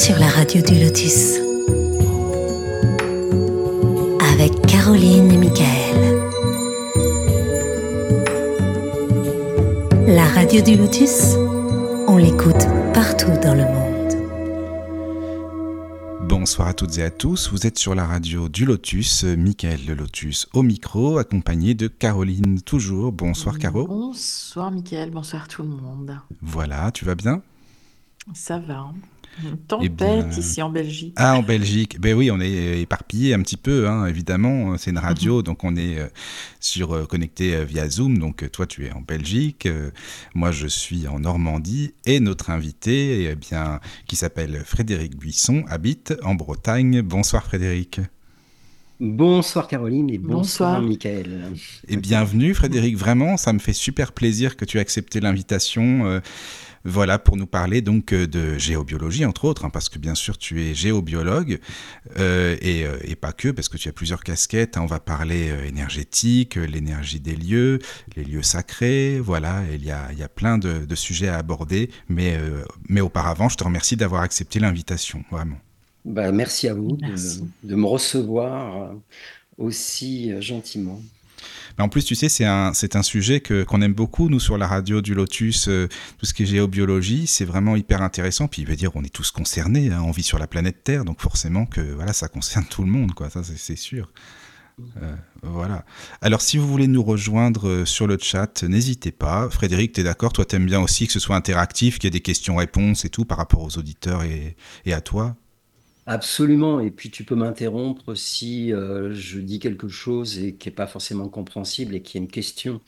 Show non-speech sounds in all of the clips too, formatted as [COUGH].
sur la radio du Lotus. Avec Caroline et Michael. La radio du Lotus, on l'écoute partout dans le monde. Bonsoir à toutes et à tous, vous êtes sur la radio du Lotus, Michael le Lotus au micro, accompagné de Caroline toujours. Bonsoir Caro. Bonsoir Michael, bonsoir tout le monde. Voilà, tu vas bien? Ça va. Une tempête ici en Belgique. Ah, en Belgique. Ben oui, on est éparpillé un petit peu, hein, évidemment. C'est une radio, donc on est euh, sur euh, connecté euh, via Zoom. Donc toi, tu es en Belgique, euh, moi, je suis en Normandie, et notre invité, eh bien, qui s'appelle Frédéric Buisson, habite en Bretagne. Bonsoir Frédéric. Bonsoir Caroline et bonsoir, Bonsoir. Michael. Et bienvenue Frédéric, vraiment, ça me fait super plaisir que tu aies accepté l'invitation. Voilà, pour nous parler donc euh, de géobiologie, entre autres, hein, parce que bien sûr tu es géobiologue, euh, et, euh, et pas que, parce que tu as plusieurs casquettes. hein. on va parler euh, énergétique, l'énergie des lieux, les lieux sacrés, voilà, il y a, il y a plein de, de sujets à aborder, mais, euh, mais auparavant, je te remercie d'avoir accepté l'invitation, vraiment. Bah, merci à vous de, Merci. de me recevoir aussi gentiment. Mais en plus, tu sais, c'est un, sujet que, qu'on aime beaucoup, nous, sur la radio du Lotus, euh, tout ce qui est géobiologie, c'est vraiment hyper intéressant. Puis, il veut dire, on est tous concernés, hein, on vit sur la planète Terre, donc forcément que voilà, ça concerne tout le monde, ça, c'est, sûr. Euh, voilà. Alors, si vous voulez nous rejoindre euh, sur le chat, n'hésitez pas. Frédéric, tu es d'accord? Toi, t'aimes bien aussi que ce soit interactif, qu'il y ait des questions-réponses et tout par rapport aux auditeurs et à toi? Absolument. Et puis tu peux m'interrompre si euh, je dis quelque chose et qui n'est pas forcément compréhensible et qui est une question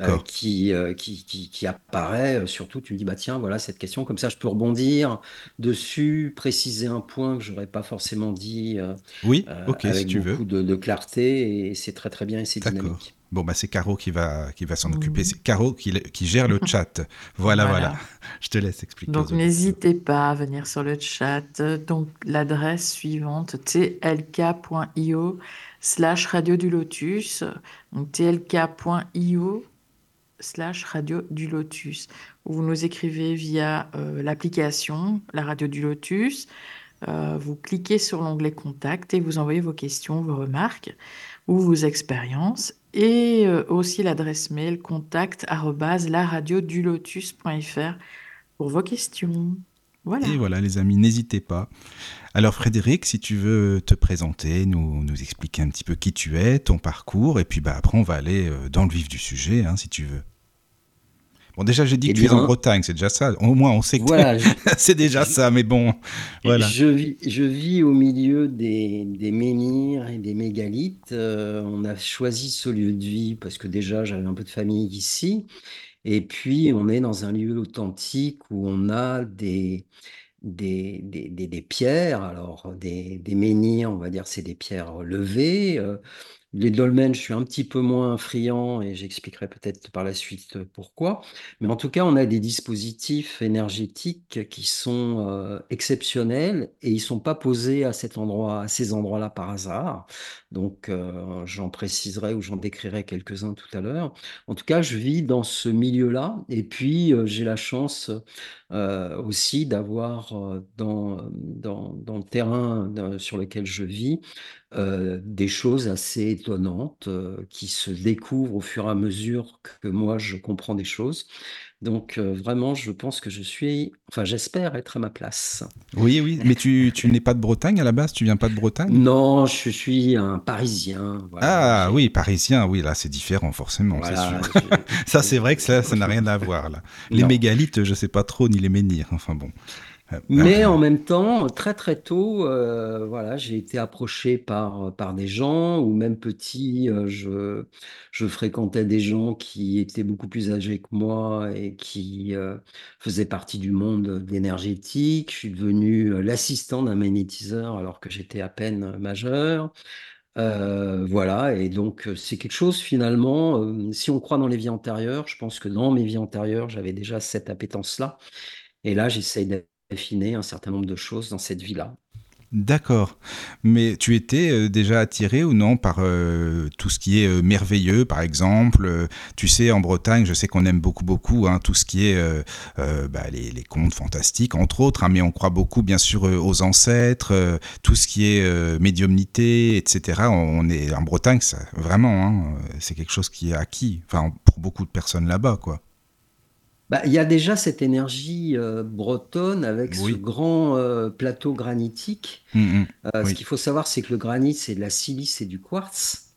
euh, D'accord. qui, euh, qui, qui, qui apparaît. Surtout, tu me dis, bah tiens, voilà cette question. Comme ça, je peux rebondir dessus, préciser un point que j'aurais pas forcément dit euh, Oui, euh, ok, si avec tu veux. beaucoup de, de clarté. Et c'est très très bien et c'est D'accord. dynamique. Bon, bah, c'est Caro qui va, qui va s'en occuper. C'est Caro qui, qui gère le [LAUGHS] chat. Voilà, voilà. Voilà. Je te laisse expliquer. Donc n'hésitez pas à venir sur le chat. Donc l'adresse suivante, tlk.io slash radio du lotus. Donc tlk.io slash radio du lotus. Vous nous écrivez via euh, l'application, la radio du lotus. Euh, vous cliquez sur l'onglet contact et vous envoyez vos questions, vos remarques ou vos expériences. Et euh, aussi l'adresse mail contact laradiodulotus.fr pour vos questions. Voilà. Et voilà, les amis, n'hésitez pas. Alors, Frédéric, si tu veux te présenter, nous, nous expliquer un petit peu qui tu es, ton parcours, et puis bah, après, on va aller euh, dans le vif du sujet, hein, si tu veux. Bon, déjà, j'ai dit Eh que tu es en Bretagne, c'est déjà ça. Au moins, on sait que voilà, je- [LAUGHS] c'est déjà ça, mais bon, voilà. Je vis, je vis au milieu des, des menhirs et des mégalithes. Euh, on a choisi ce lieu de vie parce que déjà j'avais un peu de famille ici. Et puis on est dans un lieu authentique où on a des, des, des, des- des pierres. Alors des, des menhirs, on va dire, c'est des pierres levées. Euh, les dolmens, je suis un petit peu moins friand et j'expliquerai peut-être par la suite euh, pourquoi. Mais en tout cas, on a des dispositifs énergétiques qui sont euh, exceptionnels et ils sont pas posés à cet endroit, à ces endroits-là par hasard. Donc, euh, j'en préciserai ou j'en décrirai quelques-uns tout à l'heure. En tout cas, je vis dans ce milieu-là et puis j'ai la chance aussi d'avoir dans, le terrain sur lequel je vis euh, des choses assez étonnantes euh, qui se découvrent au fur et à mesure que moi je comprends des choses. Donc euh, vraiment, je pense que je suis, enfin j'espère être à ma place. Oui, oui, mais tu, tu n'es pas de Bretagne à la base, tu viens pas de Bretagne? Non, je suis un Parisien. Voilà, Ah oui, parisien, oui, là c'est différent forcément, c'est sûr. je- [LAUGHS] Ça c'est vrai que ça ça n'a [LAUGHS] rien à voir là. Les Non. mégalithes, je sais pas trop, ni les menhirs, enfin bon. Mais en même temps, très très tôt, euh, voilà, j'ai été approché par, par des gens, ou même petit, euh, je, je fréquentais des gens qui étaient beaucoup plus âgés que moi et qui euh, faisaient partie du monde énergétique. Je suis devenu l'assistant d'un magnétiseur alors que j'étais à peine majeur. Voilà, et donc c'est quelque chose finalement, si on croit dans les vies antérieures, je pense que dans mes vies antérieures, j'avais déjà cette appétence-là. Et là, j'essaye d'affiner un certain nombre de choses dans cette vie-là. D'accord. Mais tu étais euh, déjà attiré ou non par euh, tout ce qui est euh, merveilleux, par exemple Tu sais, en Bretagne, je sais qu'on aime beaucoup, beaucoup hein, tout ce qui est bah, les, les, contes fantastiques, entre autres, hein, mais on croit beaucoup, bien sûr, aux ancêtres, tout ce qui est médiumnité, etc. On est en Bretagne, ça, vraiment, hein, c'est quelque chose qui est acquis, enfin, pour beaucoup de personnes là-bas, quoi. Bah, il y a déjà cette énergie euh, bretonne avec ce grand euh, plateau granitique. Mmh, mmh. Euh, ce qu'il faut savoir, c'est que le granit, c'est de la silice et du quartz,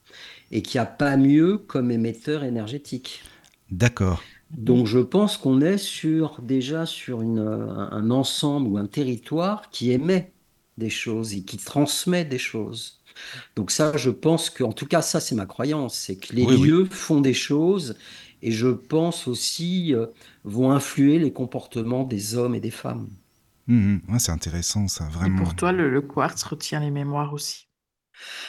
et qu'il n'y a pas mieux comme émetteur énergétique. D'accord. Donc je pense qu'on est sur, déjà sur une, un ensemble ou un territoire qui émet des choses et qui transmet des choses. Donc ça, je pense que, en tout cas, ça c'est ma croyance, c'est que les lieux font des choses et je pense aussi vont influer les comportements des hommes et des femmes. Mmh, mmh. c'est intéressant ça, vraiment. Et pour toi, le quartz retient les mémoires aussi.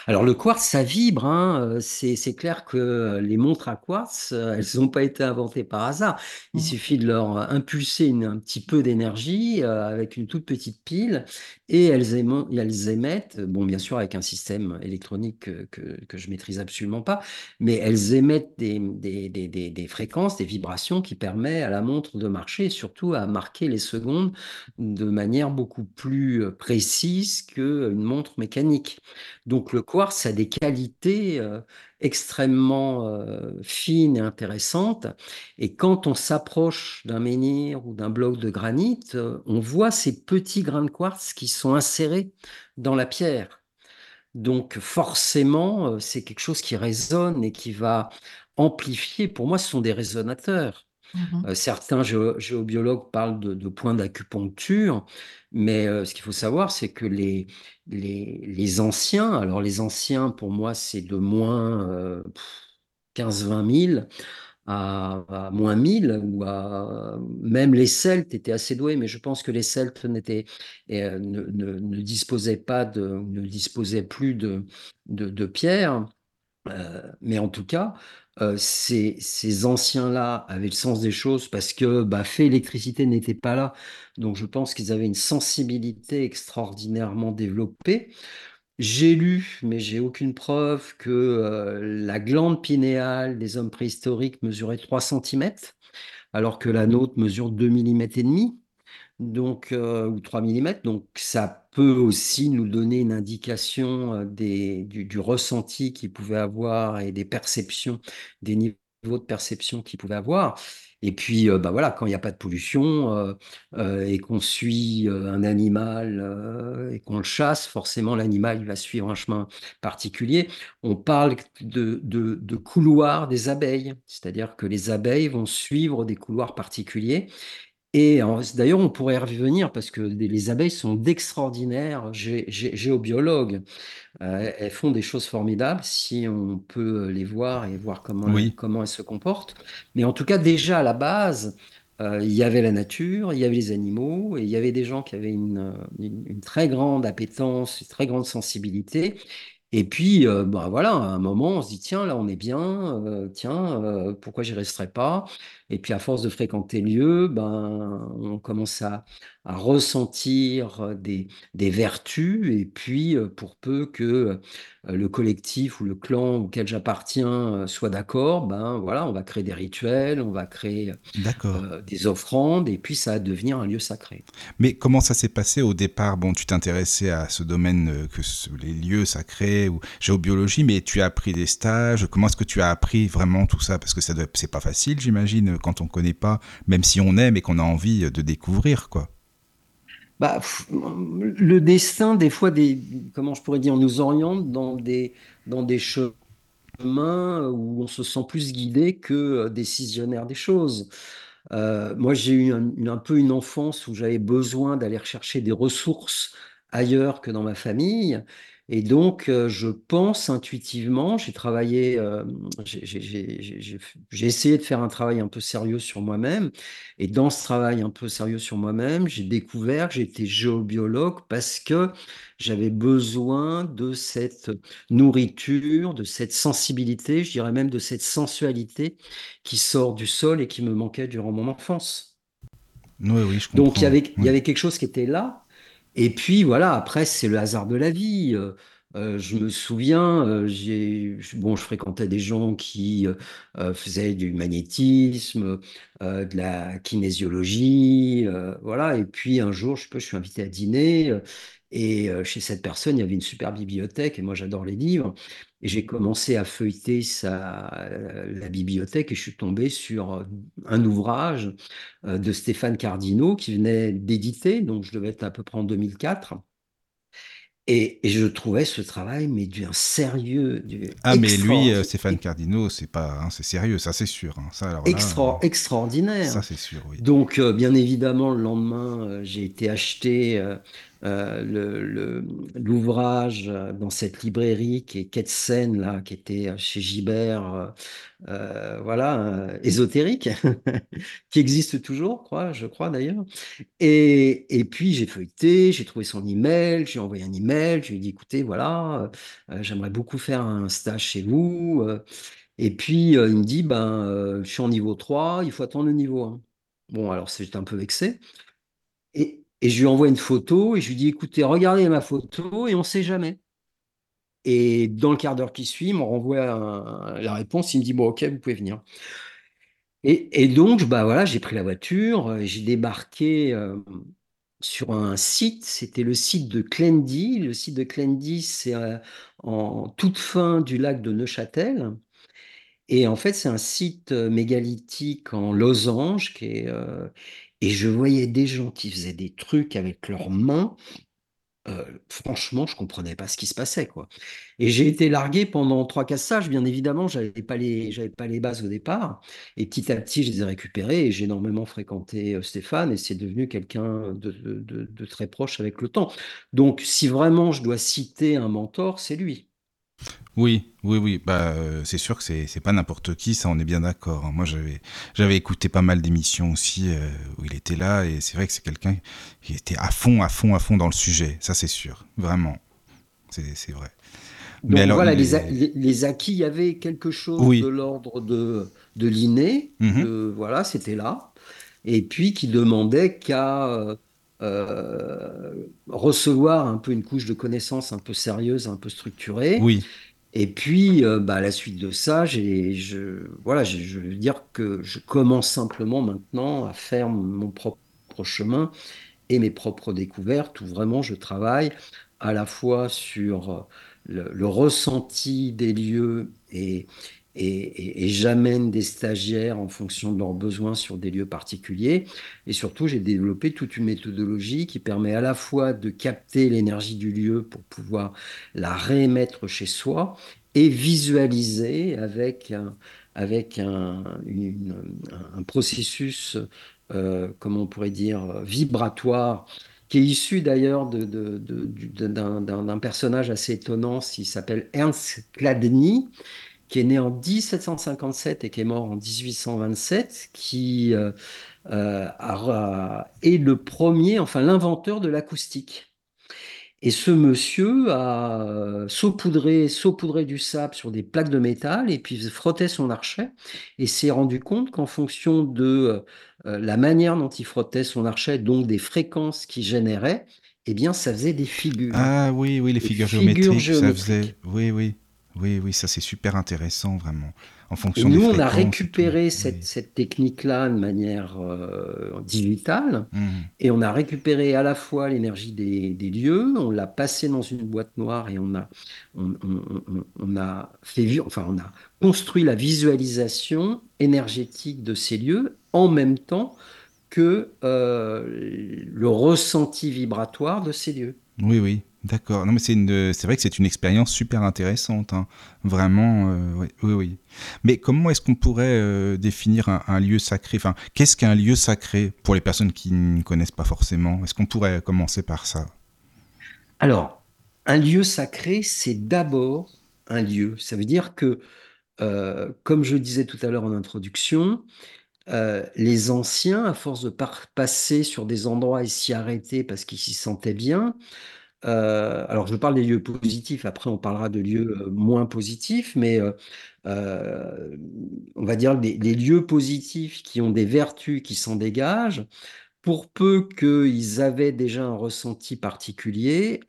Alors le quartz, ça vibre. Hein, euh, c'est clair que les montres à quartz, euh, elles n'ont pas été inventées par hasard. Il mmh. suffit de leur impulser un petit peu d'énergie euh, avec une toute petite pile et elles, émettent, bon bien sûr avec un système électronique que, que, je maîtrise absolument pas, mais elles émettent des, des, des, des, fréquences, des vibrations qui permettent à la montre de marcher et surtout à marquer les secondes de manière beaucoup plus précise qu'une montre mécanique. Donc le quartz a des qualités euh, extrêmement euh, fines et intéressantes. Et quand on s'approche d'un menhir ou d'un bloc de granit, euh, on voit ces petits grains de quartz qui sont insérés dans la pierre. Donc forcément, c'est quelque chose qui résonne et qui va amplifier. Pour moi, ce sont des résonateurs. Mmh certains géobiologues parlent de, points d'acupuncture, mais ce qu'il faut savoir, c'est que les, les, anciens, alors les anciens, pour moi, c'est de moins 15-20 000 à, moins 1000, ou à, même les Celtes étaient assez doués, mais je pense que les Celtes n'étaient, ne, ne, disposaient pas de, ne disposaient plus de, de, de pierres. mais en tout cas, euh, ces, anciens-là avaient le sens des choses parce que bah, fait électricité n'était pas là. Donc je pense qu'ils avaient une sensibilité extraordinairement développée. J'ai lu, mais j'ai aucune preuve, que euh, la glande pinéale des hommes préhistoriques mesurait 3 cm, alors que la nôtre mesure 2 mm et demi donc, euh, ou 3 mm. Donc, ça peut aussi nous donner une indication euh, du, ressenti qu'il pouvait avoir et des perceptions, des niveaux de perception qu'il pouvait avoir. Et puis, euh, bah voilà, quand il n'y a pas de pollution et qu'on suit un animal et qu'on le chasse, forcément, l'animal va suivre un chemin particulier. On parle de, de couloirs des abeilles, c'est-à-dire que les abeilles vont suivre des couloirs particuliers et d'ailleurs, on pourrait y revenir parce que les abeilles sont d'extraordinaires géobiologues. Euh, elles font des choses formidables si on peut les voir et voir comment, elles, comment elles se comportent. Mais en tout cas, déjà à la base, euh, il y avait la nature, il y avait les animaux, et il y avait des gens qui avaient une, une très grande appétence, une très grande sensibilité, et puis, euh, bah voilà, à un moment, on se dit, tiens, là, on est bien, euh, tiens, euh, pourquoi j'y resterai pas? Et puis, à force de fréquenter le lieu, ben, on commence à, ressentir des, des, vertus. Et puis, pour peu que le collectif ou le clan auquel j'appartiens soit d'accord, ben voilà, on va créer des rituels, on va créer des offrandes, et puis ça va devenir un lieu sacré. Mais comment ça s'est passé au départ? Bon, tu t'intéressais à ce domaine que les lieux sacrés ou géobiologie, mais tu as appris des stages. Comment est-ce que tu as appris vraiment tout ça? Parce que ça c'est pas facile, j'imagine, quand on connaît pas, même si on aime et qu'on a envie de découvrir, quoi. Bah, le destin, des fois, comment je pourrais dire, nous oriente dans des, dans des chemins où on se sent plus guidé que euh, décisionnaire des choses. Euh, moi, j'ai eu un, peu une enfance où j'avais besoin d'aller rechercher des ressources ailleurs que dans ma famille. Et donc, euh, je pense intuitivement, j'ai travaillé, euh, j'ai essayé de faire un travail un peu sérieux sur moi-même. Et dans ce travail un peu sérieux sur moi-même, j'ai découvert que j'étais géobiologue parce que j'avais besoin de cette nourriture, de cette sensibilité, je dirais même de cette sensualité qui sort du sol et qui me manquait durant mon enfance. Oui, oui, je Donc, il y avait, il y avait quelque chose qui était là, Et puis voilà, après, c'est le hasard de la vie. Je me souviens, j'ai, bon, je fréquentais des gens qui faisaient du magnétisme, de la kinésiologie, voilà. Et puis un jour, je, je suis invité à dîner et euh, chez cette personne, il y avait une super bibliothèque et moi, j'adore les livres. Et j'ai commencé à feuilleter sa, la bibliothèque et je suis tombé sur un ouvrage euh, de Stéphane Cardino qui venait d'éditer, donc je devais être à peu près en 2004. Et, et je trouvais ce travail, mais d'un sérieux, du Ah, mais lui, euh, Stéphane Cardino, c'est pas, hein, c'est sérieux, ça c'est sûr. hein. Ça, alors là, extra- euh, extraordinaire. ça c'est sûr, oui. Donc, euh, bien évidemment, le lendemain, euh, j'ai été acheter euh, l'ouvrage euh, dans cette librairie qui est Ketsen, là, qui était euh, chez Gibert, voilà, euh, ésotérique, [LAUGHS] qui existe toujours, quoi, je crois d'ailleurs. Et, et puis, j'ai feuilleté, j'ai trouvé son email, j'ai envoyé un email, je lui dit, écoutez, voilà, j'aimerais beaucoup faire un stage chez vous. et puis, il me dit, ben, je suis en niveau 3, il faut attendre le niveau 1. Bon, alors c'est- j'étais un peu vexé. Et, et je lui envoie une photo et je lui dis, écoutez, regardez ma photo et on ne sait jamais. Et dans le quart d'heure qui suit, il me renvoie la réponse, il me dit, bon, ok, vous pouvez venir. Et, donc, bah voilà, j'ai pris la voiture, euh, j'ai débarqué euh, sur un site, c'était le site de Clendy. Le site de Clendy, c'est euh, en toute fin du lac de Neuchâtel. Et en fait, c'est un site mégalithique en losange qui est, et je voyais des gens qui faisaient des trucs avec leurs mains. Euh, franchement, je comprenais pas ce qui se passait, quoi. Et j'ai été largué pendant trois cassages. Bien évidemment, j'avais pas les, j'avais pas les bases au départ. Et petit à petit, je les ai récupérées et j'ai énormément fréquenté euh, Stéphane et c'est devenu quelqu'un de très proche avec le temps. Donc, si vraiment je dois citer un mentor, c'est lui. Oui, oui, oui. Bah, euh, c'est sûr que c'est c'est pas n'importe qui, ça, on est bien d'accord. hein. Moi, j'avais j'avais écouté pas mal d'émissions aussi euh, où il était là, et c'est vrai que c'est quelqu'un qui était à fond, à fond, à fond dans le sujet. Ça, c'est sûr, vraiment. C'est c'est vrai. Mais Donc alors, voilà, mais- les, a- les- les acquis, il y avait quelque chose Oui. de l'ordre de, de l'inné, Mhm. de- voilà, c'était là, et puis qui demandait qu'à euh, recevoir un peu une couche de connaissances un peu sérieuse, un peu structurée. Oui, Et puis, euh, bah, à la suite de ça, je, voilà, je veux dire que je commence simplement maintenant à faire mon propre chemin et mes propres découvertes où vraiment je travaille à la fois sur le, le ressenti des lieux et, et, j'amène des stagiaires en fonction de leurs besoins sur des lieux particuliers. Et surtout, j'ai développé toute une méthodologie qui permet à la fois de capter l'énergie du lieu pour pouvoir la réémettre chez soi et visualiser avec un, avec un, processus euh, comment on pourrait dire, vibratoire, qui est issu d'ailleurs d'un personnage assez étonnant, il s'appelle Ernst Chladni, qui est né en 1757 et qui est mort en 1827, qui euh, euh, a- est le premier, enfin l'inventeur de l'acoustique. Et ce monsieur a euh, saupoudré, saupoudré du sable sur des plaques de métal et puis frottait son archet et s'est rendu compte qu'en fonction de la manière dont il frottait son archet, donc des fréquences qu'il générait, eh bien, ça faisait des figures. Ah oui, oui, les figures figures géométriques, ça faisait. Oui, oui, oui, oui, ça c'est super intéressant, vraiment. En Et fonction nous, des on a récupéré cette, Oui. cette technique-là de manière euh, digitale. Mhm. Et on a récupéré à la fois l'énergie des, des lieux, on l'a passé dans une boîte noire et on a, on, on- on- on a fait, enfin, on a construit la visualisation énergétique de ces lieux en même temps que euh, le ressenti vibratoire de ces lieux. Oui, oui, d'accord. Non, mais c'est une, c'est vrai que c'est une expérience super intéressante, hein. Vraiment, euh, oui, oui. Mais comment est-ce qu'on pourrait euh, définir un, lieu sacré? Enfin, qu'est-ce qu'un lieu sacré pour les personnes qui ne connaissent pas forcément? Est-ce qu'on pourrait commencer par ça? Alors, un lieu sacré, c'est d'abord un lieu. Ça veut dire que, euh, comme je disais tout à l'heure en introduction, euh, les anciens, à force de passer sur des endroits et s'y arrêter parce qu'ils s'y sentaient bien, euh, alors je parle des lieux positifs, après on parlera de lieux euh, moins positifs, mais euh, on va dire les lieux positifs qui ont des vertus qui s'en dégagent, pour peu qu'ils avaient déjà un ressenti particulier,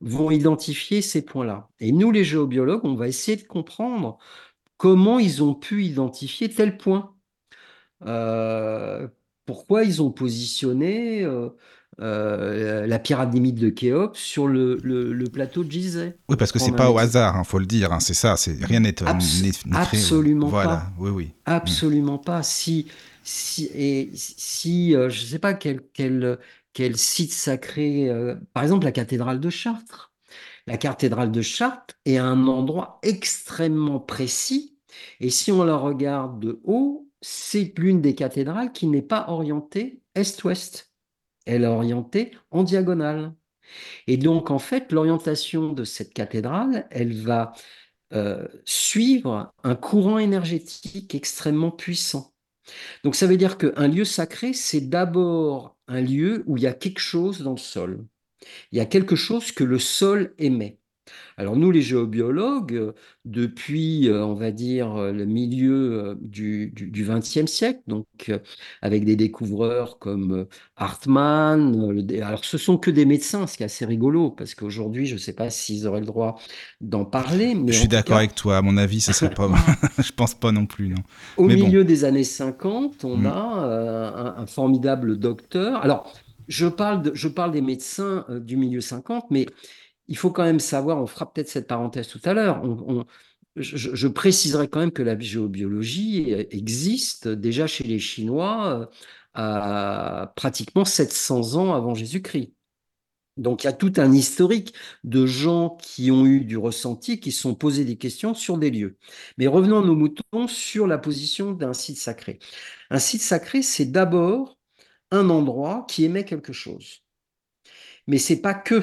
vont identifier ces points-là. Et nous, les géobiologues, on va essayer de comprendre comment ils ont pu identifier tel point. Pourquoi ils ont positionné euh, euh, la pyramide de Khéops sur le, le, plateau de Gizeh. Oui, parce que c'est pas au hasard, il hein, faut le dire, hein, c'est ça, c'est rien n'est Absolument pas. Voilà, oui, oui. Absolument pas. Si, si, et si je ne sais pas quel, quel, quel site sacré, par exemple la cathédrale de Chartres. La cathédrale de Chartres est un endroit extrêmement précis, et si on la regarde de haut, c'est l'une des cathédrales qui n'est pas orientée est-ouest. Elle est orientée en diagonale. Et donc, en fait, l'orientation de cette cathédrale, elle va euh, suivre un courant énergétique extrêmement puissant. Donc, ça veut dire qu'un lieu sacré, c'est d'abord un lieu où il y a quelque chose dans le sol. Il y a quelque chose que le sol émet. Alors nous, les géobiologues, euh, depuis, euh, on va dire, euh, le milieu du XXe siècle, donc avec des découvreurs comme Hartmann, alors ce sont que des médecins, ce qui est assez rigolo, parce qu'aujourd'hui, je ne sais pas s'ils auraient le droit d'en parler. Mais je suis d'accord avec toi, à mon avis, ce serait pas... [LAUGHS] [LAUGHS] je pense pas non plus, non. Au milieu des années 50, on mm. a un, formidable docteur. Alors, je parle, de, je parle des médecins du milieu 50, mais il faut quand même savoir, on fera peut-être cette parenthèse tout à l'heure, je, préciserai quand même que la géobiologie existe déjà chez les Chinois euh, à pratiquement 700 ans avant Jésus-Christ. Donc il y a tout un historique de gens qui ont eu du ressenti, qui se sont posés des questions sur des lieux. Mais revenons à nos moutons sur la position d'un site sacré. Un site sacré, c'est d'abord un endroit qui émet quelque chose. Mais c'est pas que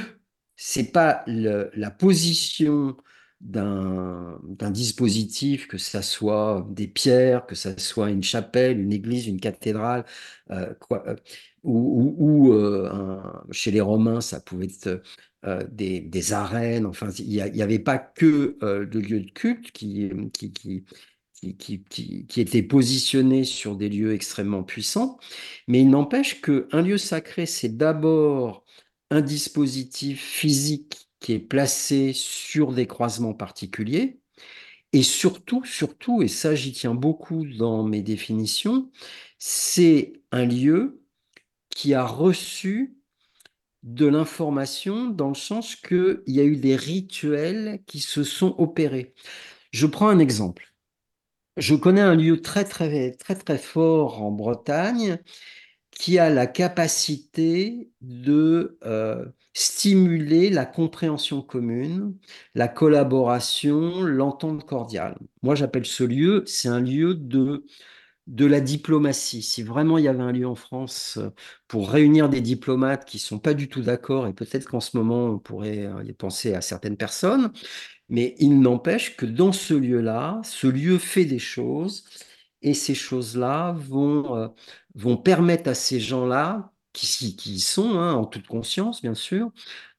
c'est pas la position d'un dispositif, que ça soit des pierres, que ça soit une chapelle, une église, une cathédrale, euh, euh, ou, euh, chez les Romains, ça pouvait être des, arènes, enfin, il n'y avait pas que de lieux de culte qui, qui, qui, sur des lieux extrêmement puissants, mais il n'empêche qu'un lieu sacré, c'est d'abord un dispositif physique qui est placé sur des croisements particuliers. Et surtout, surtout, et ça j'y tiens beaucoup dans mes définitions, c'est un lieu qui a reçu de l'information dans le sens qu'il y a eu des rituels qui se sont opérés. Je prends un exemple. Je connais un lieu très très très très fort en Bretagne qui a la capacité de euh, stimuler la compréhension commune, la collaboration, l'entente cordiale. Moi, j'appelle ce lieu, c'est un lieu de, de la diplomatie. Si vraiment il y avait un lieu en France euh, pour réunir des diplomates qui ne sont pas du tout d'accord, et peut-être qu'en ce moment, on pourrait euh, y penser à certaines personnes, mais il n'empêche que dans ce lieu-là, ce lieu fait des choses, et ces choses-là vont vont permettre à ces gens-là, qui, qui sont, hein, en toute conscience bien sûr,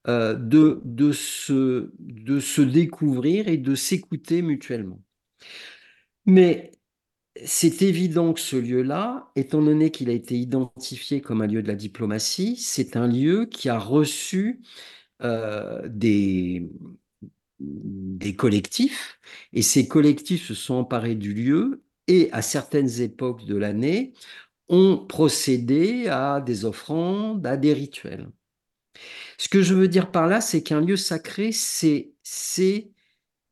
euh, de, de, se, de se découvrir et de s'écouter mutuellement. Mais c'est évident que ce lieu-là, étant donné qu'il a été identifié comme un lieu de la diplomatie, c'est un lieu qui a reçu euh, des, des collectifs, et ces collectifs se sont emparés du lieu, et à certaines époques de l'année, ont procédé à des offrandes, à des rituels. Ce que je veux dire par là, c'est qu'un lieu sacré, c'est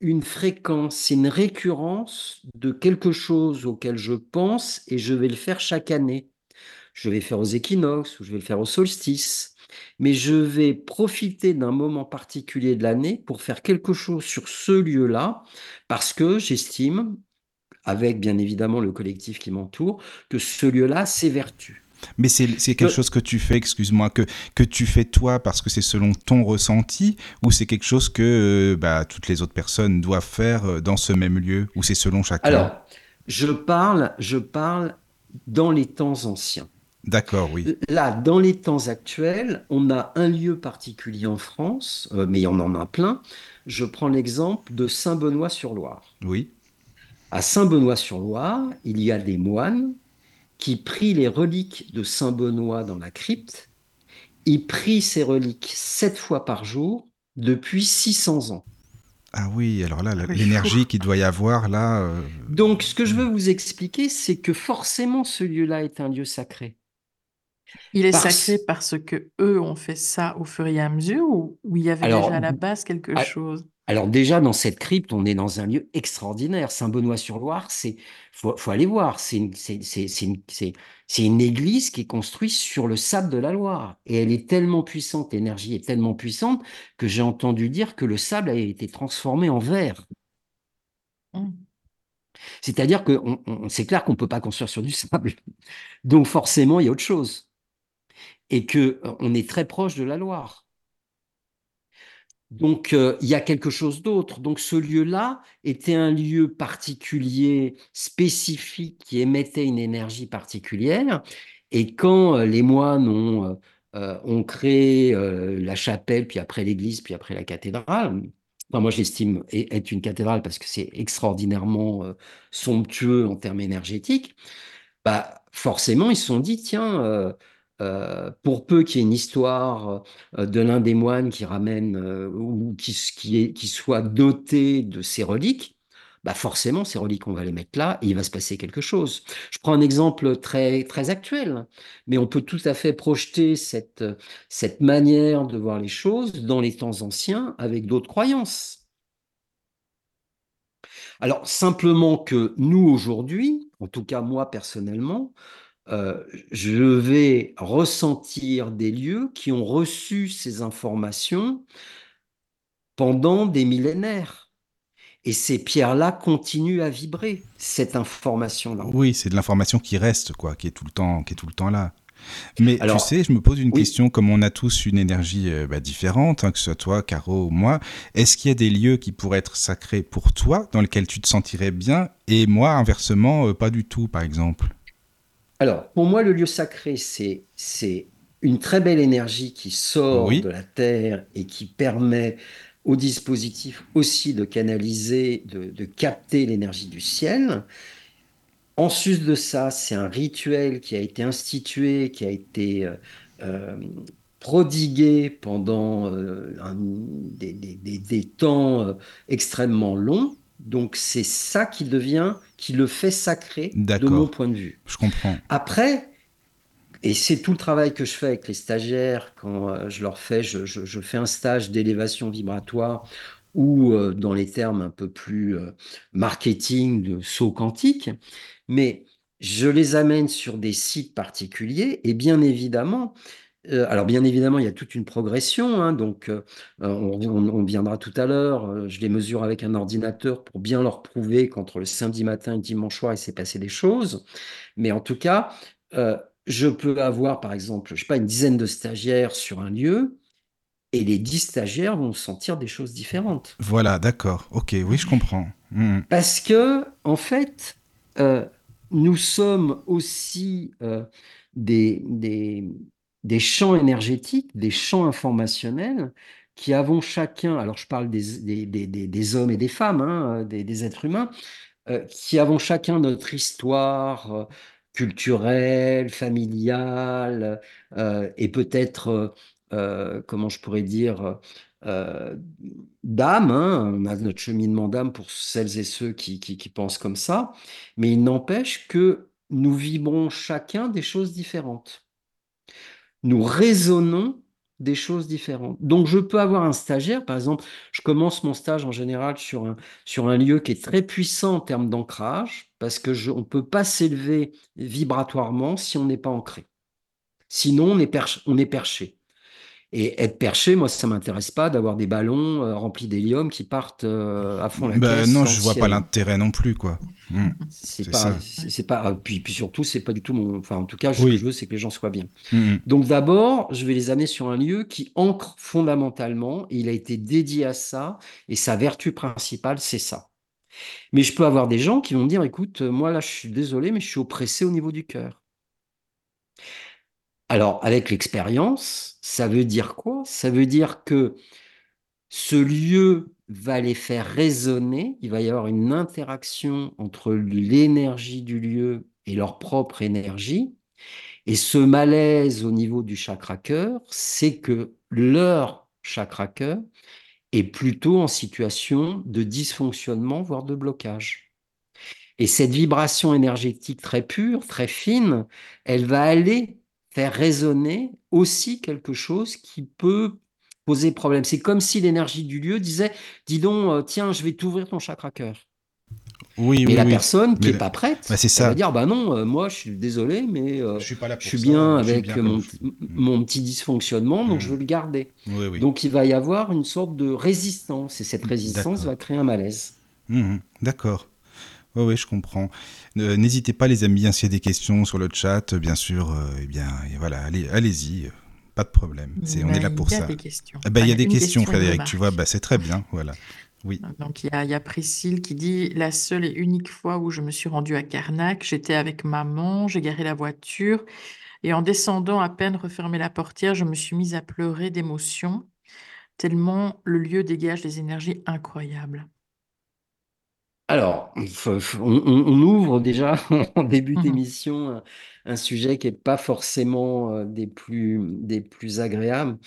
une fréquence, c'est une récurrence de quelque chose auquel je pense et je vais le faire chaque année. Je vais le faire aux équinoxes ou je vais le faire au solstice. Mais je vais profiter d'un moment particulier de l'année pour faire quelque chose sur ce lieu-là parce que j'estime avec bien évidemment le collectif qui m'entoure, que ce lieu-là s'évertue. Mais c'est quelque chose que tu fais, excuse-moi, que, que tu fais toi parce que c'est selon ton ressenti ou c'est quelque chose que euh, bah, toutes les autres personnes doivent faire euh, dans ce même lieu ou c'est selon chacun? Alors, je parle, je parle dans les temps anciens. D'accord, oui. Là, dans les temps actuels, on a un lieu particulier en France, euh, mais on en a plein. Je prends l'exemple de Saint-Benoît-sur-Loire. Oui. À Saint-Benoît-sur-Loire, il y a des moines qui prit les reliques de Saint Benoît dans la crypte. Il prit ces reliques sept fois par jour depuis 600 ans. Ah oui, alors là, Ah l'énergie qu'il doit y avoir là. euh, Donc, ce que je veux vous expliquer, c'est que forcément, ce lieu-là est un lieu sacré. Il est Parce- sacré parce que eux ont fait ça au fur et à mesure ou, ou il y avait Alors, déjà à la base quelque chose? Alors déjà, dans cette crypte, on est dans un lieu extraordinaire. Saint-Benoît-sur-Loire, c'est faut, faut aller voir. C'est une, c'est, c'est, c'est une, c'est, c'est une église qui est construite sur le sable de la Loire. Et elle est tellement puissante, l'énergie est tellement puissante que j'ai entendu dire que le sable a été transformé en verre. Hmm. C'est-à-dire que on- on- c'est clair qu'on ne peut pas construire sur du sable. Donc forcément, il y a autre chose. Et que euh, on est très proche de la Loire. Donc, euh, il y a quelque chose d'autre. Donc, ce lieu-là était un lieu particulier, spécifique, qui émettait une énergie particulière. Et quand euh, les moines ont, euh, créé la chapelle, puis après l'église, puis après la cathédrale, enfin, moi, j'estime être une cathédrale parce que c'est extraordinairement somptueux en termes énergétiques, bah, forcément, ils se sont dit, tiens, euh, pour peu qu'il y ait une histoire euh, de l'un des moines qui ramène euh, ou qui, soit doté de ces reliques, bah forcément, ces reliques, on va les mettre là et il va se passer quelque chose. Je prends un exemple très, très actuel, mais on peut tout à fait projeter cette manière de voir les choses dans les temps anciens avec d'autres croyances. Alors, simplement que nous, aujourd'hui, en tout cas moi personnellement, euh, je vais ressentir des lieux qui ont reçu ces informations pendant des millénaires. Et ces pierres-là continuent à vibrer, cette information-là. Oui, c'est de l'information qui reste, quoi, qui est tout le temps, qui est tout le temps là. Mais Alors, tu sais, je me pose une oui. question, comme on a tous une énergie euh, bah, différente, hein, que ce soit toi, Caro ou moi, est-ce qu'il y a des lieux qui pourraient être sacrés pour toi, dans lesquels tu te sentirais bien, et moi, inversement, euh, pas du tout, par exemple? Alors, pour moi, le lieu sacré, c'est c'est une très belle énergie qui sort Oui. de la terre et qui permet au dispositif aussi de canaliser, de, de capter l'énergie du ciel. En sus de ça, c'est un rituel qui a été institué, qui a été euh, euh, prodigué pendant euh, un- des, des- des- des temps extrêmement longs. Donc, c'est ça qui devient, qui le fait sacré de mon point de vue. Je comprends. Après, et c'est tout le travail que je fais avec les stagiaires quand euh, je leur fais, je, je- je fais un stage d'élévation vibratoire ou euh, dans les termes un peu plus euh, marketing de saut quantique, mais je les amène sur des sites particuliers et bien évidemment, alors bien évidemment, il y a toute une progression, hein, donc euh, on, on- on viendra tout à l'heure, euh, je les mesure avec un ordinateur pour bien leur prouver qu'entre le samedi matin et le dimanche soir, il s'est passé des choses. Mais en tout cas, euh, je peux avoir, par exemple, je sais pas, une dizaine de stagiaires sur un lieu, et les dix stagiaires vont sentir des choses différentes. Voilà, d'accord. Ok, oui, je comprends. Hmm. Parce que, en fait, euh, nous sommes aussi euh, des, des, des champs énergétiques, des champs informationnels qui avons chacun, alors je parle des, des, des, hommes et des femmes, hein, des, des êtres humains, euh, qui avons chacun notre histoire euh, culturelle, familiale, euh, et peut-être, euh, euh, comment je pourrais dire, euh, d'âme. hein. Notre cheminement d'âme pour celles et ceux qui, qui, qui pensent comme ça, mais il n'empêche que nous vibrons chacun des choses différentes. Nous raisonnons des choses différentes. Donc, je peux avoir un stagiaire, par exemple, je commence mon stage en général sur un, lieu qui est très puissant en termes d'ancrage, parce que je, on ne peut pas s'élever vibratoirement si on n'est pas ancré. Sinon, on est perché. Et être perché, moi, ça m'intéresse pas d'avoir des ballons euh, remplis d'hélium qui partent euh, à fond la Bah, caisse. non, je vois pas l'intérêt non plus, quoi. Hmm. C'est pas, c'est pas, euh, puis, puis surtout, c'est pas du tout mon, enfin, en tout cas, ce Oui. que je veux, c'est que les gens soient bien. Hmm. Donc d'abord, je vais les amener sur un lieu qui ancre fondamentalement, et il a été dédié à ça, et sa vertu principale, c'est ça. Mais je peux avoir des gens qui vont me dire, écoute, moi là, je suis désolé, mais je suis oppressé au niveau du cœur. Alors, avec l'expérience, ça veut dire quoi? Ça veut dire que ce lieu va les faire résonner, il va y avoir une interaction entre l'énergie du lieu et leur propre énergie. Et ce malaise au niveau du chakra cœur, c'est que leur chakra cœur est plutôt en situation de dysfonctionnement, voire de blocage. Et cette vibration énergétique très pure, très fine, elle va aller faire résonner aussi quelque chose qui peut poser problème. C'est comme si l'énergie du lieu disait, dis donc, euh, tiens, je vais t'ouvrir ton chakra cœur. Oui, mais oui, la oui. personne qui n'est pas prête, bah, c'est elle ça. va dire, bah non, euh, moi je suis désolé, mais euh, Je suis pas là pour je suis ça, bien je suis avec bien mon, petit dysfonctionnement, donc Mm. je veux le garder. Oui. Donc il va y avoir une sorte de résistance, et cette résistance D'accord. va créer un malaise. Mhm, D'accord. Oui, oui, je comprends. Euh, N'hésitez pas, les amis, hein, s'il y a des questions sur le chat, euh, bien sûr, euh, eh bien, et voilà, allez, allez-y, euh, pas de problème. On est là pour il y a ça. des questions. Ah ben, il y a Enfin, des questions, question, Frédéric, tu vois, bah, c'est très bien, voilà. Oui. Donc, il y a, il y a Priscille qui dit La seule et unique fois où je me suis rendue à Carnac, j'étais avec maman, j'ai garé la voiture et en descendant à peine refermer la portière, je me suis mise à pleurer d'émotion, tellement le lieu dégage des énergies incroyables. Alors, on, ouvre déjà [LAUGHS] en début Mhm. d'émission un, sujet qui n'est pas forcément euh, des plus, des plus agréables.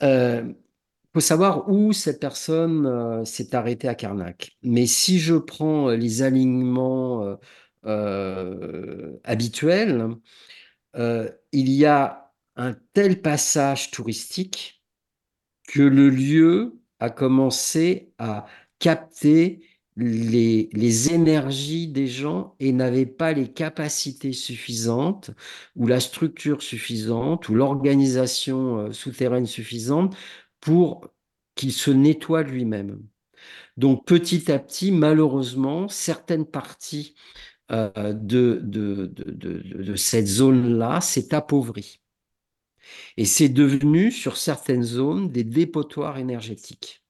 Il faut savoir où cette personne euh, s'est arrêtée à Carnac. Mais si je prends euh, les alignements euh, euh, habituels, euh, il y a un tel passage touristique que le lieu a commencé à capter les, énergies des gens et n'avait pas les capacités suffisantes ou la structure suffisante ou l'organisation euh, souterraine suffisante pour qu'il se nettoie lui-même. Donc petit à petit, malheureusement, certaines parties euh, de, de, de, de cette zone-là s'est appauvrie. Et c'est devenu, sur certaines zones, des dépotoirs énergétiques.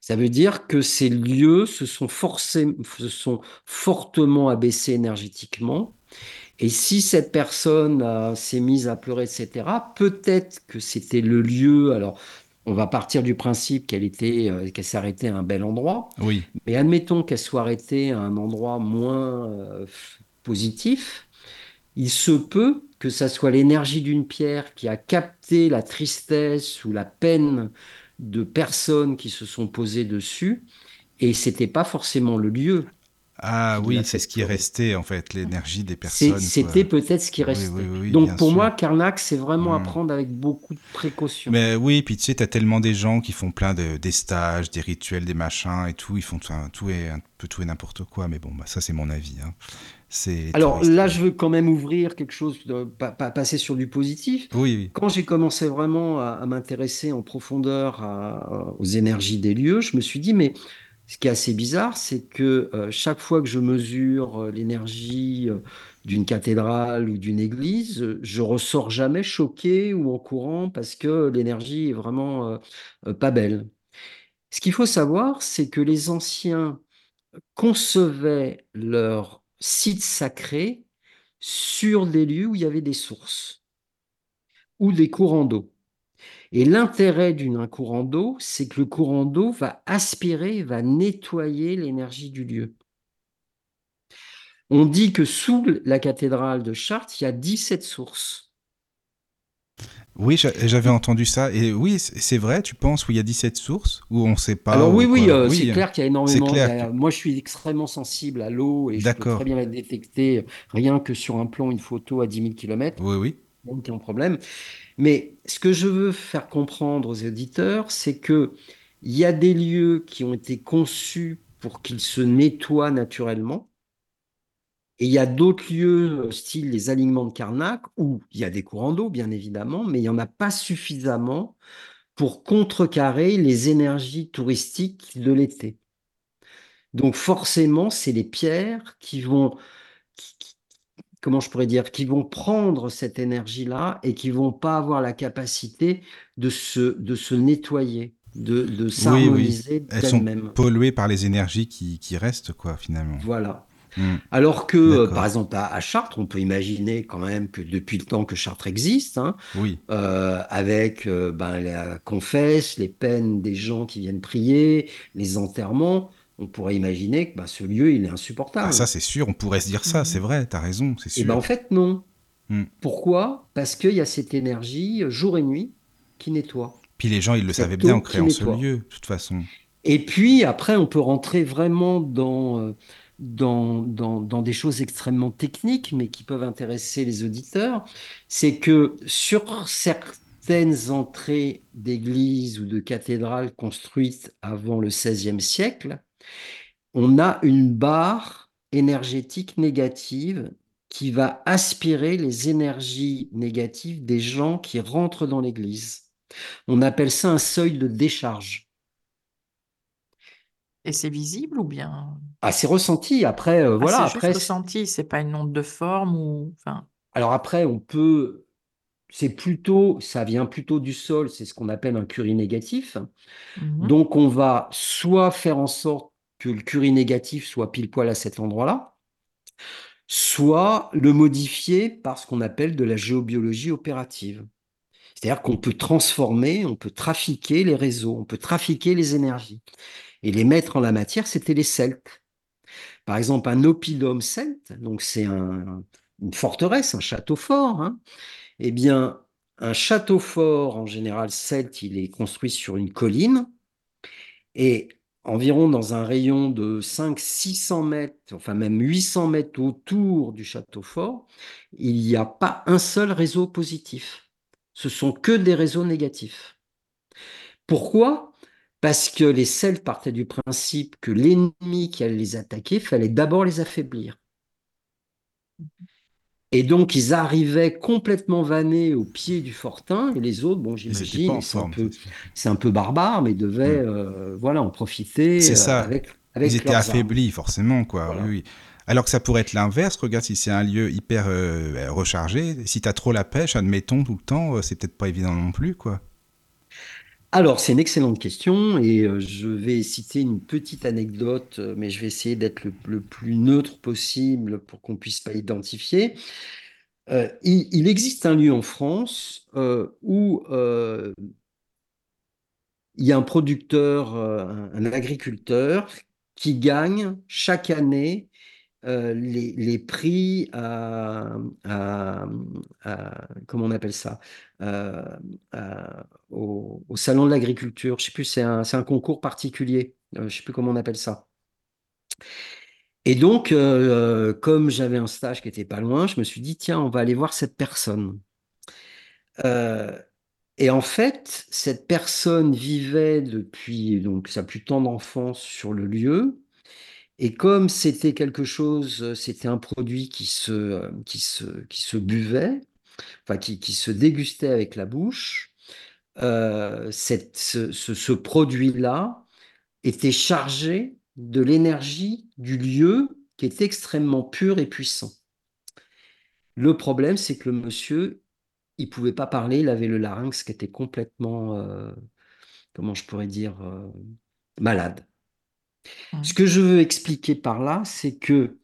Ça veut dire que ces lieux se sont, forcés, se sont fortement abaissés énergétiquement. Et si cette personne euh, s'est mise à pleurer, etc., peut-être que c'était le lieu. Alors, on va partir du principe qu'elle était, euh, qu'elle s'est arrêtée à un bel endroit. Oui. Mais admettons qu'elle soit arrêtée à un endroit moins euh, positif. Il se peut que ça soit l'énergie d'une pierre qui a capté la tristesse ou la peine de personnes qui se sont posées dessus, et c'était pas forcément le lieu. Ah oui, c'est ce qui est resté, en fait, l'énergie des personnes. C'était peut-être ce qui restait. oui, oui, Donc pour sûr. moi, Karnak, c'est vraiment à Mm. prendre avec beaucoup de précaution. Mais oui, puis tu sais, t'as tellement des gens qui font plein de des stages, des rituels, des machins et tout. Ils font tout, tout et un peu tout et n'importe quoi. Mais bon, bah, ça c'est mon avis. hein. Alors là, je veux quand même ouvrir quelque chose, de, pas, pas- passer sur du positif. Oui, oui. Quand j'ai commencé vraiment à, à m'intéresser en profondeur à- aux énergies des lieux, je me suis dit, mais ce qui est assez bizarre, c'est que euh, chaque fois que je mesure euh, l'énergie euh, d'une cathédrale ou d'une église, je ressors jamais choqué ou en courant parce que l'énergie est vraiment pas belle. Ce qu'il faut savoir, c'est que les anciens concevaient leurs sites sacrés sur des lieux où il y avait des sources ou des courants d'eau. Et l'intérêt d'un courant d'eau, c'est que le courant d'eau va aspirer, va nettoyer l'énergie du lieu. On dit que sous la cathédrale de Chartres, il y a 17 sources. Oui, j'a- j'avais entendu ça. Et oui, c'est vrai, tu penses où il y a 17 sources Où on sait pas Alors ou oui, oui, euh, Oui, c'est hein. clair qu'il y a énormément. clair il y a- que- Moi, je suis extrêmement sensible à l'eau et je peux très bien la détecter rien que sur un plan, une photo à 10 000 km. Oui, oui. aucun problème. Mais ce que je veux faire comprendre aux auditeurs, c'est que il y a des lieux qui ont été conçus pour qu'ils se nettoient naturellement. Et il y a d'autres lieux, euh, style les alignements de Karnak, où il y a des courants d'eau, bien évidemment, mais il n'y en a pas suffisamment pour contrecarrer les énergies touristiques de l'été. Donc forcément, c'est les pierres qui vont, qui- qui- comment je pourrais dire, qui vont prendre cette énergie-là et qui vont pas avoir la capacité de se, de se nettoyer, de, de s'harmoniser Elles sont polluées par les énergies qui, qui restent, quoi, finalement. Voilà. Hmm. Alors que, euh, par exemple, à, à Chartres, on peut imaginer quand même que depuis le temps que Chartres existe, hein, Oui. euh, avec euh, ben, la confesse, les peines des gens qui viennent prier, les enterrements, on pourrait imaginer que bah, ce lieu, il est insupportable. Ah, ça, c'est sûr, on pourrait se dire ça, c'est vrai, tu as raison, c'est sûr. Et ben en fait, non. Hmm. Pourquoi? Parce qu'il y a cette énergie, euh, jour et nuit, qui nettoie. Puis les gens, ils le savaient bien en créant ce lieu, de toute façon. Et puis après, on peut rentrer vraiment dans, dans, des choses extrêmement techniques, mais qui peuvent intéresser les auditeurs. C'est que sur certaines entrées d'églises ou de cathédrales construites avant le XVIe siècle, on a une barre énergétique négative qui va aspirer les énergies négatives des gens qui rentrent dans l'église. On appelle ça un seuil de décharge. Et c'est visible ou bien? Ah, c'est ressenti. Après, euh, Ah, voilà. c'est Après, ressenti, c'est pas une onde de forme ou enfin. alors après, on peut. C'est plutôt, ça vient plutôt du sol. C'est ce qu'on appelle un curie négatif. mhm. Donc, on va soit faire en sorte que le curie négatif soit pile poil à cet endroit-là, soit le modifier par ce qu'on appelle de la géobiologie opérative. C'est-à-dire qu'on peut transformer, on peut trafiquer les réseaux, on peut trafiquer les énergies. Et les maîtres en la matière, c'était les Celtes. Par exemple, un oppidum celte, donc c'est un- une forteresse, un château fort. hein. Eh bien, un château fort, en général celte, il est construit sur une colline. Et environ dans un rayon de 500-600 mètres, enfin même 800 mètres autour du château fort, il n'y a pas un seul réseau positif. Ce sont que des réseaux négatifs. Pourquoi? Parce que les Celtes partaient du principe que l'ennemi qui allait les attaquer, fallait d'abord les affaiblir. Et donc, ils arrivaient complètement vannés au pied du fortin, et les autres, bon, j'imagine, c'est un peu, un peu barbare, mais devaient, euh, voilà, en profiter C'est euh, ça. avec, avec Ils étaient armes. affaiblis, forcément, quoi. Voilà. Oui, oui. Alors que ça pourrait être l'inverse. Regarde si c'est un lieu hyper euh, rechargé. Si t'as trop la pêche, admettons, tout le temps, c'est peut-être pas évident non plus, quoi. Alors, c'est une excellente question et euh, je vais citer une petite anecdote, euh, mais je vais essayer d'être le, plus neutre possible pour qu'on puisse pas identifier. Euh, il, existe un lieu en France où il y a un producteur, un agriculteur qui gagne chaque année euh, les, prix à, comment on appelle ça Euh, au, salon de l'agriculture. Je sais plus, c'est un, concours particulier. Euh, je sais plus comment on appelle ça. Et donc, euh, comme j'avais un stage qui était pas loin, je me suis dit, tiens, on va aller voir cette personne. Et en fait, cette personne vivait depuis donc sa plus tendre enfance sur le lieu. Et comme c'était quelque chose, euh, c'était un produit qui se, euh, qui se, qui se buvait, enfin qui, qui se dégustait avec la bouche, euh, cette, ce, ce- produit-là était chargé de l'énergie du lieu qui est extrêmement pur et puissant. Le problème, c'est que le monsieur, il pouvait pas parler, il avait le larynx qui était complètement, comment je pourrais dire, malade. Ce que je veux expliquer par là, c'est que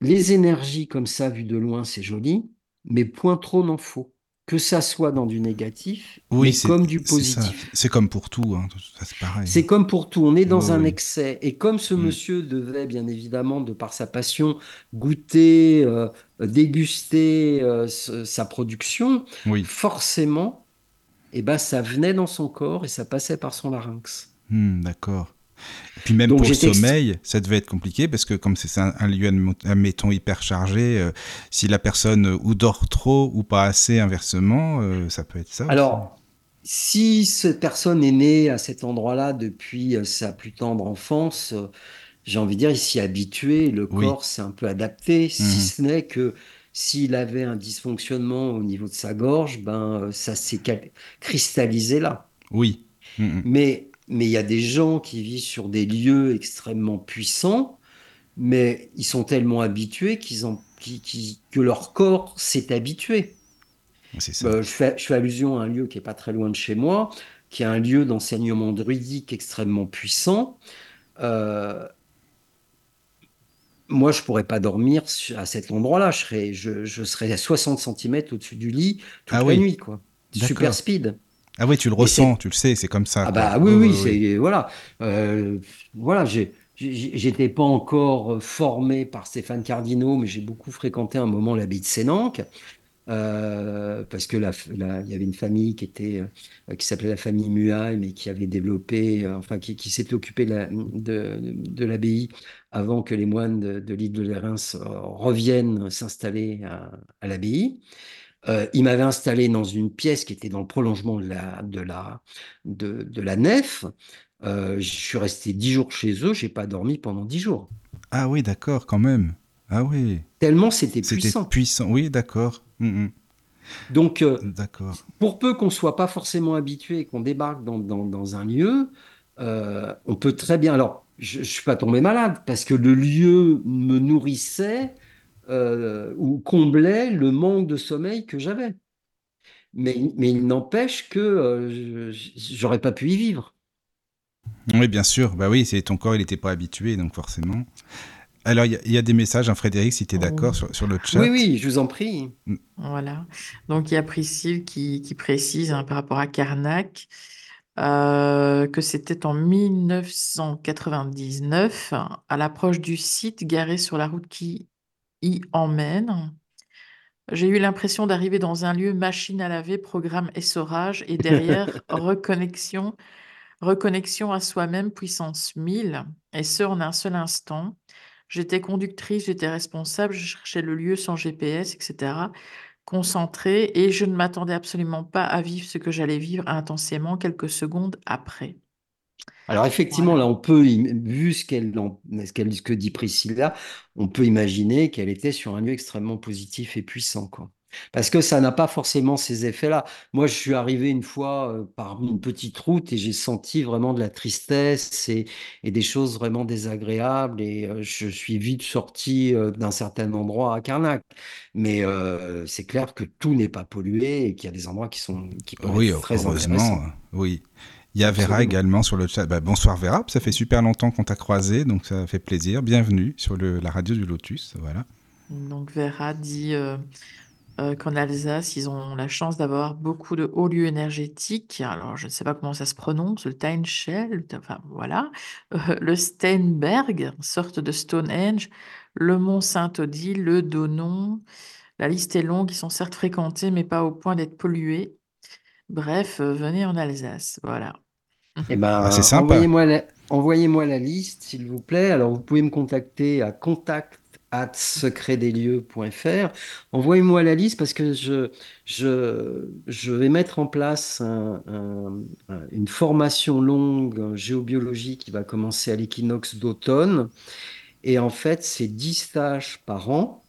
les énergies comme ça, vues de loin, c'est joli, mais point trop n'en faut. Que ça soit dans du négatif, Oui, mais c'est comme du positif. C'est comme pour tout, hein. C'est pareil. C'est comme pour tout, on est dans un oui. excès. Et comme ce Mm. monsieur devait, bien évidemment, de par sa passion, goûter, euh, déguster euh, ce- sa production, Oui. forcément, eh ben, ça venait dans son corps et ça passait par son larynx. Hmm, D'accord. Et puis même Donc pour le ext- sommeil, ça devait être compliqué parce que comme c'est un, un lieu, admettons, hyper chargé, euh, si la personne euh, ou dort trop ou pas assez, inversement, euh, ça peut être ça. aussi. Alors, si cette personne est née à cet endroit-là depuis sa plus tendre enfance, j'ai envie de dire, il s'y est habitué, le Oui. corps s'est un peu adapté, si Mhm. ce n'est que s'il avait un dysfonctionnement au niveau de sa gorge, ben, ça s'est cristallisé là. Oui. Hmm. Mais mais il y a des gens qui vivent sur des lieux extrêmement puissants, mais ils sont tellement habitués qu'ils en, qui- qui- que leur corps s'est habitué. Ça. Euh, je fais, je fais allusion à un lieu qui est pas très loin de chez moi, qui est un lieu d'enseignement druidique extrêmement puissant. Euh, moi, je pourrais pas dormir à cet endroit-là. Je serais, je, je serais à 60 cm au-dessus du lit toute Ah la oui. nuit, quoi. Super speed. Ah oui, tu le ressens, tu le sais, c'est comme ça. Ah bah oui, oui, c'est voilà, Euh, voilà, j'ai j'étais pas encore formé par Stéphane Cardinaux, mais j'ai beaucoup fréquenté un moment l'abbaye de Sénanque. Euh, parce que il y avait une famille qui était euh, qui s'appelait la famille Muay, mais qui avait développé, euh, enfin qui, qui s'était occupé de, de, l'abbaye avant que les moines de, l'île de Lérins reviennent s'installer à, à l'abbaye. Il m'avait installé dans une pièce qui était dans le prolongement de la, de la, de, de la nef. je suis resté dix jours chez eux, j'ai pas dormi pendant dix jours. Ah oui, d'accord, quand même. Ah oui. Tellement c'était puissant. C'était puissant, oui, d'accord. Mm, mm. Donc, euh, pour peu qu'on soit pas forcément habitué, qu'on débarque dans, dans, un lieu, euh, on peut très bien. Alors, je ne suis pas tombé malade parce que le lieu me nourrissait euh, ou comblait le manque de sommeil que j'avais. Mais, mais il n'empêche que j'aurais pas pu y vivre. Oui, bien sûr. Bah oui, c'est ton corps, il n'était pas habitué, donc forcément. Alors, il y, a des messages, hein, Frédéric, si tu es oh. d'accord, sur, le chat. Oui, oui, je vous en prie. Mm. Voilà. Donc, il y a Priscille qui, précise hein, par rapport à Carnac euh, que c'était en 1999, à l'approche du site garé sur la route qui y emmène. J'ai eu l'impression d'arriver dans un lieu machine à laver, programme essorage et derrière [LAUGHS] reconnexion, reconnexion à soi-même puissance 1000 et ce en un seul instant. J'étais conductrice, j'étais responsable, je cherchais le lieu sans GPS, etc. Concentrée et je ne m'attendais absolument pas à vivre ce que j'allais vivre intensément quelques secondes après. Alors effectivement, là, on peut, vu ce qu'elle, ce que dit Priscilla, on peut imaginer qu'elle était sur un lieu extrêmement positif et puissant, quoi. Parce que ça n'a pas forcément ces effets-là. Moi, je suis arrivé une fois euh, par une petite route et j'ai senti vraiment de la tristesse et, des choses vraiment désagréables. Et euh, je suis vite sorti euh, d'un certain endroit à Carnac. Mais c'est clair que tout n'est pas pollué et qu'il y a des endroits qui sont qui peuvent oui, être très heureusement, oui. Il y a Vera également sur le chat. Bah, bonsoir Vera, ça fait super longtemps qu'on t'a croisé, donc ça fait plaisir. Bienvenue sur le, la radio du Lotus, voilà. Donc Vera dit euh, qu'en Alsace, ils ont la chance d'avoir beaucoup de hauts lieux énergétiques. Alors, je ne sais pas comment ça se prononce, le Teinschell, enfin voilà, euh, le Steinberg, sorte de Stonehenge, le Mont Saint-Odile, le Donon. La liste est longue, ils sont certes fréquentés, mais pas au point d'être pollués. Bref, euh, venez en Alsace, voilà. Eh ben, ah, c'est sympa. Envoyez-moi la, envoyez la liste, s'il vous plaît. Alors, vous pouvez me contacter à contact at secretdeslieux.fr. Envoyez-moi la liste parce que je, je, je vais mettre en place une formation longue en géobiologie qui va commencer à l'équinoxe d'automne. Et en fait, c'est 10 stages par an,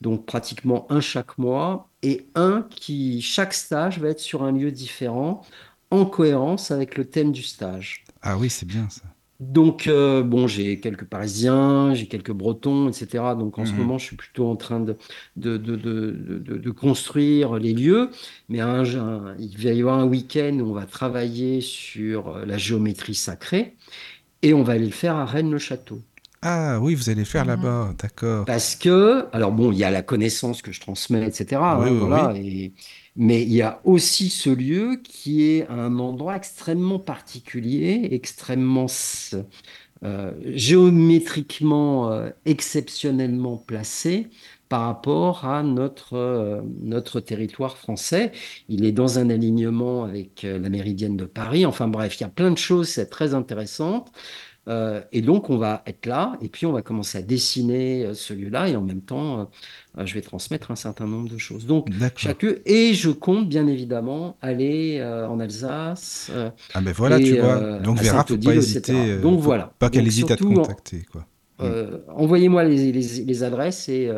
donc pratiquement un chaque mois, et un qui, chaque stage va être sur un lieu différent, en cohérence avec le thème du stage. Ah oui, c'est bien ça. Donc, euh, bon, j'ai quelques Parisiens, j'ai quelques Bretons, etc. Donc, en ce mhm. moment, je suis plutôt en train de, de, de, de construire les lieux. Mais un, il va y avoir un week-end où on va travailler sur la géométrie sacrée et on va aller le faire à Rennes-le-Château. Ah oui, vous allez le faire là-bas, d'accord. Parce que, alors bon, il y a la connaissance que je transmets, etc. Oui, hein, voilà, Et, mais il y a aussi ce lieu qui est un endroit extrêmement particulier, extrêmement euh, géométriquement euh, exceptionnellement placé par rapport à notre, euh, notre territoire français. Il est dans un alignement avec la méridienne de Paris. Enfin bref, il y a plein de choses, c'est très intéressant. Euh, et donc, on va être là, et puis on va commencer à dessiner euh, ce lieu-là, et en même temps, euh, je vais transmettre un certain nombre de choses. Donc, chaque et je compte bien évidemment aller en Alsace. ah ben voilà, tu vois. Donc Vera, faut pas hésiter. Donc voilà. Pas qu'elle hésite à te contacter, quoi. Envoyez-moi les, les, les, adresses et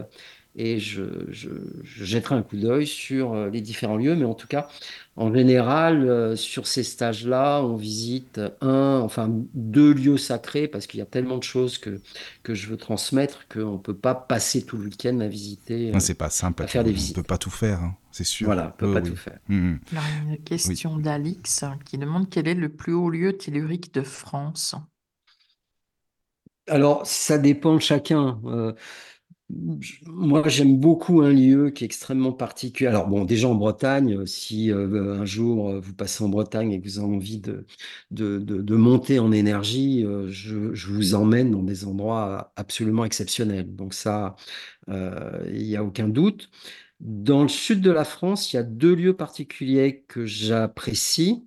et je, je, jetterai un coup d'œil sur euh, les différents lieux. Mais en tout cas, en général, euh, sur ces stages-là, on visite un, enfin deux lieux sacrés parce qu'il y a tellement de choses que, que je veux transmettre qu'on ne peut pas passer tout le week-end à visiter. c'est pas simple. À faire des visites. On ne peut pas tout faire, hein, c'est sûr. Voilà, on ne peut pas tout faire. Mmh, mmh. une question d'Alix qui demande quel est le plus haut lieu tellurique de France? Alors, ça dépend de chacun. Euh, Moi, j'aime beaucoup un lieu qui est extrêmement particulier. Alors, bon, déjà en Bretagne, si euh, un jour euh, vous passez en Bretagne et que vous avez envie de, de, de- monter en énergie, euh, je, je vous emmène dans des endroits absolument exceptionnels. Donc ça, euh, il n'y a aucun doute. Dans le sud de la France, il y a deux lieux particuliers que j'apprécie.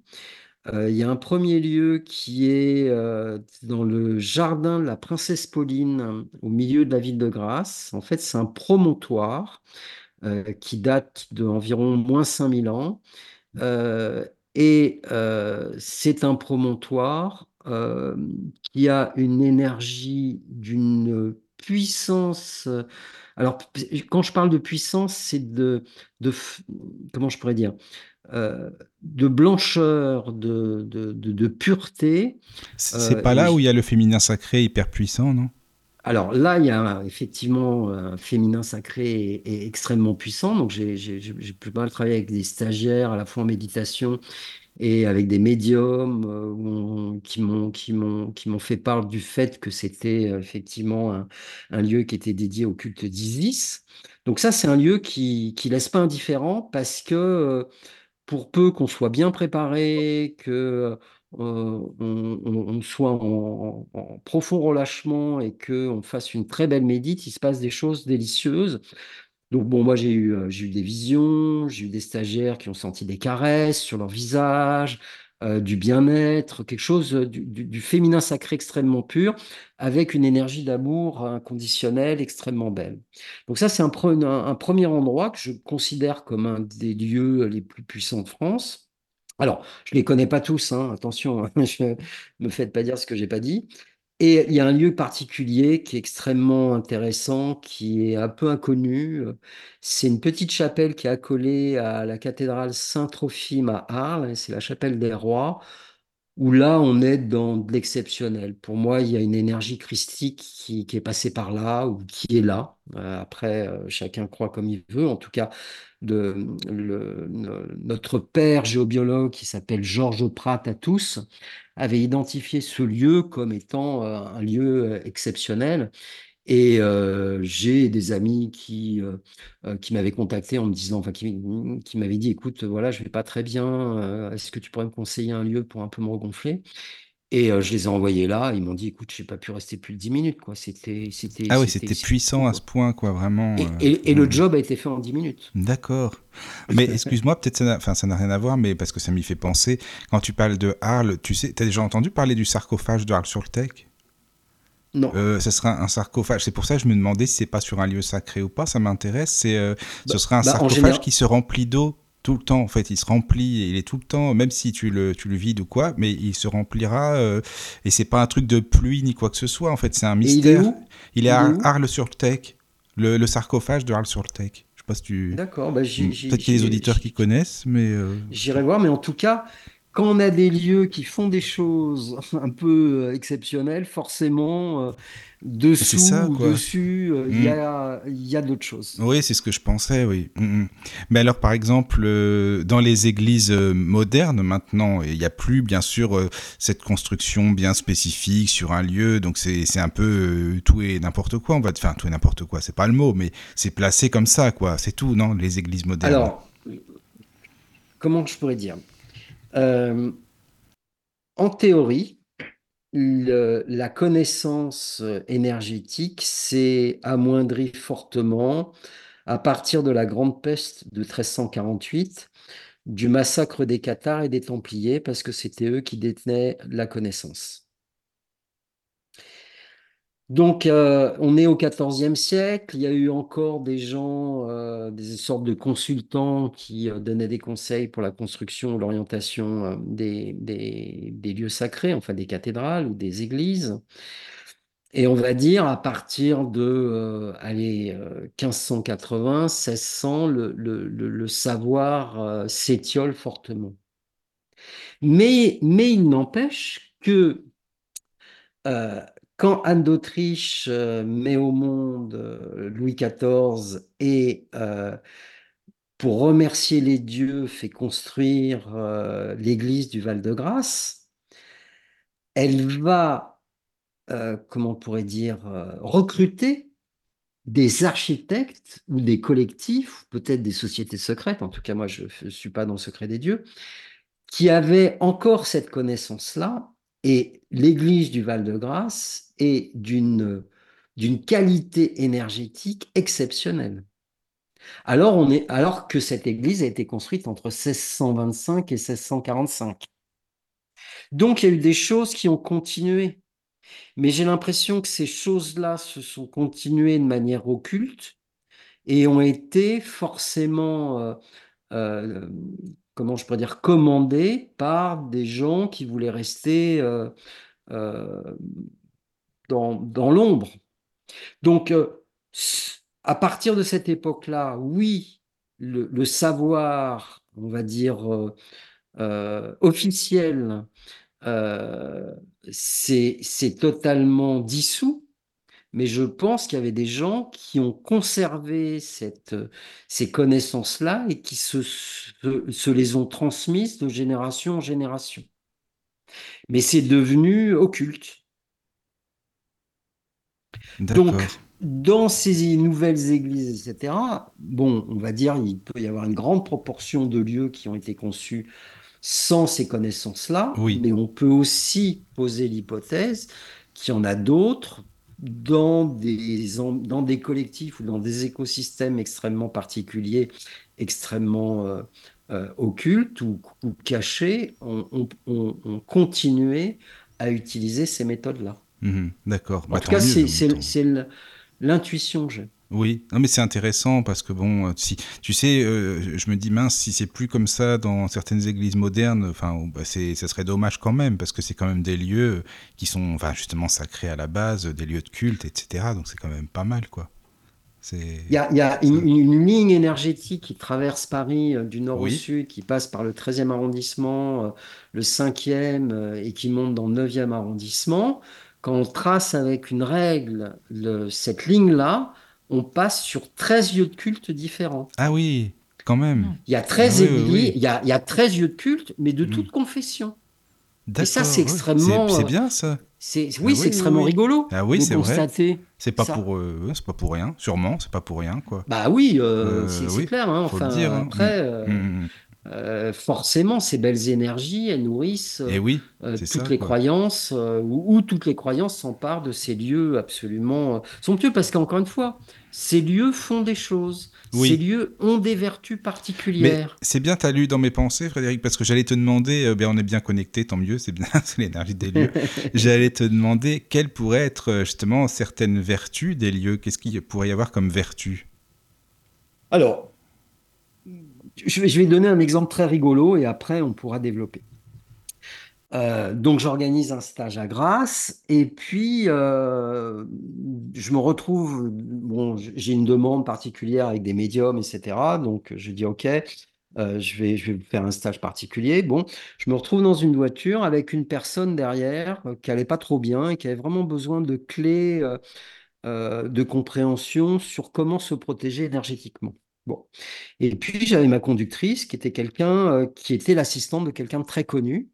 Euh, il y a un premier lieu qui est euh, dans le jardin de la Princesse Pauline, au milieu de la ville de Grasse. En fait, c'est un promontoire euh, qui date d'environ moins 5000 ans. Et c'est un promontoire qui a une énergie d'une puissance. Alors, quand je parle de puissance, c'est de, comment je pourrais dire, euh, de blancheur, de, de, de- de pureté. C'est c'est Euh, pas là où il y a le féminin sacré hyper puissant, non? Alors là, il y a effectivement un féminin sacré et, et extrêmement puissant. Donc, j'ai pas mal travailler avec des stagiaires à la fois en méditation et avec des médiums euh, on- qui m'ont qui m'ont qui m'ont fait part du fait que c'était euh, effectivement un, un lieu qui était dédié au culte d'Isis. Donc ça, c'est un lieu qui qui laisse pas indifférent parce que euh, pour peu qu'on soit bien préparé, que euh, on, soit en, profond relâchement et que on fasse une très belle médite, il se passe des choses délicieuses. Donc bon, moi j'ai eu, euh, j'ai eu des visions, j'ai eu des stagiaires qui ont senti des caresses sur leur visage, euh, du bien-être, quelque chose euh, du, féminin sacré extrêmement pur, avec une énergie d'amour inconditionnel extrêmement belle. Donc ça, c'est un, pre- un- un premier endroit que je considère comme un des lieux les plus puissants de France. Alors, je les connais pas tous, hein, attention, hein, [LAUGHS] je me faites pas dire ce que j'ai pas dit. Et il y a un lieu particulier qui est extrêmement intéressant, qui est un peu inconnu. C'est une petite chapelle qui est accolée à la cathédrale Saint-Trophime à Arles, c'est la chapelle des rois, où là, on est dans de l'exceptionnel. Pour moi, il y a une énergie christique qui, est passée par là, ou qui est là. Euh, après, euh, chacun croit comme il veut. En tout cas, notre père géobiologue, qui s'appelle Georges Prat à tous, avait identifié ce lieu comme étant euh, un lieu exceptionnel. Et euh, j'ai des amis qui, euh, qui m'avaient contacté en me disant, enfin, qui, qui m'avaient dit, écoute, voilà, je vais pas très bien, est-ce que tu pourrais me conseiller un lieu pour un peu me regonfler? Et euh, je les ai envoyés là, ils m'ont dit, écoute, j'ai pas pu rester plus de 10 minutes, quoi. C'était, c'était, Ah oui, c'était, puissant à ce point, quoi, vraiment. Et, euh, le job a été fait en 10 minutes. D'accord. Mais excuse-moi, peut-être ça enfin, ça n'a rien à voir, mais parce que ça m'y fait penser. Quand tu parles de Arles, tu sais, t'as déjà entendu parler du sarcophage de Arles-sur-le-Tech Non. Euh, ce sera un sarcophage. C'est pour ça que je me demandais si c'est pas sur un lieu sacré ou pas. Ça m'intéresse. C'est, euh, ce Bah- sera un bah, sarcophage général- qui se remplit d'eau tout le temps. En fait, il se remplit. et Il est tout le temps, même si tu le, tu le vides ou quoi, mais il se remplira. euh, et c'est pas un truc de pluie ni quoi que ce soit. En fait, c'est un Et il est mystère. où? Il est à où? Arles-sur-le-Tech. Le, le sarcophage de Arles-sur-le-Tech. Je sais pas si tu. D'accord, bah, Hmm. Peut-être qu'il y a des auditeurs qui connaissent, mais. euh, J'irai voir, mais en tout cas, quand on a des lieux qui font des choses [LAUGHS] un peu euh, exceptionnelles, forcément, euh, dessous ça, ou dessus, euh, il y a, il y a d'autres choses. Oui, c'est ce que je pensais, oui. Mm, mm. Mais alors, par exemple, euh, dans les églises modernes, maintenant, il n'y a plus, bien sûr, euh, cette construction bien spécifique sur un lieu. Donc, c'est c'est un peu tout et n'importe quoi. On va, enfin, tout et n'importe quoi, c'est pas le mot, mais c'est placé comme ça, quoi. C'est tout, non Les églises modernes. Alors, comment je pourrais dire? Euh, en théorie, la connaissance énergétique s'est amoindrie fortement à partir de la Grande Peste de 1348, du massacre des Cathares et des Templiers, parce que c'était eux qui détenaient la connaissance. Donc, euh, on est au XIVe siècle. Il y a eu encore des gens, euh, des sortes de consultants qui euh, donnaient des conseils pour la construction ou l'orientation euh, des, des- des lieux sacrés, enfin des cathédrales ou des églises. Et on va dire à partir de euh, allez, euh, 1580, 1600, le, le- le- le savoir s'étiole fortement. Mais, mais il n'empêche que euh, quand Anne d'Autriche euh, met au monde euh, Louis XIV et euh, pour remercier les dieux fait construire l'église du Val-de-Grâce, elle va, comment on pourrait dire, recruter des architectes ou des collectifs, peut-être des sociétés secrètes, en tout cas moi je ne suis pas dans le secret des dieux, qui avaient encore cette connaissance-là, et l'église du Val-de-Grâce est d'une qualité énergétique exceptionnelle. Alors, on est, alors que cette église a été construite entre 1625 et 1645. Donc, il y a eu des choses qui ont continué. Mais j'ai l'impression que ces choses-là se sont continuées de manière occulte et ont été forcément, euh, euh, comment je pourrais dire, commandées par des gens qui voulaient rester euh, dans, dans l'ombre. Donc, à partir de cette époque-là, oui, le, savoir, on va dire, officiel euh, c'est totalement dissous, mais je pense qu'il y avait des gens qui ont conservé cette, ces connaissances-là et qui se, se, les ont transmises de génération en génération. Mais c'est devenu occulte. Donc, dans ces nouvelles églises, etc., bon, on va dire, il peut y avoir une grande proportion de lieux qui ont été conçus sans ces connaissances-là, mais on peut aussi poser l'hypothèse qu'il y en a d'autres dans des, dans des collectifs ou dans des écosystèmes extrêmement particuliers, extrêmement euh, euh, occultes ou, cachés, ont on, continué à utiliser ces méthodes-là. Mhm, d'accord. En bah, tout cas, c'est l'intuition que j'ai. Oui, non mais c'est intéressant parce que bon, euh, si tu sais, euh, je me dis mince, si c'est plus comme ça dans certaines églises modernes, enfin, bah, c'est, ça serait dommage quand même parce que c'est quand même des lieux qui sont, enfin, justement sacrés à la base, des lieux de culte, etc. Donc c'est quand même pas mal, quoi. Il y a, y a une, ligne énergétique qui traverse Paris euh, du nord au sud, qui passe par le 13e arrondissement, le 5e et qui monte dans le 9e arrondissement. Quand on trace avec une règle le, cette ligne-là, on passe sur 13 lieux de culte différents. Ah oui, quand même. Il y a 13 ah églises, Il, y a, il y a 13 lieux de culte, mais de toute mm. confession. Et ça, c'est extrêmement. C'est bien ça. C'est oui, ah c'est extrêmement rigolo. Ah oui, c'est vrai. C'est pas pour euh, c'est pas pour rien, sûrement, c'est pas pour rien quoi. Bah oui, euh, euh, c'est clair. Hein, enfin, dire, hein. après. Mm, forcément, ces belles énergies, elles nourrissent Et oui, toutes les croyances, ou, toutes les croyances s'emparent de ces lieux absolument somptueux, parce qu'encore une fois, ces lieux font des choses. Ces lieux ont des vertus particulières. C'est bien, tu as lu dans mes pensées, Frédéric, parce que j'allais te demander, euh, ben, on est bien connecté, tant mieux, c'est bien, [LAUGHS] c'est l'énergie des lieux. [LAUGHS] j'allais te demander quelles pourraient être euh, justement certaines vertus des lieux? Qu'est-ce qu'il pourrait y avoir comme vertu Alors, je vais donner un exemple très rigolo et après on pourra développer. Euh, donc j'organise un stage à Grasse et puis euh, je me retrouve, bon, j'ai une demande particulière avec des médiums, etc. Donc je dis ok, euh, je vais, je faire un stage particulier. Bon, je me retrouve dans une voiture avec une personne derrière qui allait pas trop bien et qui avait vraiment besoin de clés de compréhension sur comment se protéger énergétiquement. Et puis j'avais ma conductrice qui était quelqu'un qui était l'assistante de quelqu'un de très connu.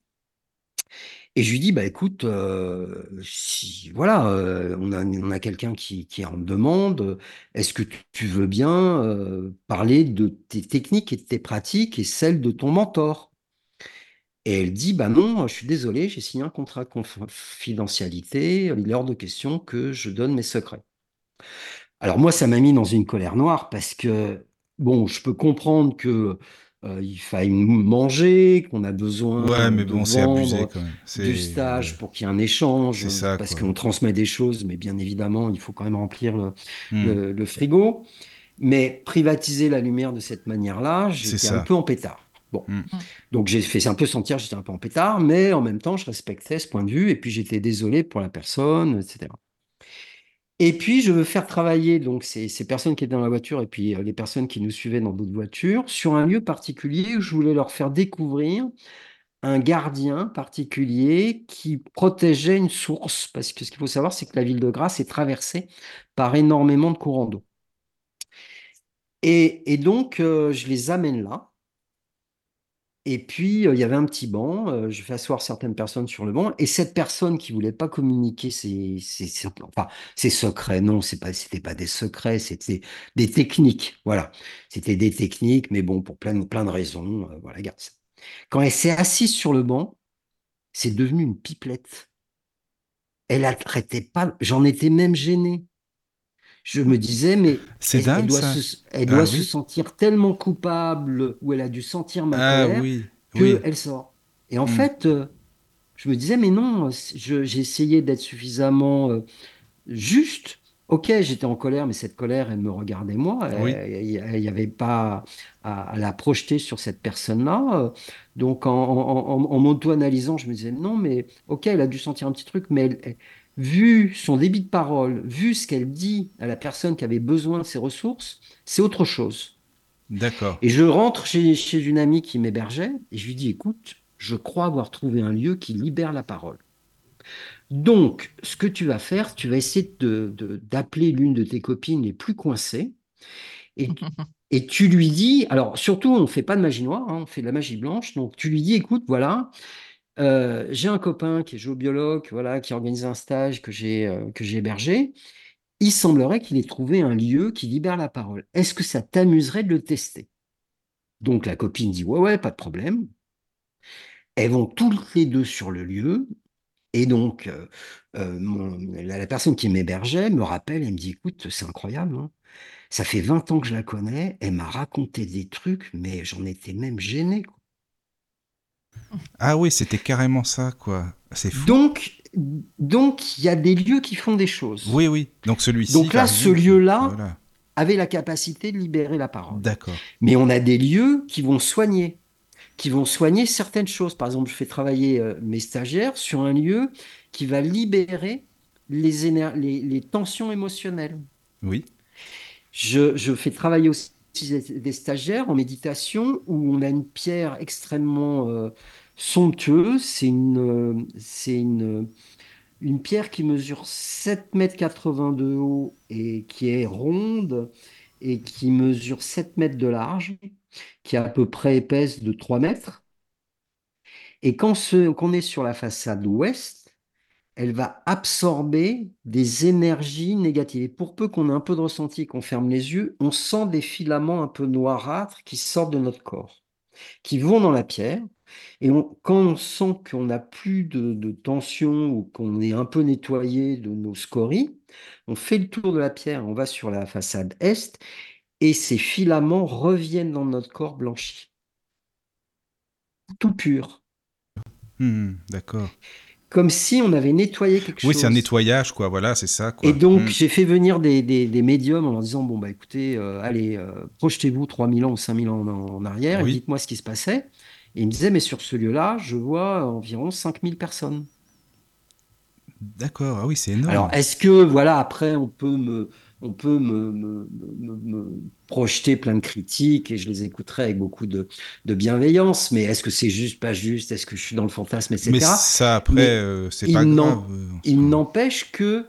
Et je lui dis, bah écoute, euh, si, voilà, euh, on a, on a quelqu'un qui, qui en demande, est-ce que tu, veux bien euh, parler de tes techniques et de tes pratiques et celles de ton mentor? Et elle dit, bah non, je suis désolé, j'ai signé un contrat de confidentialité, il est hors de question que je donne mes secrets. Alors moi, ça m'a mis dans une colère noire parce que, bon, je peux comprendre que euh, il faille manger, qu'on a besoin de vendre du stage pour qu'il y ait un échange, parce qu'on transmet des choses, mais bien évidemment, il faut quand même remplir le, hmm. frigo. Mais privatiser la lumière de cette manière-là, j'étais un peu en pétard. Bon. Hmm. Donc j'ai fait un peu sentir j'étais un peu en pétard, mais en même temps, je respectais ce point de vue, et puis j'étais désolé pour la personne, etc. Et puis, je veux faire travailler donc ces, personnes qui étaient dans la voiture et puis euh, les personnes qui nous suivaient dans d'autres voitures sur un lieu particulier où je voulais leur faire découvrir un gardien particulier qui protégeait une source. Parce que ce qu'il faut savoir, c'est que la ville de Grasse est traversée par énormément de courants d'eau. Et, et donc, euh, je les amène là. Et puis, euh, il y avait un petit banc. euh, je fais asseoir certaines personnes sur le banc. Et cette personne qui voulait pas communiquer ses, enfin, secrets, non, c'est pas, c'était pas des secrets, c'était des techniques. Voilà. C'était des techniques, mais bon, pour plein, plein de raisons. euh, voilà, garde ça. Quand elle s'est assise sur le banc, c'est devenu une pipelette. Elle n'arrêtait pas. J'en étais même gêné. Je me disais, mais C'est elle, elle dingue doit ça. se, elle Ah doit se oui. sentir tellement coupable, ou elle a dû sentir ma Ah colère, oui, oui. qu'elle sort. Et en Hmm. fait, euh, je me disais, mais non, j'ai essayé d'être suffisamment euh, juste. Ok, j'étais en colère, mais cette colère, elle me regardait moi. Elle- Il n'y avait pas à, à la projeter sur cette personne-là. Euh, Donc, en, en- en- en m'auto-analysant, je me disais, non, mais ok, elle a dû sentir un petit truc, mais elle- elle- vu son débit de parole, vu ce qu'elle dit à la personne qui avait besoin de ses ressources, c'est autre chose. D'accord. Et je rentre chez, chez une amie qui m'hébergeait et je lui dis, écoute, je crois avoir trouvé un lieu qui libère la parole. Donc, ce que tu vas faire, tu vas essayer de, de- d'appeler l'une de tes copines les plus coincées et, [LAUGHS] et tu lui dis, alors surtout, on ne fait pas de magie noire, hein, on fait de la magie blanche, donc tu lui dis, écoute, voilà, euh, j'ai un copain qui est géobiologue, voilà, qui organise un stage que j'ai euh, que j'ai hébergé. Il semblerait qu'il ait trouvé un lieu qui libère la parole. Est-ce que ça t'amuserait de le tester? Donc la copine dit ouais ouais pas de problème. Elles vont toutes les deux sur le lieu et donc euh, la, personne qui m'hébergeait me rappelle et me dit écoute c'est incroyable hein. Ça fait 20 ans que je la connais, elle m'a raconté des trucs mais j'en étais même gêné. Ah oui, c'était carrément ça, quoi. C'est fou. Donc donc il y a des lieux qui font des choses. Oui, oui. Donc celui-ci. Donc là, ce lieu-là- Voilà. Avait la capacité de libérer la parole. D'accord. Mais on a des lieux qui vont soigner, qui vont soigner certaines choses. Par exemple, je fais travailler euh, mes stagiaires sur un lieu qui va libérer les, les tensions émotionnelles. Oui. Je, je fais travailler aussi des stagiaires en méditation où on a une pierre extrêmement euh, somptueuse. C'est une, euh, une, une pierre qui mesure 7 mètres 80 de haut et qui est ronde et qui mesure 7 mètres de large, qui est à peu près épaisse de 3 mètres. Et quand on est sur la façade ouest, elle va absorber des énergies négatives. Et pour peu qu'on ait un peu de ressenti qu'on ferme les yeux, on sent des filaments un peu noirâtres qui sortent de notre corps, qui vont dans la pierre. Et quand on sent qu'on n'a plus de, de tension ou qu'on est un peu nettoyé de nos scories, on fait le tour de la pierre, on va sur la façade est, et ces filaments reviennent dans notre corps blanchi. Tout pur. Hmm, D'accord. Comme si on avait nettoyé quelque Oui, chose. c'est un nettoyage, quoi. Voilà, c'est ça, quoi. Et donc, Hmm. j'ai fait venir des, des- des médiums en leur disant, bon, bah écoutez, euh, allez, euh, projetez-vous 3000 ans ou 5000 ans en, en arrière Oui. et dites-moi ce qui se passait. Et ils me disaient, mais sur ce lieu-là, je vois environ 5000 personnes. D'accord. Ah oui, c'est énorme. Alors, est-ce que, voilà, après, on peut me, on peut me, me- me- me projeter plein de critiques et je les écouterai avec beaucoup de, de bienveillance, mais est-ce que c'est juste, pas juste, est-ce que je suis dans le fantasme, etc. Mais ça, après, euh, c'est pas grave. euh, Il n'empêche que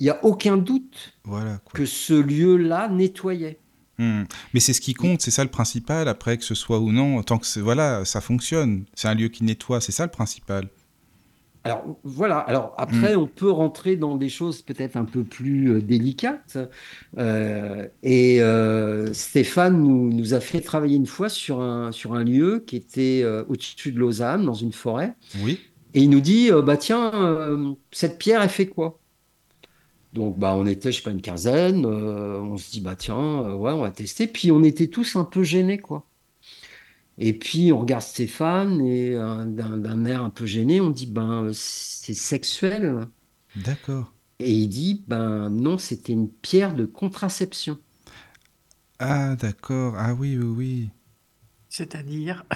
il n'y a aucun doute Voilà, quoi. que ce lieu-là nettoyait. Hmm. Mais c'est ce qui compte, c'est ça le principal, après que ce soit ou non, tant que voilà, ça fonctionne. C'est un lieu qui nettoie, c'est ça le principal. Alors voilà, alors après on peut rentrer dans des choses peut-être un peu plus euh, délicates. Euh, et euh, Stéphane nous, nous a fait travailler une fois sur un, sur un lieu qui était euh, au-dessus de Lausanne, dans une forêt. Oui. Et il nous dit, bah tiens, cette pierre, elle fait quoi? Donc bah on était, je sais pas, une quinzaine. euh, on se dit, bah tiens, euh, ouais, on va tester. Puis on était tous un peu gênés, quoi. Et puis on regarde Stéphane et euh, d'un air un peu gêné, on dit, ben c'est sexuel. D'accord. Et il dit, ben non, c'était une pierre de contraception. Ah, d'accord. Ah oui, oui, oui. C'est-à-dire. [LAUGHS]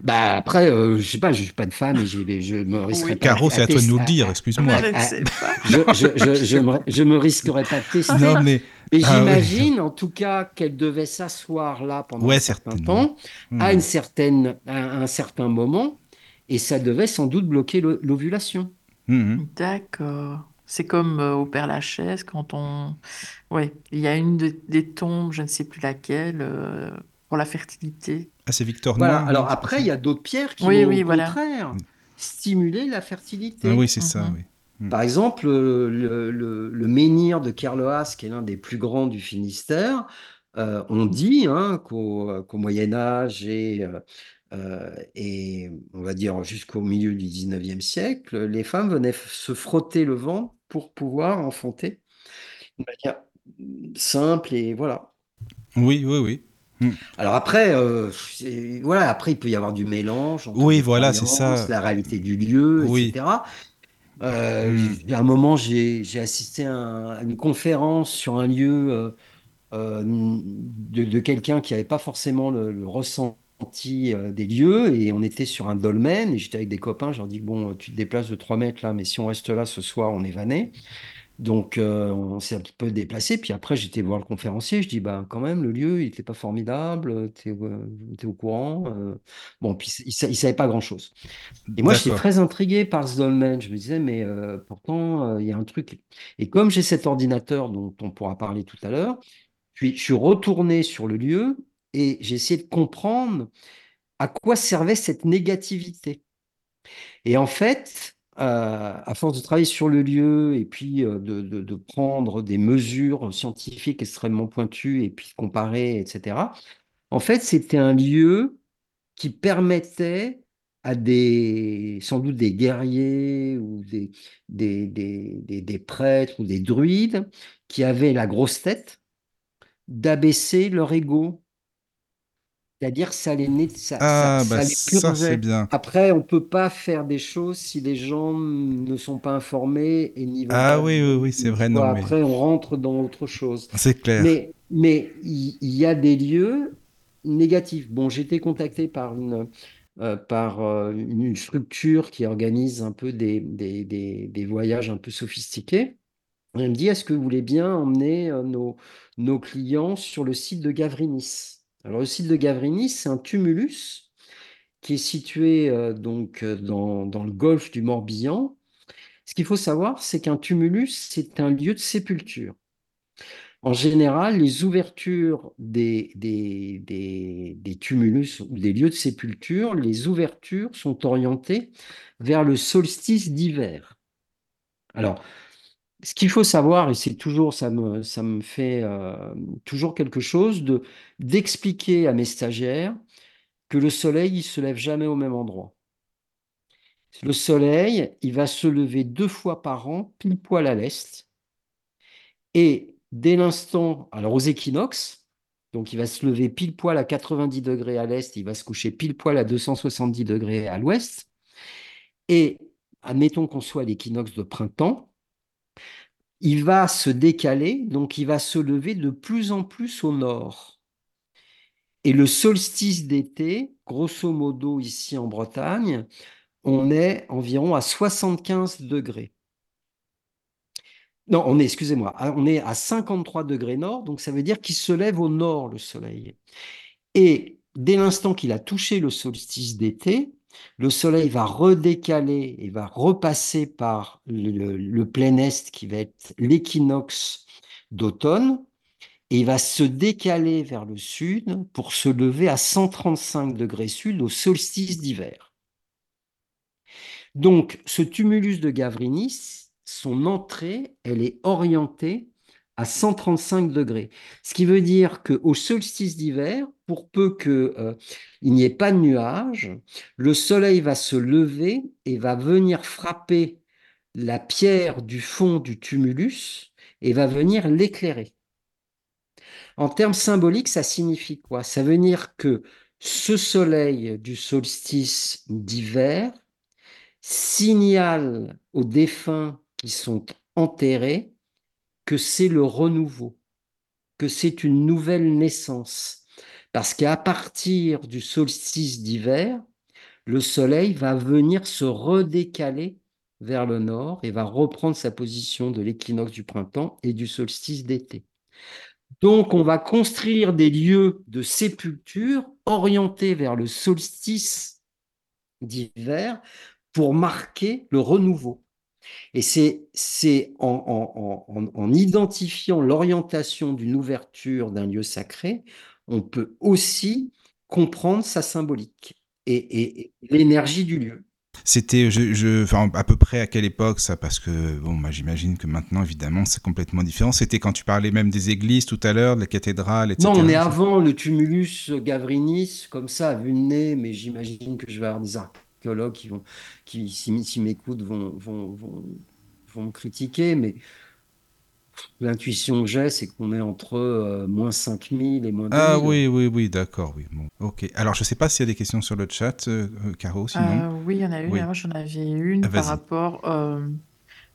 Bah après, euh, je sais pas, je suis pas de femme et je me risquerais Oui. pas Caro, c'est à toi de nous le dire, excuse-moi. Mais je ne ah, je, je, je, je me, je me risquerais pas de tester. Non, mais. Mais Ah oui. j'imagine en tout cas qu'elle devait s'asseoir là pendant Ouais, un certain temps, Hmm. à, une certaine, à un certain moment, et ça devait sans doute bloquer l'o- l'ovulation. Hmm, D'accord. C'est comme euh, au Père Lachaise, quand on. Oui, il y a une de- des tombes, je ne sais plus laquelle, euh, pour la fertilité. Ah, c'est Victor Voilà. Noir. Alors après, il y a d'autres pierres qui Oui, vont oui, au voilà. contraire stimuler la fertilité. Ah oui, c'est ça, Mhm. oui. Mm. Par exemple, le, le- le- le menhir de Kerloas, qui est l'un des plus grands du Finistère, euh, on dit hein, qu'au Moyen Âge et, euh, euh, et on va dire jusqu'au milieu du 19e siècle, les femmes venaient se frotter le ventre pour pouvoir enfanter de manière simple et voilà. Oui, oui, oui. Alors après, euh, voilà, après il peut y avoir du mélange entre Oui, voilà, c'est ça. la réalité du lieu, Oui. etc. Euh, Mm. j- à un moment, j'ai assisté à, un- à une conférence sur un lieu euh, euh, de, quelqu'un qui n'avait pas forcément le, le ressenti euh, des lieux et on était sur un dolmen et j'étais avec des copains, je leur dis bon, tu te déplaces de 3 mètres là, mais si on reste là ce soir, on est vanné. Donc, euh, on s'est un petit peu déplacé. Puis après, j'étais voir le conférencier. Je dis, bah, quand même, le lieu, il n'était pas formidable. Tu es, au courant. euh. Bon, puis il ne savait pas grand-chose. Et moi, j'étais très intrigué par ce dolmen. Je me disais, mais euh, pourtant, euh, il y a un truc. Et comme j'ai cet ordinateur dont on pourra parler tout à l'heure, puis je suis retourné sur le lieu et j'ai essayé de comprendre à quoi servait cette négativité. Et en fait, à force de travailler sur le lieu et puis euh, de, prendre des mesures scientifiques extrêmement pointues et puis comparer, etc., en fait, c'était un lieu qui permettait à des, sans doute des guerriers ou des, des, des, des- des prêtres ou des druides qui avaient la grosse tête d'abaisser leur ego. C'est-à-dire, ça les, net- ça, Ah, ça bah ça, bien. Après, on peut pas faire des choses si les gens ne sont pas informés et n'y vont Ah pas oui, oui, oui, c'est vrai, non, mais Après, on rentre dans autre chose. c'est clair. Mais il y, a des lieux négatifs. Bon, j'ai été contacté par une euh, par euh, une structure qui organise un peu des, des, des, des voyages un peu sophistiqués. Elle me dit, est-ce que vous voulez bien emmener euh, nos, nos clients sur le site de Gavrinis? Alors, le site de Gavrinis, c'est un tumulus qui est situé euh, donc euh, dans, dans le golfe du Morbihan. Ce qu'il faut savoir, c'est qu'un tumulus, c'est un lieu de sépulture. En général, les ouvertures des, des, des, des tumulus ou des lieux de sépulture, les ouvertures sont orientées vers le solstice d'hiver. Alors, ce qu'il faut savoir, et c'est toujours, ça me, fait euh, toujours quelque chose, de d'expliquer à mes stagiaires que le soleil, il se lève jamais au même endroit. Le soleil, il va se lever deux fois par an, pile poil à l'est. Et dès l'instant, alors aux équinoxes, donc il va se lever pile poil à 90 degrés à l'est, il va se coucher pile poil à 270 degrés à l'ouest. Et admettons qu'on soit à l'équinoxe de printemps, il va se décaler, donc il va se lever de plus en plus au nord. Et le solstice d'été, grosso modo ici en Bretagne, on est environ à 75 degrés. Non, on est, excusez-moi, on est à 53 degrés nord, donc ça veut dire qu'il se lève au nord le soleil. Et dès l'instant qu'il a touché le solstice d'été, le soleil va redécaler et va repasser par le, le, le plein est qui va être l'équinoxe d'automne, et va se décaler vers le sud pour se lever à 135 degrés sud au solstice d'hiver. Donc, ce tumulus de Gavrinis, son entrée, elle est orientée à 135 degrés. Ce qui veut dire qu'au solstice d'hiver, pour peu qu'il euh, n'y ait pas de nuages, le soleil va se lever et va venir frapper la pierre du fond du tumulus et va venir l'éclairer. En termes symboliques, ça signifie quoi? Ça veut dire que ce soleil du solstice d'hiver signale aux défunts qui sont enterrés que c'est le renouveau, que c'est une nouvelle naissance. Parce qu'à partir du solstice d'hiver, le soleil va venir se redécaler vers le nord et va reprendre sa position de l'équinoxe du printemps et du solstice d'été. Donc, on va construire des lieux de sépulture orientés vers le solstice d'hiver pour marquer le renouveau. Et c'est en, en, en, en, identifiant l'orientation d'une ouverture d'un lieu sacré, on peut aussi comprendre sa symbolique et, l'énergie du lieu. C'était, je, enfin, à peu près à quelle époque ça? Parce que bon, bah, j'imagine que maintenant, évidemment, c'est complètement différent. C'était quand tu parlais même des églises tout à l'heure, de la cathédrale, etc. Non, on est avant le tumulus Gavrinis, comme ça, à vue de nez, mais j'imagine que je vais avoir des archéologues qui vont, qui, s'ils m'écoutent, vont, vont, vont, vont me critiquer, mais L'intuition que j'ai, c'est qu'on est entre euh, moins 5000 et moins 2000. Ah oui, oui, oui, d'accord, oui. Bon, ok. Alors, je ne sais pas s'il y a des questions sur le chat, euh, euh, Caro, sinon. oui, il y en a une. Moi, j'en avais une ah, par rapport.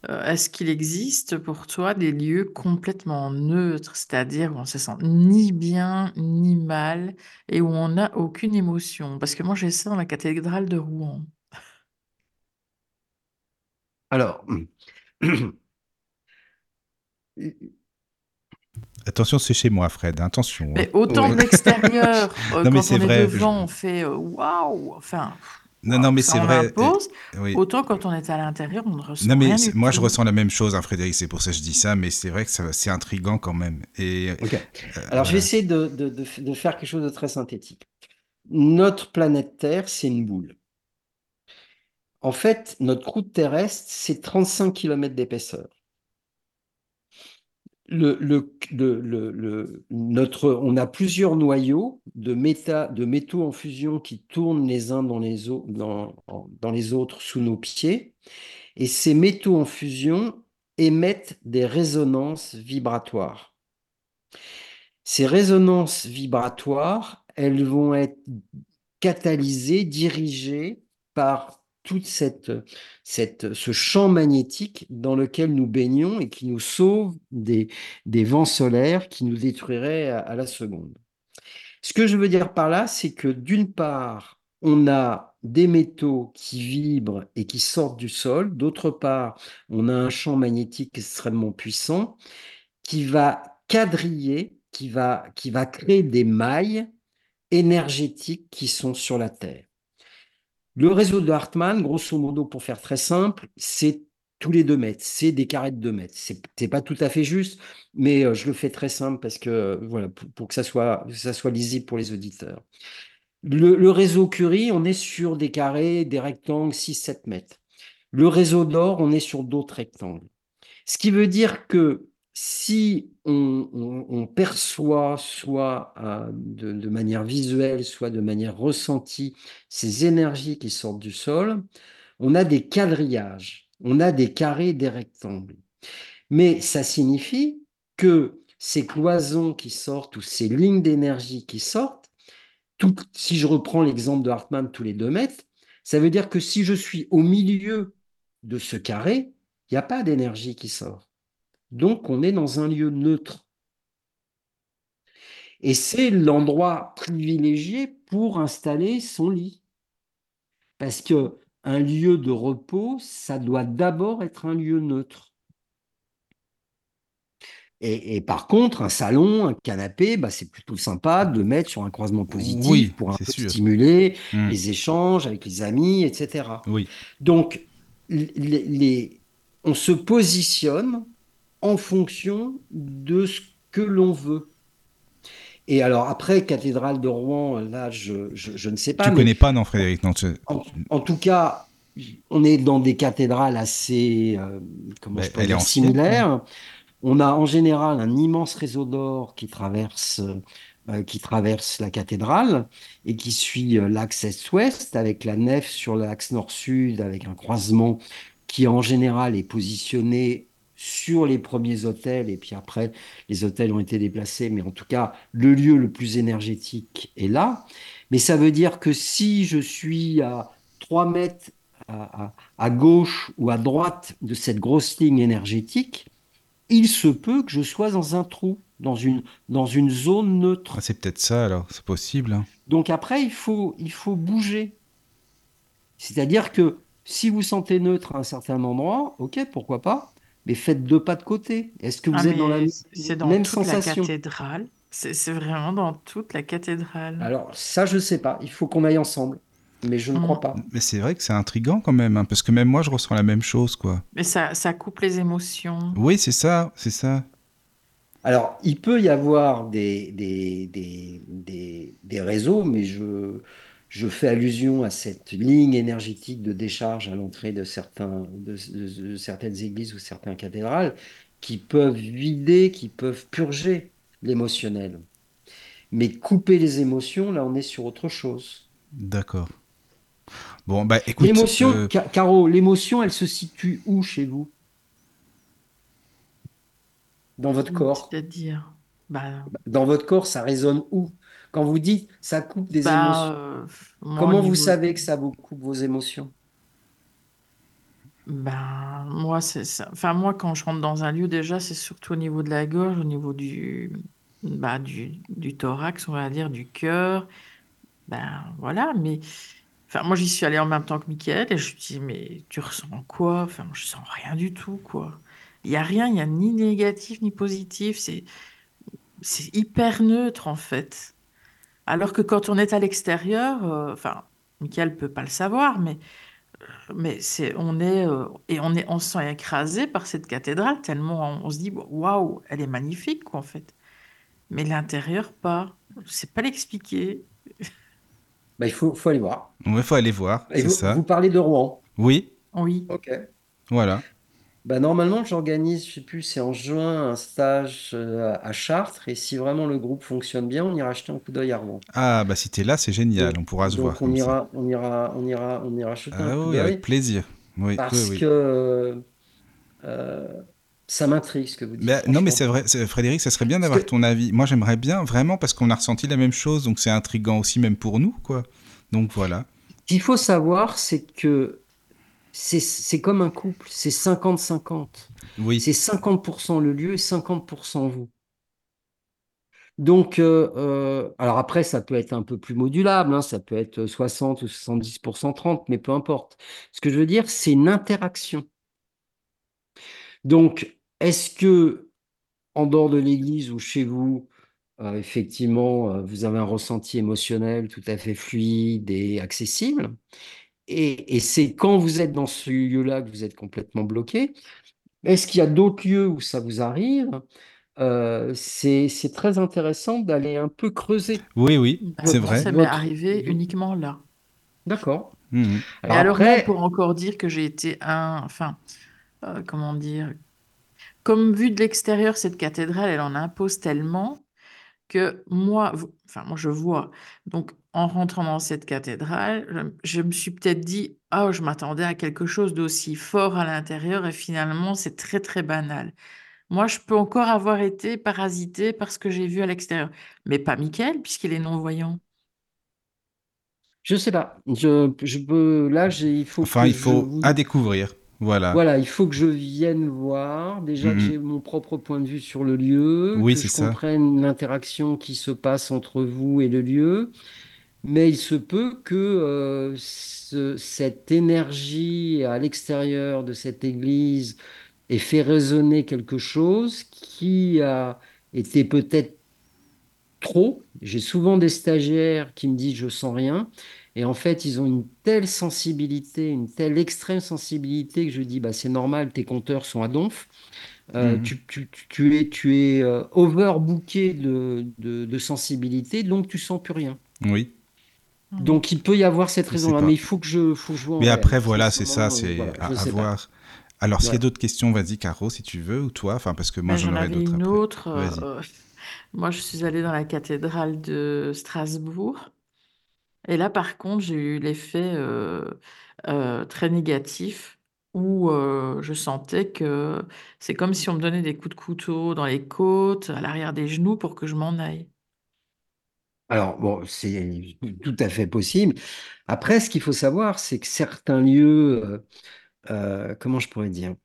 Est-ce qu'il existe pour toi des lieux complètement neutres, c'est-à-dire où on se sent ni bien ni mal et où on n'a aucune émotion Parce que moi, j'ai ça dans la cathédrale de Rouen. Alors, [CLEARS THROAT] Attention, c'est chez moi, Fred. Attention. Hein. Mais autant de l'extérieur, [LAUGHS] euh, quand mais on est devant, on fait euh, waouh. Enfin. Non, non, mais c'est vrai. Autant quand on est à l'intérieur, on ne ressent non, mais rien moi, je ressens la même chose, hein, Frédéric. C'est pour ça que je dis ça, mais c'est vrai que c'est intriguant quand même. Et, euh, Alors, je vais essayer de, de, de, faire quelque chose de très synthétique. Notre planète Terre, c'est une boule. En fait, notre croûte terrestre, c'est 35 km d'épaisseur notre, on a plusieurs noyaux de, métaux en fusion qui tournent les uns dans les autres sous nos pieds. Et ces métaux en fusion émettent des résonances vibratoires. Ces résonances vibratoires, elles vont être catalysées, dirigées par tout ce champ magnétique dans lequel nous baignons et qui nous sauve des, vents solaires qui nous détruiraient à, la seconde. Ce que je veux dire par là, c'est que d'une part, on a des métaux qui vibrent et qui sortent du sol. D'autre part, on a un champ magnétique extrêmement puissant qui va quadriller, qui va créer des mailles énergétiques qui sont sur la Terre. Le réseau de Hartmann, grosso modo, pour faire très simple, c'est tous les deux mètres, c'est des carrés de deux mètres. C'est pas tout à fait juste, mais euh, je le fais très simple parce que euh, voilà, pour, que ça soit, ça soit lisible pour les auditeurs. Le, réseau Curie, on est sur des carrés, des rectangles 6-7 mètres. Le réseau d'or, on est sur d'autres rectangles. Ce qui veut dire que si on, perçoit soit euh, de, manière visuelle, soit de manière ressentie ces énergies qui sortent du sol, on a des quadrillages, on a des carrés, des rectangles. Mais ça signifie que ces cloisons qui sortent ou ces lignes d'énergie qui sortent, si je reprends l'exemple de Hartmann tous les deux mètres, ça veut dire que si je suis au milieu de ce carré, il n'y a pas d'énergie qui sort. Donc, on est dans un lieu neutre. Et c'est l'endroit privilégié pour installer son lit. Parce que un lieu de repos, ça doit d'abord être un lieu neutre. Et, par contre, un salon, un canapé, bah, c'est plutôt sympa de mettre sur un croisement positif pour un peu stimuler mmh. les échanges avec les amis, etc. Oui. Donc, on se positionne en fonction de ce que l'on veut. Et alors après, cathédrale de Rouen, là, je, je, ne sais pas. Tu ne connais pas, non, Frédéric non, en, tout cas, on est dans des cathédrales assez euh, comment je peux dire, similaires. On a en général un immense réseau d'or qui traverse, euh, qui traverse la cathédrale et qui suit euh, l'axe est-ouest avec la nef sur l'axe nord-sud avec un croisement qui en général est positionné sur les premiers hôtels, et puis après, les hôtels ont été déplacés, mais en tout cas, le lieu le plus énergétique est là. Mais ça veut dire que si je suis à 3 mètres à, gauche ou à droite de cette grosse ligne énergétique, il se peut que je sois dans un trou, dans une, dans une zone neutre. Ah, c'est peut-être ça alors, c'est possible. Hein. Donc après, il faut, il faut bouger. C'est-à-dire que si vous sentez neutre à un certain endroit, ok, pourquoi pas, mais faites deux pas de côté. Est-ce que vous ah, êtes dans la dans même toute sensation la cathédrale C'est vraiment dans toute la cathédrale. Alors ça, je ne sais pas. Il faut qu'on aille ensemble. Mais je ne crois mm. pas. Mais c'est vrai que c'est intriguant quand même, hein, parce que même moi, je ressens la même chose, quoi. Mais ça, ça coupe les émotions. Oui, c'est ça, c'est ça. Alors, il peut y avoir des, des, des, des, des réseaux, mais je, je fais allusion à cette ligne énergétique de décharge à l'entrée de, certains, de, de- de certaines églises ou certaines cathédrales qui peuvent vider, qui peuvent purger l'émotionnel. Mais couper les émotions, là, on est sur autre chose. D'accord. Bon, bah écoute, L'émotion, euh, Ca- Caro, l'émotion, elle se situe où chez vous? Dans votre corps? C'est-à-dire, bah, Dans votre corps, ça résonne où? Quand vous dites ça coupe des bah, émotions, euh, comment vous niveau, savez que ça vous coupe vos émotions? bah, moi, c'est ça. Enfin, moi, quand je rentre dans un lieu, déjà, c'est surtout au niveau de la gorge, au niveau du, bah, du, du thorax, on va dire, du cœur. Ben voilà, mais enfin, moi, j'y suis allée en même temps que Mickaël et je lui dis, mais tu ressens quoi? Enfin, je sens rien du tout, quoi. Il n'y a rien, il n'y a ni négatif ni positif. C'est, c'est hyper neutre, en fait. Alors que quand on est à l'extérieur, euh, enfin, Mickaël peut pas le savoir, mais, mais c'est, on est, euh, et on est, on se sent écrasé par cette cathédrale tellement on, on se dit, waouh, elle est magnifique, quoi, en fait. Mais l'intérieur, pas. Je sais pas l'expliquer. [LAUGHS] Bah, il faut, faut aller voir. il faut aller voir, Et c'est vous, ça. vous parlez de Rouen? Oui, Oui. Ok. voilà. Bah, normalement, j'organise, je sais plus, c'est en juin, un stage euh, à Chartres. Et si vraiment le groupe fonctionne bien, on ira jeter un coup d'œil à Rouen. Ah, bah si t'es là, c'est génial, Donc, on pourra se voir donc on comme ça. ira, on ira, on ira, on ira jeter un Ah coup oui, d'œil avec plaisir. Oui, oui, parce oui. que euh, ça m'intrigue ce que vous dites, Mais, non, mais franchement. c'est vrai, c'est- Frédéric, ça serait bien Parce d'avoir que ton avis. Moi, j'aimerais bien, vraiment, parce qu'on a ressenti la même chose, donc c'est intriguant aussi, même pour nous, quoi. Donc voilà. ce qu'il faut savoir, c'est que c'est comme un couple, c'est 50-50. Oui, C'est 50% le lieu et 50% vous. Donc, euh, euh, alors après, ça peut être un peu plus modulable, hein, ça peut être 60 ou 70%, 30, mais peu importe. Ce que je veux dire, c'est une interaction. Donc, est-ce que en dehors de l'église ou chez vous, euh, effectivement, vous avez un ressenti émotionnel tout à fait fluide et accessible? Et, et c'est quand vous êtes dans ce lieu-là que vous êtes complètement bloqué. Est-ce qu'il y a d'autres lieux où ça vous arrive? Euh, c'est, très intéressant d'aller un peu creuser. oui, oui, c'est vrai. ça m'est Votre, arrivé uniquement là. d'accord. Et Alors pour encore dire que j'ai été un, enfin, euh, comment dire, comme vu de l'extérieur, cette cathédrale, elle en impose tellement que moi, enfin moi je vois. Donc en rentrant dans cette cathédrale, je, je me suis peut-être dit, ah, je m'attendais à quelque chose d'aussi fort à l'intérieur et finalement c'est très très banal. Moi, je peux encore avoir été parasité par ce que j'ai vu à l'extérieur, mais pas Mickaël puisqu'il est non-voyant. je sais pas. Je, je peux, là, j'ai, il faut Enfin, que il faut à découvrir. Voilà. voilà, il faut que je vienne voir. Déjà que Mhm. j'ai mon propre point de vue sur le lieu, Oui, que je ça. comprenne l'interaction qui se passe entre vous et le lieu. Mais il se peut que euh, ce- cette énergie à l'extérieur de cette église ait fait résonner quelque chose qui a été peut-être trop. J'ai souvent des stagiaires qui me disent je sens rien. Et en fait, ils ont une telle sensibilité, une telle extrême sensibilité que je dis bah, c'est normal, tes compteurs sont à donf. Euh, Mhm. tu, tu- tu- tu es, tu es euh, overbooké de, de, de sensibilité, donc tu sens plus rien. Oui, Hmm. Donc il peut y avoir cette raison-là, mais il faut que je, faut que je vois Mais après, voilà, c'est ça, euh, c'est voilà, à, voir. Alors, s'il y a d'autres questions, vas-y, Caro, si tu veux, ou toi, enfin, parce que moi, Mais j'en j'en aurai avais d'autres une après. autre. Euh, [LAUGHS] moi, je suis allée dans la cathédrale de Strasbourg. Et là, par contre, j'ai eu l'effet euh, euh, très négatif où euh, je sentais que c'est comme si on me donnait des coups de couteau dans les côtes, à l'arrière des genoux pour que je m'en aille. Alors, bon, c'est tout à fait possible. Après, ce qu'il faut savoir, c'est que certains lieux, euh, euh, comment je pourrais dire,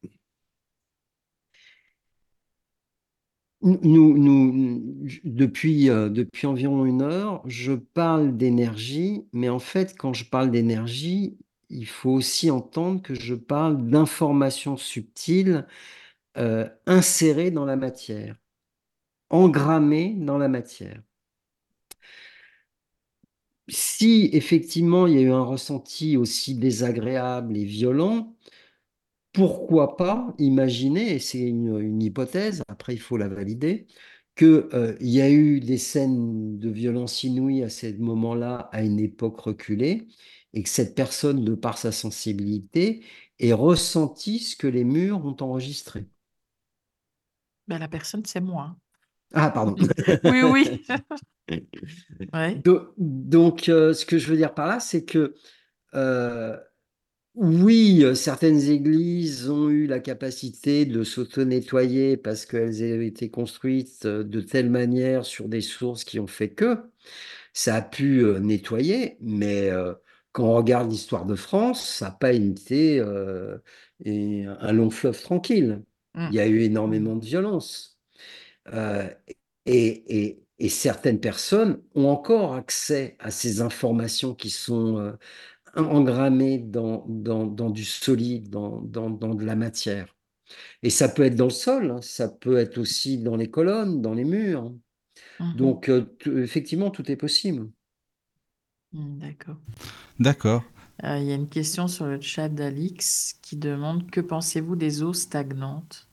nous, depuis, euh, depuis environ une heure, je parle d'énergie, mais en fait, quand je parle d'énergie, il faut aussi entendre que je parle d'informations subtiles insérées dans la matière, engrammées dans la matière. Si effectivement il y a eu un ressenti aussi désagréable et violent, pourquoi pas imaginer, et c'est une, hypothèse, après il faut la valider, qu'il euh, y a eu des scènes de violence inouïe à ce moment-là, à une époque reculée, et que cette personne, de par sa sensibilité, ait ressenti ce que les murs ont enregistré. Ben, la personne, c'est moi. Ah, pardon. [LAUGHS] oui, oui. [LAUGHS] Donc, euh, ce que je veux dire par là, c'est que euh, oui, certaines églises ont eu la capacité de s'auto-nettoyer parce qu'elles ont été construites euh, de telle manière sur des sources qui ont fait que ça a pu nettoyer, mais quand on regarde l'histoire de France, ça n'a pas été un long fleuve tranquille. Il y a eu énormément de violence. Et, et certaines personnes ont encore accès à ces informations qui sont euh, engrammées dans, dans, dans, du solide, dans, dans, de la matière. Et ça peut être dans le sol, hein, ça peut être aussi dans les colonnes, dans les murs. Mmh Donc, euh, effectivement, tout est possible. Mmh, d'accord. D'accord. Euh, il y a une question sur le chat d'Alix qui demande Que pensez-vous des eaux stagnantes?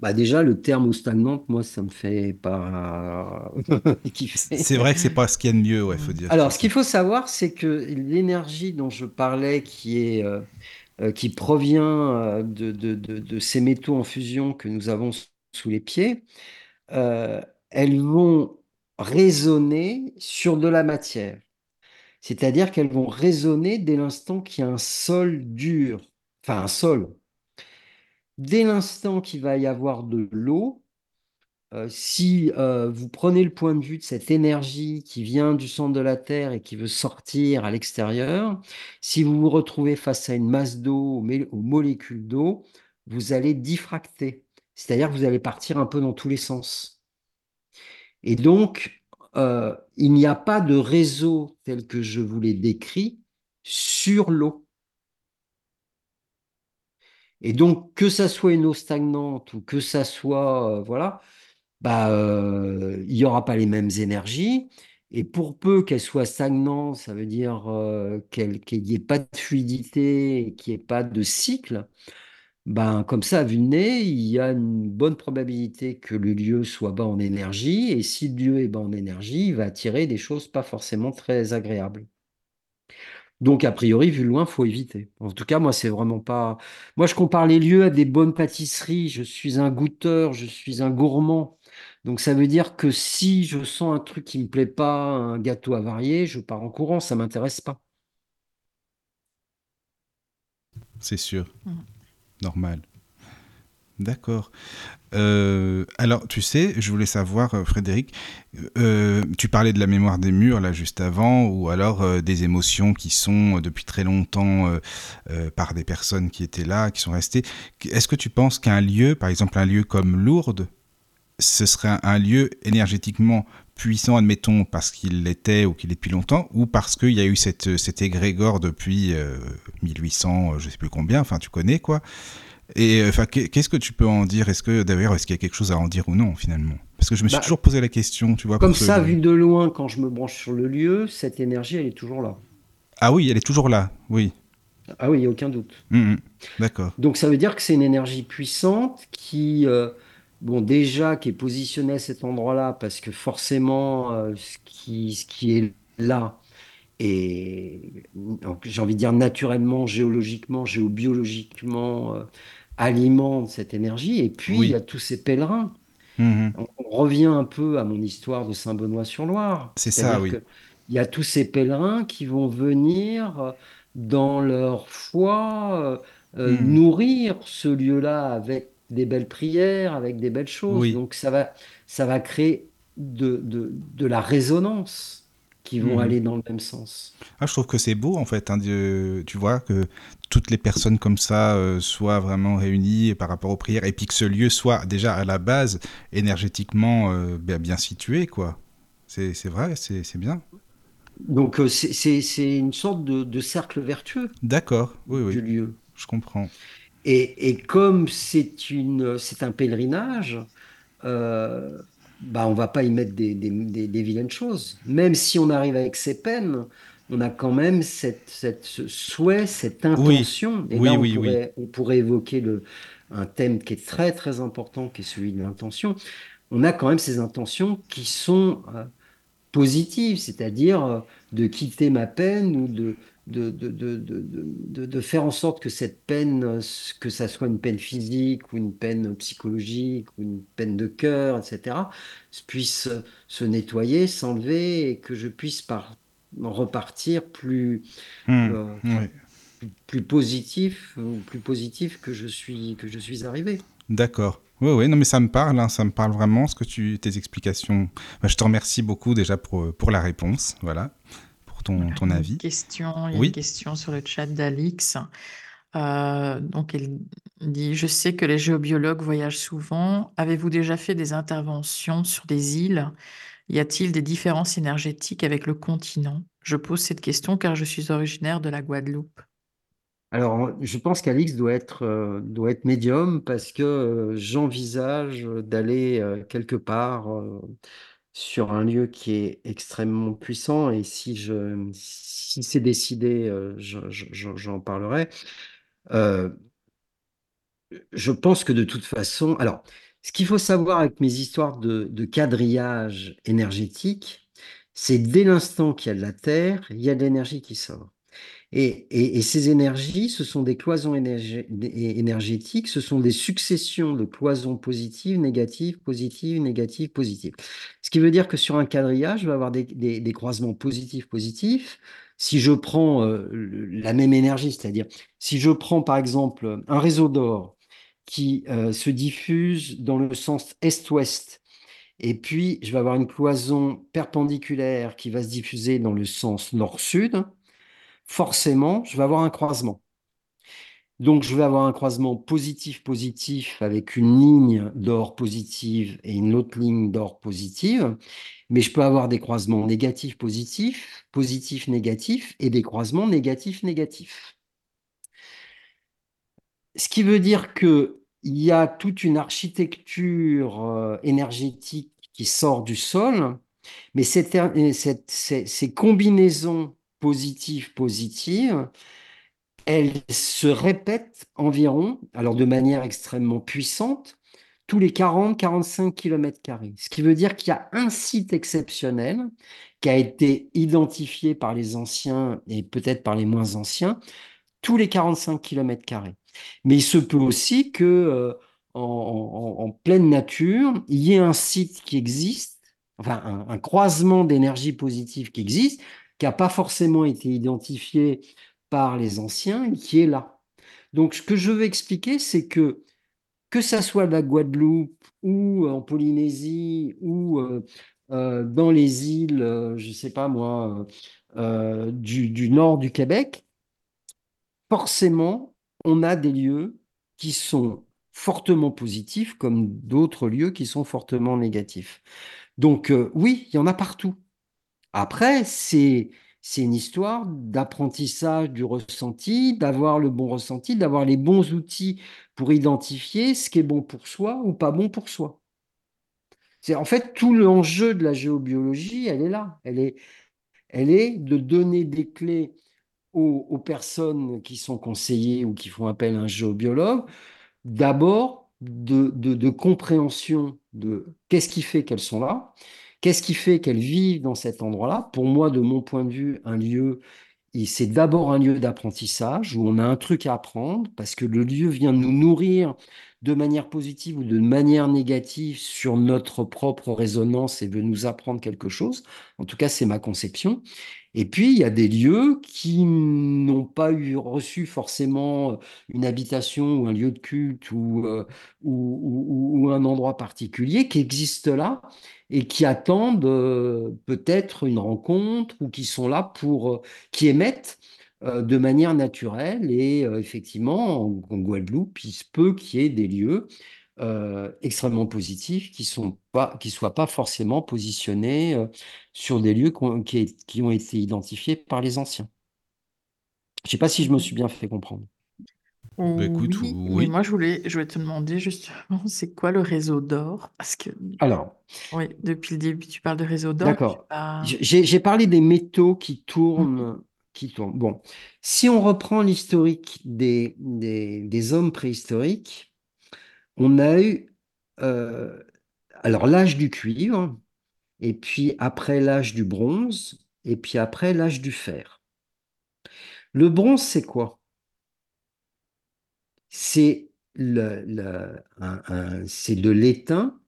Bah déjà, le terme eau stagnante, moi, ça me fait pas [LAUGHS] C'est vrai que c'est pas ce qu'il y a de mieux, ouais, faut dire. Alors, ce qu'il faut savoir, c'est que l'énergie dont je parlais, qui est euh, euh, qui provient euh, de, de, de, ces métaux en fusion que nous avons sous les pieds, elles vont résonner sur de la matière. C'est-à-dire qu'elles vont résonner dès l'instant qu'il y a un sol dur, enfin un sol, dès l'instant qu'il va y avoir de l'eau, euh, si euh, vous prenez le point de vue de cette énergie qui vient du centre de la Terre et qui veut sortir à l'extérieur, si vous vous retrouvez face à une masse d'eau, aux molécules d'eau, vous allez diffracter. C'est-à-dire que vous allez partir un peu dans tous les sens. Et donc, euh, il n'y a pas de réseau tel que je vous l'ai décrit sur l'eau. Et donc, que ça soit une eau stagnante ou que ça soit, euh, voilà, bah, euh, il n'y aura pas les mêmes énergies. Et pour peu qu'elle soit stagnante, ça veut dire euh, qu'il n'y ait pas de fluidité, qu'il n'y ait pas de cycle. Ben, comme ça, à vue nez, il y a une bonne probabilité que le lieu soit bas en énergie. Et si le lieu est bas en énergie, il va attirer des choses pas forcément très agréables. Donc, a priori, vu loin, faut éviter. En tout cas, moi, c'est vraiment pas. Moi, je compare les lieux à des bonnes pâtisseries. Je suis un goûteur, je suis un gourmand. Donc, ça veut dire que si je sens un truc qui me plaît pas, un gâteau avarié, je pars en courant, ça m'intéresse pas. C'est sûr. Mmh. Normal. D'accord. Euh, alors, tu sais, je voulais savoir, euh, Frédéric, euh, tu parlais de la mémoire des murs là juste avant, ou alors des émotions qui sont depuis très longtemps par des personnes qui étaient là, qui sont restées. Est-ce que tu penses qu'un lieu, par exemple un lieu comme Lourdes, ce serait un, lieu énergétiquement puissant, admettons, parce qu'il l'était ou qu'il est depuis longtemps, ou parce qu'il y a eu cette, cet égrégore depuis 1800, je sais plus combien, enfin tu connais quoi. Et enfin, qu'est-ce que tu peux en dire? Est-ce que d'ailleurs, est-ce qu'il y a quelque chose à en dire ou non finalement? Parce que je me suis bah, toujours posé la question, tu vois. Comme ça, vu de loin, quand je me branche sur le lieu, cette énergie, elle est toujours là. Ah oui, elle est toujours là, oui. Ah oui, il n'y a aucun doute. Hum, hum. D'accord. Donc ça veut dire que c'est une énergie puissante qui, euh, bon, déjà, qui est positionnée à cet endroit-là, parce que forcément, euh, ce, qui, ce qui est là, et j'ai envie de dire naturellement, géologiquement, géobiologiquement, euh, alimente cette énergie. Et puis, il y a tous ces pèlerins. Mhm. On, revient un peu à mon histoire de Saint-Benoît-sur-Loire. C'est ça, oui. Il y a tous ces pèlerins qui vont venir euh, dans leur foi euh, mhm. nourrir ce lieu-là avec des belles prières, avec des belles choses. Donc ça va, ça va créer de, de, de la résonance qui vont mhm. aller dans le même sens. Ah, je trouve que c'est beau en fait, hein, tu vois, que toutes les personnes comme ça euh, soient vraiment réunies par rapport aux prières et puis que ce lieu soit déjà à la base énergétiquement euh, bien, situé, quoi. C'est vrai, c'est bien. Donc euh, c'est une sorte de, cercle vertueux. D'accord, oui, oui. Du lieu. Je comprends. Et, et comme c'est un pèlerinage, bah, on va pas y mettre des, vilaines choses. Même si on arrive avec ses peines, on a quand même cette, cette, ce souhait, cette intention. Et oui, là, on oui, oui. pourrait, on pourrait évoquer le, un thème qui est très, très important, qui est celui de l'intention. On a quand même ces intentions qui sont euh, positives, c'est-à-dire euh, de quitter ma peine ou de, de, de, de, de, de faire en sorte que cette peine, euh, que ça soit une peine physique ou une peine psychologique ou une peine de cœur, etc., puisse se nettoyer, s'enlever et que je puisse par, repartir plus, Hmm, euh, oui. plus, plus positif ou plus positif que je suis, que je suis arrivé. D'accord. Oui, oui, non, mais ça me parle, hein, ça me parle vraiment, ce que tu, tes explications. Bah, je te remercie beaucoup déjà pour, pour la réponse, voilà, pour ton, ton Il y a une avis. question, il y a Oui. une question sur le chat d'Alix. Euh, donc, elle dit, je sais que les géobiologues voyagent souvent. Avez-vous déjà fait des interventions sur des îles? Y a-t-il des différences énergétiques avec le continent? Je pose cette question car je suis originaire de la Guadeloupe. Alors, je pense qu'Alix doit être, euh, être médium parce que euh, j'envisage d'aller euh, quelque part sur un lieu qui est extrêmement puissant et si si c'est décidé, je- je- je- j'en parlerai. Je pense que de toute façon, alors, ce qu'il faut savoir avec mes histoires de, quadrillage énergétique, c'est dès l'instant qu'il y a de la Terre, il y a de l'énergie qui sort. Et, ces énergies, ce sont des cloisons énergétiques, ce sont des successions de cloisons positives, négatives, positives, négatives, positives. Ce qui veut dire que sur un quadrillage, je vais avoir des, croisements positifs, positifs. Si je prends euh, la même énergie, c'est-à-dire si je prends par exemple un réseau d'or qui euh, se diffuse dans le sens est-ouest, et puis je vais avoir une cloison perpendiculaire qui va se diffuser dans le sens nord-sud, forcément, je vais avoir un croisement. Donc, je vais avoir un croisement positif-positif avec une ligne d'or positive et une autre ligne d'or positive. Mais je peux avoir des croisements négatifs-positifs, positifs-négatifs et des croisements négatifs-négatifs. Ce qui veut dire qu'il y a toute une architecture euh, énergétique qui sort du sol, mais cette- ces, ces combinaisons positives-positives, elles se répètent environ, alors de manière extrêmement puissante, tous les 40-45 km. Ce qui veut dire qu'il y a un site exceptionnel qui a été identifié par les anciens et peut-être par les moins anciens, tous les 45 km. Mais il se peut aussi que euh, en, pleine nature, il y ait un site qui existe, enfin un, croisement d'énergie positive qui existe, qui n'a pas forcément été identifié par les anciens, et qui est là. Donc, ce que je veux expliquer, c'est que que ça soit la Guadeloupe ou en Polynésie ou euh, euh, dans les îles, euh, je ne sais pas moi, euh, euh, du nord du Québec, forcément, on a des lieux qui sont fortement positifs comme d'autres lieux qui sont fortement négatifs. Donc euh, oui, il y en a partout. Après, c'est c'est une histoire d'apprentissage du ressenti, d'avoir le bon ressenti, d'avoir les bons outils pour identifier ce qui est bon pour soi ou pas bon pour soi. C'est en fait tout l'enjeu de la géobiologie, elle est là. Elle est, elle est de donner des clés aux, personnes qui sont conseillées ou qui font appel à un géobiologue, d'abord de, compréhension de qu'est-ce qui fait qu'elles sont là, qu'est-ce qui fait qu'elles vivent dans cet endroit-là. Pour moi, de mon point de vue, un lieu, c'est d'abord un lieu d'apprentissage où on a un truc à apprendre parce que le lieu vient nous nourrir de manière positive ou de manière négative sur notre propre résonance et veut nous apprendre quelque chose. En tout cas, c'est ma conception. Et puis, il y a des lieux qui n'ont pas eu reçu forcément une habitation ou un lieu de culte ou, euh, un endroit particulier qui existent là et qui attendent euh, peut-être une rencontre ou qui sont là pour, euh, qui émettent euh, de manière naturelle. Et euh, effectivement, en, en Guadeloupe, il se peut qu'il y ait des lieux euh, extrêmement positifs qui sont pas, qui soient pas forcément positionnés euh, sur des lieux qui ont, qui- qui ont été identifiés par les anciens. Je sais pas si je me suis bien fait comprendre. Bah, écoute, Oui, moi je voulais, je voulais te demander justement, [LAUGHS] c'est quoi le réseau d'or? Parce que, Alors, oui, depuis le début, tu parles de réseau d'or, d'accord. pas. J'ai parlé des métaux qui Mhm. tournent, qui tournent. Bon, si on reprend l'historique des, des, des hommes préhistoriques, on a eu euh, alors l'âge du cuivre, et puis après l'âge du bronze, et puis après l'âge du fer. Le bronze, c'est quoi? C'est de l'étain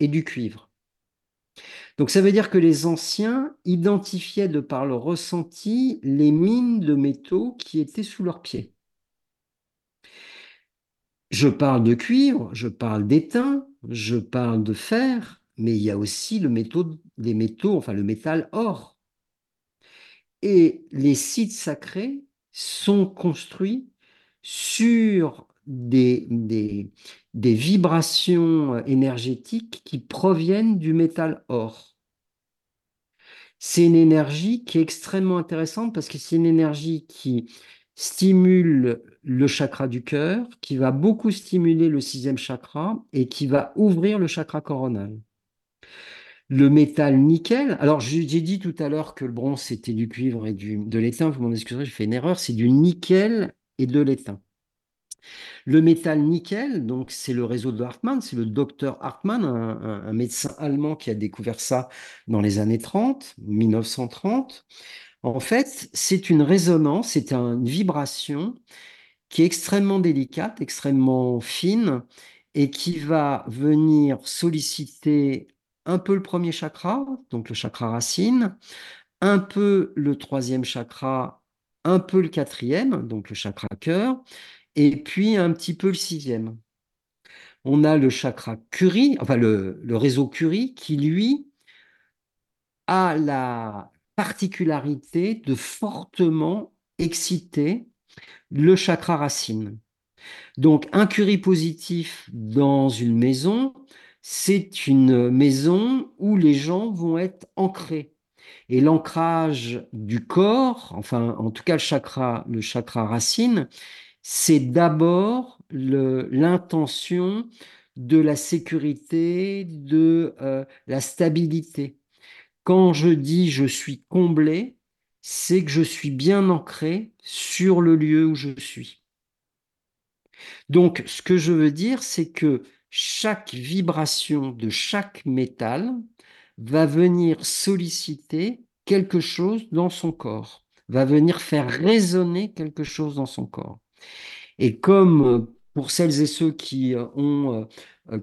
et du cuivre. Donc ça veut dire que les anciens identifiaient de par leur ressenti les mines de métaux qui étaient sous leurs pieds. Je parle de cuivre, je parle d'étain, je parle de fer, mais il y a aussi le métaux, enfin le métal or. Et les sites sacrés sont construits sur des, des, des vibrations énergétiques qui proviennent du métal or. C'est une énergie qui est extrêmement intéressante parce que c'est une énergie qui stimule le chakra du cœur, qui va beaucoup stimuler le sixième chakra et qui va ouvrir le chakra coronal. Le métal nickel, alors j'ai dit tout à l'heure que le bronze c'était du cuivre et du, de l'étain, vous m'en excuserez, j'ai fait une erreur, c'est du nickel et de l'étain. Le métal nickel, donc c'est le réseau de Hartmann, c'est le docteur Hartmann, un, un, un, médecin allemand qui a découvert ça dans les années 30, 1930. En fait, c'est une résonance, c'est une vibration qui est extrêmement délicate, extrêmement fine et qui va venir solliciter un peu le premier chakra, donc le chakra racine, un peu le troisième chakra, un peu le quatrième, donc le chakra cœur, et puis un petit peu le sixième. On a le chakra Curie, enfin le, le réseau Curie, qui lui a la particularité de fortement exciter le chakra racine. Donc un Curie positif dans une maison, c'est une maison où les gens vont être ancrés. Et l'ancrage du corps, enfin en tout cas le chakra, chakra racine, c'est d'abord l'intention de la sécurité, de euh, la stabilité. Quand je dis je suis comblé, c'est que je suis bien ancré sur le lieu où je suis. Donc, ce que je veux dire, c'est que chaque vibration de chaque métal va venir solliciter quelque chose dans son corps, va venir faire résonner quelque chose dans son corps. Et comme pour celles et ceux qui ont,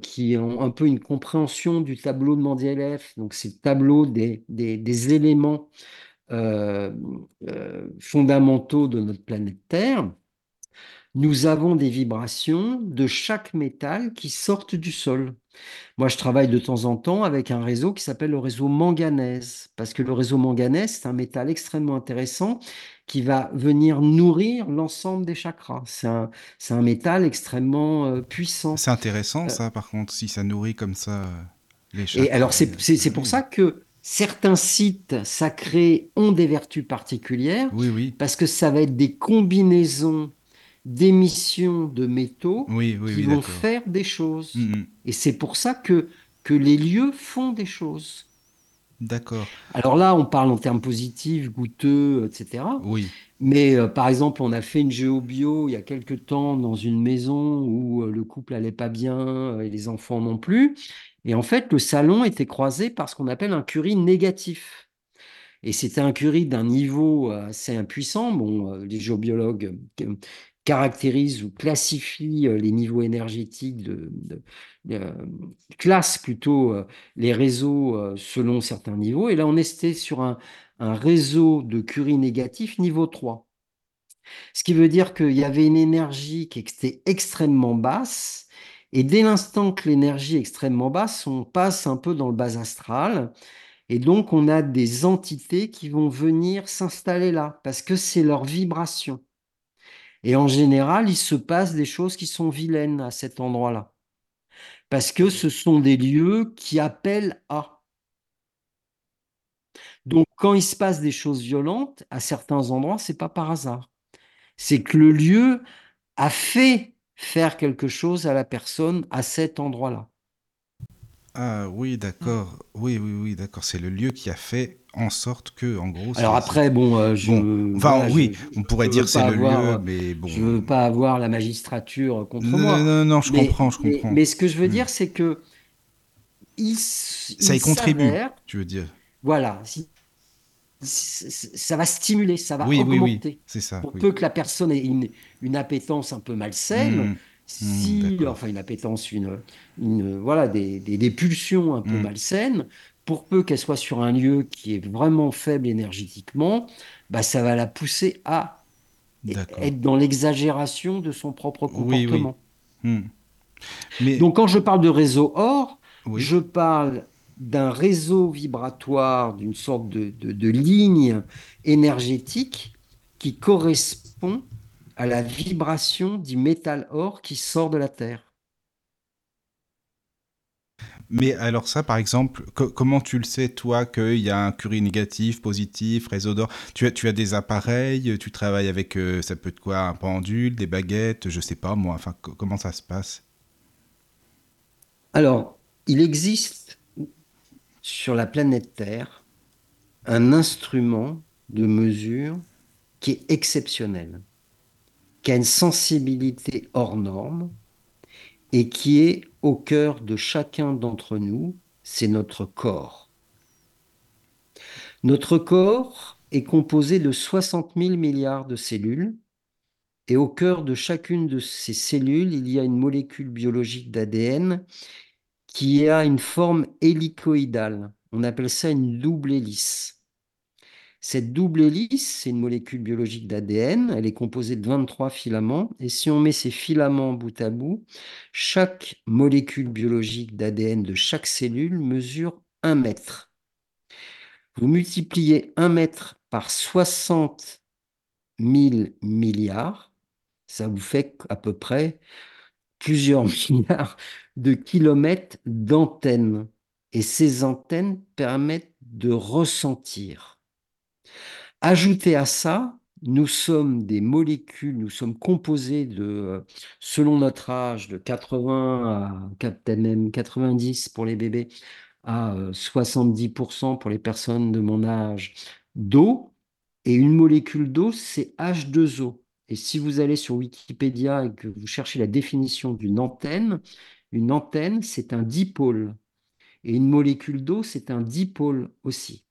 qui ont un peu une compréhension du tableau de Mendeleev, donc c'est le tableau des éléments euh, euh, fondamentaux de notre planète Terre, nous avons des vibrations de chaque métal qui sortent du sol. Moi, je travaille de temps en temps avec un réseau qui s'appelle le réseau manganèse, parce que le réseau manganèse, c'est un métal extrêmement intéressant qui va venir nourrir l'ensemble des chakras. C'est un, un, métal extrêmement euh, puissant. C'est intéressant, euh, ça, par contre, si ça nourrit comme ça euh, les chakras. Et alors, c'est pour ça que certains sites sacrés ont des vertus particulières, oui, oui. parce que ça va être des combinaisons d'émissions de métaux oui, oui, qui oui, vont faire des choses. Mm -hmm. Et c'est pour ça que, que les lieux font des choses. D'accord. Alors là, on parle en termes positifs, goûteux, etc. Oui. Mais euh, par exemple, on a fait une géobio il y a quelque temps dans une maison où euh, le couple allait pas bien euh, et les enfants non plus. Et en fait, le salon était croisé par ce qu'on appelle un curie négatif. Et c'était un curie d'un niveau assez impuissant. Bon, les géobiologues caractérisent ou classifient les niveaux énergétiques, de, de classent plutôt les réseaux selon certains niveaux. Et là, on était sur un, un réseau de curie négatif niveau 3. Ce qui veut dire qu'il y avait une énergie qui était extrêmement basse. Et dès l'instant que l'énergie est extrêmement basse, on passe un peu dans le bas astral. Et donc, on a des entités qui vont venir s'installer là, parce que c'est leur vibration. Et en général, il se passe des choses qui sont vilaines à cet endroit-là. Parce que ce sont des lieux qui appellent à. Donc, quand il se passe des choses violentes, à certains endroits, c'est pas par hasard. C'est que le lieu a fait faire quelque chose à la personne à cet endroit-là. Ah oui, d'accord. Oui, oui, oui, d'accord. C'est le lieu qui a fait en sorte que, en gros. Alors après, bon, euh, je, Bon, enfin, voilà, oui, je- on pourrait dire c'est le avoir, lieu, mais bon. je veux pas avoir la magistrature contre non, moi. non, non, non, je Mais- comprends, je comprends. Mais, ce que je veux Hmm. dire, c'est que il, Ça y contribue, tu veux dire. voilà, si- ça va stimuler, ça va Oui, oui, augmenter. oui, c'est ça. Pour oui. peu que la personne ait une, une appétence un peu malsaine, Hmm, si, d'accord. enfin une appétence, une, une- voilà, des, des, des pulsions un peu Mm. malsaines, pour peu qu'elle soit sur un lieu qui est vraiment faible énergétiquement, bah, ça va la pousser à être dans l'exagération de son propre Oui, oui. comportement. Hmm. Mais Donc quand je parle de réseau or, oui. je parle d'un réseau vibratoire, d'une sorte de, de- de ligne énergétique qui correspond à la vibration du métal or qui sort de la Terre. Mais alors ça, par exemple, co- comment tu le sais, toi, qu'il y a un curie négatif, positif, réseau d'or? Tu as, tu as des appareils, tu travailles avec, euh, ça peut être quoi, un pendule, des baguettes, je sais pas moi, enfin, co- comment ça se passe? Alors, il existe sur la planète Terre un instrument de mesure qui est exceptionnel, qui a une sensibilité hors norme et qui est au cœur de chacun d'entre nous, c'est notre corps. Notre corps est composé de 60 000 milliards de cellules et au cœur de chacune de ces cellules, il y a une molécule biologique d'ADN qui a une forme hélicoïdale. On appelle ça une double hélice. Cette double hélice, c'est une molécule biologique d'ADN. Elle est composée de 23 filaments. Et si on met ces filaments bout à bout, chaque molécule biologique d'ADN de chaque cellule mesure 1 mètre. Vous multipliez 1 mètre par 60 000 milliards, ça vous fait à peu près plusieurs [LAUGHS] milliards de kilomètres d'antennes. Et ces antennes permettent de ressentir. Ajoutez à ça, nous sommes des molécules, nous sommes composés de, euh, selon notre âge, de 80 à même 90 pour les bébés, à euh, 70% pour les personnes de mon âge, d'eau. Et une molécule d'eau, c'est H2O. Et si vous allez sur Wikipédia et que vous cherchez la définition d'une antenne, une antenne, c'est un dipôle. Et une molécule d'eau, c'est un dipôle aussi.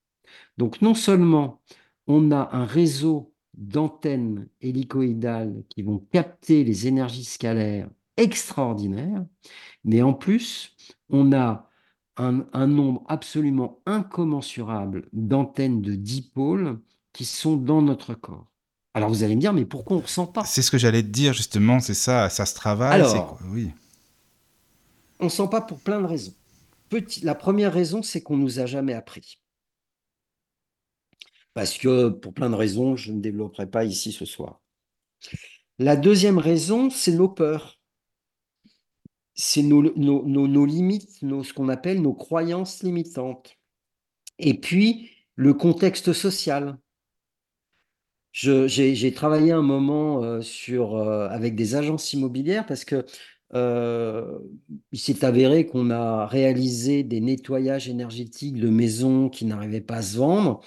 Donc non seulement on a un réseau d'antennes hélicoïdales qui vont capter les énergies scalaires extraordinaires, mais en plus, on a un, un nombre absolument incommensurable d'antennes de dipôles qui sont dans notre corps. Alors vous allez me dire, mais pourquoi on ne ressent pas? C'est ce que j'allais te dire justement, c'est ça, ça se travaille. Alors, oui. On ne sent pas pour plein de raisons. Petit- la première raison, c'est qu'on nous a jamais appris. Parce que, pour plein de raisons, je ne développerai pas ici ce soir. La deuxième raison, c'est nos peurs. C'est nos, limites, ce qu'on appelle nos croyances limitantes. Et puis, le contexte social. J'ai travaillé un moment euh, sur, euh, avec des agences immobilières parce que euh, il s'est avéré qu'on a réalisé des nettoyages énergétiques de maisons qui n'arrivaient pas à se vendre.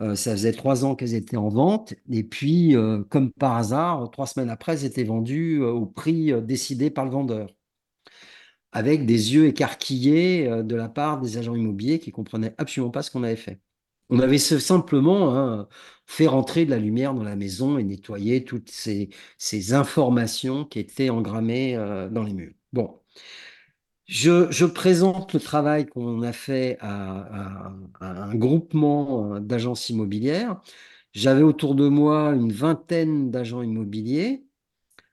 Euh, ça faisait trois ans qu'elles étaient en vente. Et puis, euh, comme par hasard, trois semaines après, elles étaient vendues euh, au prix décidé par le vendeur. Avec des yeux écarquillés de la part des agents immobiliers qui comprenaient absolument pas ce qu'on avait fait. On avait simplement hein, fait rentrer de la lumière dans la maison et nettoyer toutes ces, ces informations qui étaient engrammées dans les murs. Bon. Je, je présente le travail qu'on a fait à, à- à un groupement euh, d'agences immobilières. J'avais autour de moi une vingtaine d'agents immobiliers.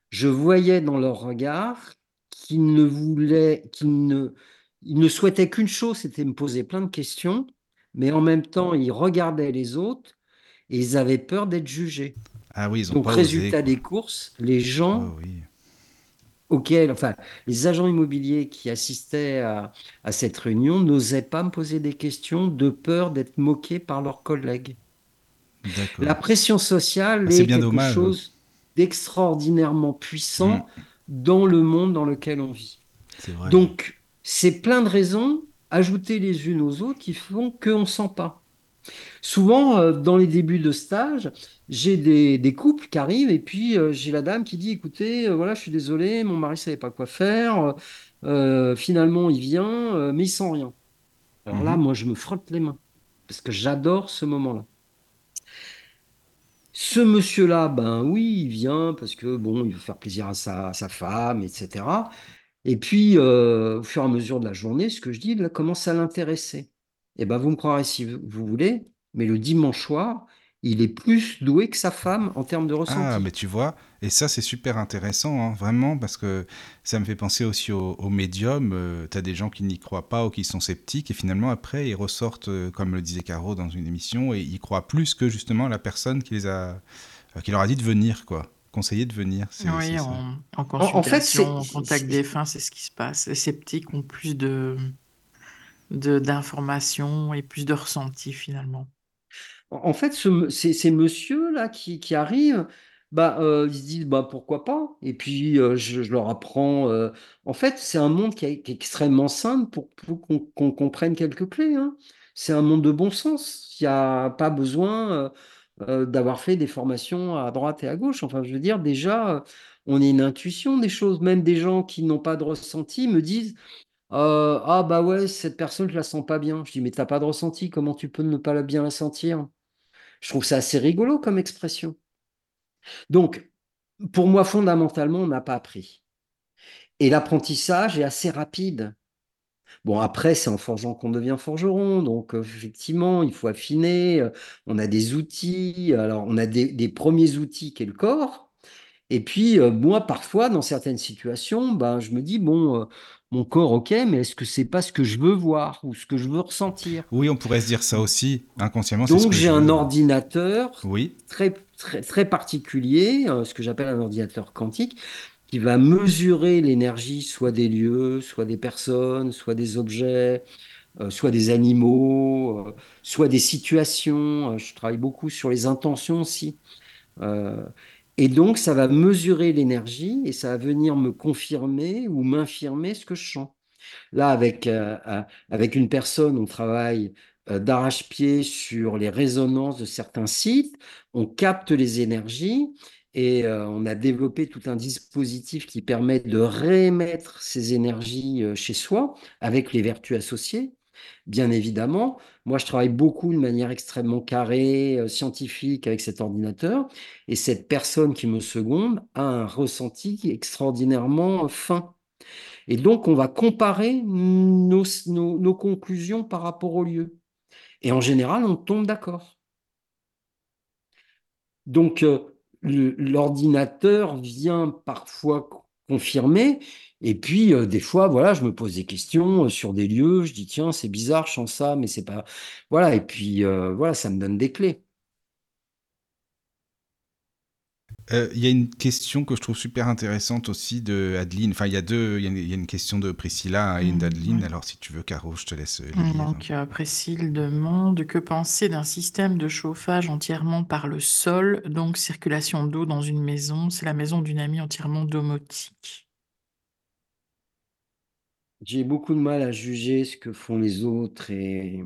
Je voyais dans leur regard qu'ils ne voulaient, qu'ils ne, ils ne souhaitaient qu'une chose, c'était me poser plein de questions, mais en même temps, ils regardaient les autres et ils avaient peur d'être jugés. Ah oui, ils ont Donc, pas résultat osé. des courses, les gens Oh, oui. Auxquels, enfin, les agents immobiliers qui assistaient à, à cette réunion n'osaient pas me poser des questions de peur d'être moqués par leurs collègues. La pression sociale Ah, est bien quelque dommage. chose. d'extraordinairement puissant Mm. dans le monde dans lequel on vit. Vrai. Donc, c'est plein de raisons ajoutées les unes aux autres qui font qu'on ne sent pas. Souvent, euh, dans les débuts de stage, j'ai des, des couples qui arrivent et puis euh, j'ai la dame qui dit, écoutez, euh, voilà, je suis désolé, mon mari ne savait pas quoi faire, euh, finalement il vient, euh, mais il sent rien. Alors là, Mhm. moi, je me frotte les mains parce que j'adore ce moment-là. Ce monsieur-là, ben oui, il vient parce que bon, il veut faire plaisir à sa, à sa femme, etc. Et puis, euh, au fur et à mesure de la journée, ce que je dis, là, commence à l'intéresser. Et ben, vous me croirez si vous voulez, mais le dimanche soir, il est plus doué que sa femme en termes de Ah, ressenti. mais tu vois, et ça c'est super intéressant, hein, vraiment, parce que ça me fait penser aussi aux, aux médiums. tu as des gens qui n'y croient pas ou qui sont sceptiques, et finalement après ils ressortent, euh, comme le disait Caro dans une émission, et ils croient plus que justement la personne qui les a, euh, qui leur a dit de venir, quoi, conseillé de venir. Oui, en, en En, en fait, en contact c'est- défunt, c'est ce qui se passe. Les sceptiques ont plus de, de, d'informations et plus de ressenti finalement. En fait, ce, ces, ces messieurs-là qui, qui arrivent, bah, euh, ils se disent bah, pourquoi pas? Et puis, euh, je, leur apprends. euh, En fait, c'est un monde qui est, extrêmement simple pour, pour qu'on comprenne quelques clés. hein. C'est un monde de bon sens. Il n'y a pas besoin d'avoir fait des formations à droite et à gauche. Enfin, je veux dire, déjà, on a une intuition des choses. Même des gens qui n'ont pas de ressenti me disent euh, Ah, bah ouais, cette personne, je la sens pas bien. Je dis Mais t'as pas de ressenti, comment tu peux ne pas bien la sentir? Je trouve ça assez rigolo comme expression. Donc, pour moi, fondamentalement, on n'a pas appris. Et l'apprentissage est assez rapide. Bon, après, c'est en forgeant qu'on devient forgeron. Donc, euh, effectivement, il faut affiner. euh, On a des outils. Alors, on a des, premiers outils qui est le corps. Et puis, moi, parfois, dans certaines situations, ben, je me dis, bon, mon corps, ok, mais est-ce que c'est pas ce que je veux voir ou ce que je veux ressentir? Oui, on pourrait se dire ça aussi, inconsciemment, Donc, j'ai un ordinateur Oui, très, très, très particulier, euh, ce que j'appelle un ordinateur quantique, qui va mesurer l'énergie soit des lieux, soit des personnes, soit des objets, euh, soit des animaux, euh, soit des situations. Je travaille beaucoup sur les intentions aussi. Euh, et donc, ça va mesurer l'énergie et ça va venir me confirmer ou m'infirmer ce que je sens. Là, avec, euh, euh, avec une personne, on travaille euh, d'arrache-pied sur les résonances de certains sites, on capte les énergies et on a développé tout un dispositif qui permet de réémettre ces énergies chez soi avec les vertus associées. Bien évidemment, moi je travaille beaucoup de manière extrêmement carrée, euh, scientifique avec cet ordinateur et cette personne qui me seconde a un ressenti extraordinairement fin. Et donc, on va comparer nos, conclusions par rapport au lieu. Et en général, on tombe d'accord. Donc, euh, l'ordinateur vient parfois co- confirmer. Et puis, euh, des fois, voilà, je me pose des questions euh, sur des lieux. Je dis, tiens, c'est bizarre, je sens ça, mais c'est pas. Voilà. Et puis, euh, voilà, ça me donne des clés. Euh, il y a une question que je trouve super intéressante aussi de Adeline. Enfin, il y a deux. Il y a une, il y a une question de Priscilla et une Mhm, d'Adeline. ouais. Alors, si tu veux, Caro, je te laisse les lire. Donc, euh, Priscille demande que penser d'un système de chauffage entièrement par le sol, donc circulation d'eau dans une maison? C'est la maison d'une amie entièrement domotique. J'ai beaucoup de mal à juger ce que font les autres et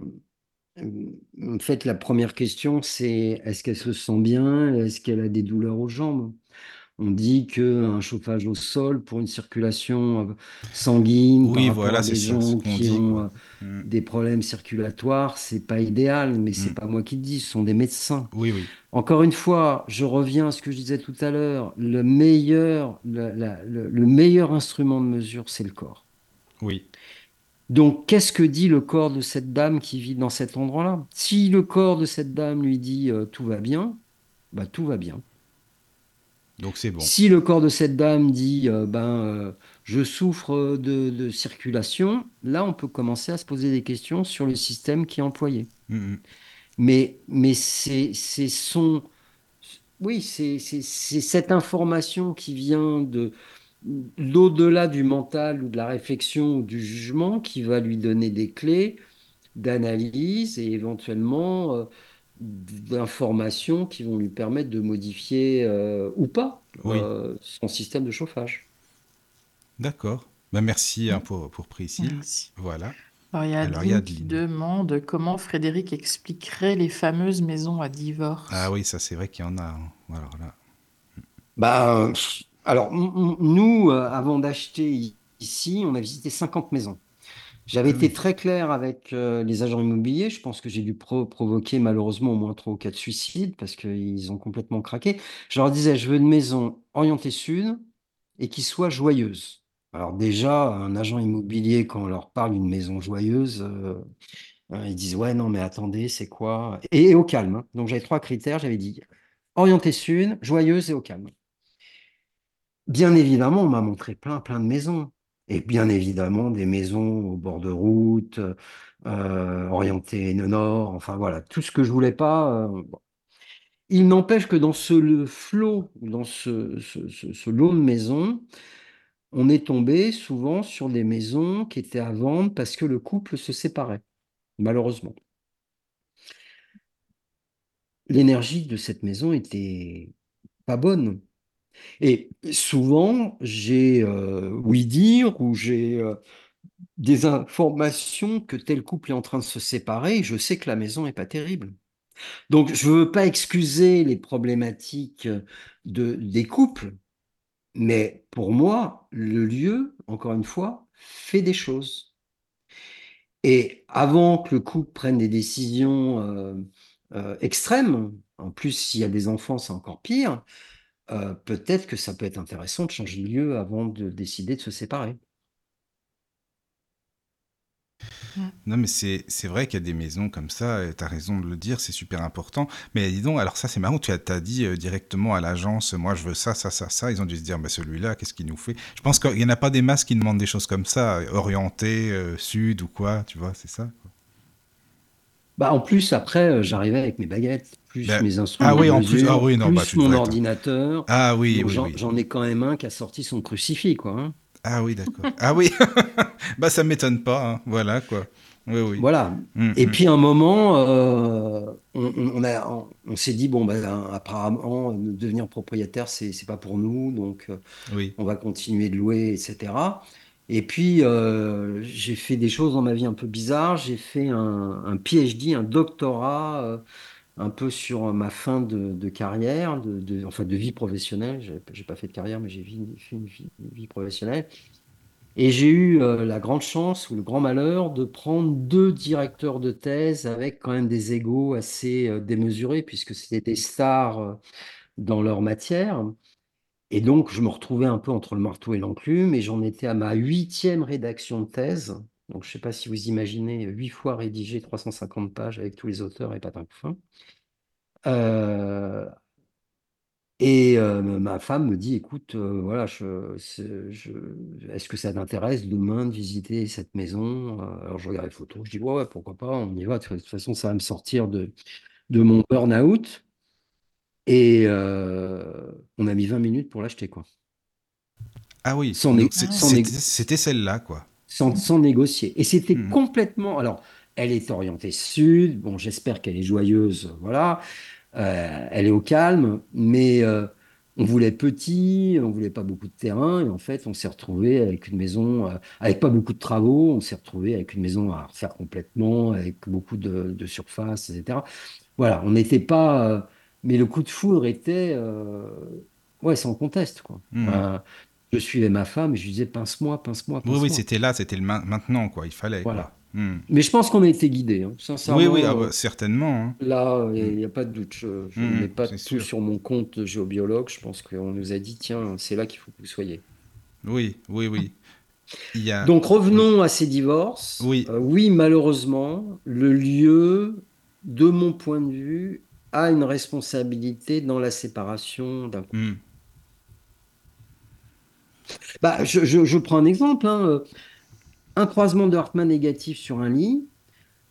euh, en fait, la première question, c'est est-ce qu'elle se sent bien? Est-ce qu'elle a des douleurs aux jambes? On dit qu'un chauffage au sol pour une circulation euh, sanguine par Oui, rapport voilà, à des ça, gens qu'on qui ont euh, Mm. des problèmes circulatoires, c'est pas idéal, mais c'est Mm. pas moi qui le dis, ce sont des médecins. Oui, oui. Encore une fois, je reviens à ce que je disais tout à l'heure, le meilleur, le, la- le- le meilleur instrument de mesure, c'est le corps. Oui. Donc, qu'est-ce que dit le corps de cette dame qui vit dans cet endroit-là? Si le corps de cette dame lui dit euh, tout va bien, bah tout va bien. Donc, c'est bon. Si le corps de cette dame dit euh, ben euh, je souffre de, de circulation, là on peut commencer à se poser des questions sur le système qui est employé. Mm, mm. Mais, mais c'est c'est son oui, c'est c'est- c'est cette information qui vient de l'au-delà du mental ou de la réflexion ou du jugement qui va lui donner des clés d'analyse et éventuellement euh, d'informations qui vont lui permettre de modifier euh, ou pas Oui. euh, son système de chauffage. D'accord. Bah, merci hein, pour, pour Priscille. Merci. Voilà. Alors, il y a Alors, Adeline qui demande comment Frédéric expliquerait les fameuses maisons à divorce. Ah oui, ça c'est vrai qu'il y en a. hein. Alors là. Bah, alors, nous, euh, avant d'acheter ici, on a visité 50 maisons. J'avais Ah été très clair avec euh, les agents immobiliers. Je pense que j'ai dû pro- provoquer malheureusement au moins trois ou quatre suicides parce qu'ils ont complètement craqué. Je leur disais, je veux une maison orientée sud et qui soit joyeuse. Alors déjà, un agent immobilier, quand on leur parle d'une maison joyeuse, euh, euh, ils disent, ouais, non, mais attendez, c'est quoi? Et, et au calme. hein. Donc j'avais trois critères. J'avais dit, orientée sud, joyeuse et au calme. Bien évidemment, on m'a montré plein, plein de maisons. Et bien évidemment, des maisons au bord de route, euh, orientées nord, enfin voilà, tout ce que je voulais pas. euh. Il n'empêche que dans ce flot, dans ce lot de maisons, on est tombé souvent sur des maisons qui étaient à vendre parce que le couple se séparait, malheureusement. L'énergie de cette maison était pas bonne. Et souvent, j'ai euh, oui dire ou j'ai euh, des informations que tel couple est en train de se séparer et je sais que la maison n'est pas terrible. Donc, je ne veux pas excuser les problématiques de, des couples, mais pour moi, le lieu, encore une fois, fait des choses. Et avant que le couple prenne des décisions euh, euh, extrêmes, en plus, s'il y a des enfants, c'est encore pire, euh, peut-être que ça peut être intéressant de changer de lieu avant de décider de se séparer. Non, mais c'est c'est vrai qu'il y a des maisons comme ça, tu as raison de le dire, c'est super important. Mais dis donc, alors ça c'est marrant, tu as, t'as dit euh, directement à l'agence, moi je veux ça, ça, ça, ça. Ils ont dû se dire, bah, celui-là, qu'est-ce qu'il nous fait? Je pense qu'il n'y en a pas des masses qui demandent des choses comme ça, euh, orientées, euh, sud ou quoi, tu vois, c'est ça? Bah, en plus, après, euh, j'arrivais avec mes baguettes, plus Ben, mes instruments ah oui, de en plus, ah oui, non, plus bah, tu mon être- ordinateur. Ah oui, Donc, oui, j'en, oui. ai quand même un qui a sorti son crucifix, quoi. hein. Ah oui, d'accord. Ah oui, [LAUGHS] bah ça m'étonne pas, hein. voilà quoi. Oui, oui. Voilà. Mm, Et mm. puis, à un moment, euh, on, on- on a, on, on s'est dit, bon, bah, apparemment, devenir propriétaire, c'est, pas pour nous, donc euh, Oui. on va continuer de louer, etc. Et puis, euh, j'ai fait des choses dans ma vie un peu bizarres. J'ai fait un, PhD, un doctorat, euh, un peu sur ma fin de, carrière, enfin de vie professionnelle. J'ai, j'ai pas fait de carrière, mais j'ai fait une vie, professionnelle. Et j'ai eu euh, la grande chance ou le grand malheur de prendre deux directeurs de thèse avec quand même des égos assez démesurés, puisque c'était des stars dans leur matière. Et donc, je me retrouvais un peu entre le marteau et l'enclume, et j'en étais à ma huitième rédaction de thèse. Donc, je ne sais pas si vous imaginez, huit fois rédigé 350 pages avec tous les auteurs et pas d'un couffin. Euh, et euh, ma femme me dit, écoute, euh, voilà, est-ce que ça t'intéresse demain de visiter cette maison? Euh, Alors, je regarde les photos, je dis, ouais, ouais, pourquoi pas, on y va. De toute façon, ça va me sortir de, de mon burn-out. Et euh, on a mis 20 minutes pour l'acheter, quoi. Ah oui, c'était celle-là quoi. sans, sans négocier. Et c'était Mhm. complètement. Alors, elle est orientée sud. Bon, j'espère qu'elle est joyeuse. Voilà. Euh, elle est au calme. Mais euh, on voulait petit, on voulait pas beaucoup de terrain. Et en fait, on s'est retrouvé avec une maison euh, avec pas beaucoup de travaux. On s'est retrouvé avec une maison à refaire complètement, avec beaucoup de, de surface, etc. Voilà. On n'était pas. Mais le coup de foudre était. euh, ouais, sans conteste, quoi. Euh, je suivais ma femme et je lui disais pince-moi, pince-moi, Oui, oui, c'était là, c'était le main- maintenant quoi, il fallait Voilà. quoi. Hmm. Mais je pense qu'on a été guidés, hein. Sincèrement. Oui, oui, ah bah, euh, certainement. hein. Là, il n'y a pas de doute. Je, je ne Mhm, mets pas tout sûr. sur mon compte de géobiologue. Je pense qu'on nous a dit, tiens, c'est là qu'il faut que vous soyez. Oui, oui, oui. Il y a... Donc revenons à ces divorces. Oui. Euh, oui, malheureusement, le lieu, de mon point de vue, a une responsabilité dans la séparation d'un couple. Hmm. Bah, je, je- je prends un exemple. hein, Un croisement de Hartmann négatif sur un lit,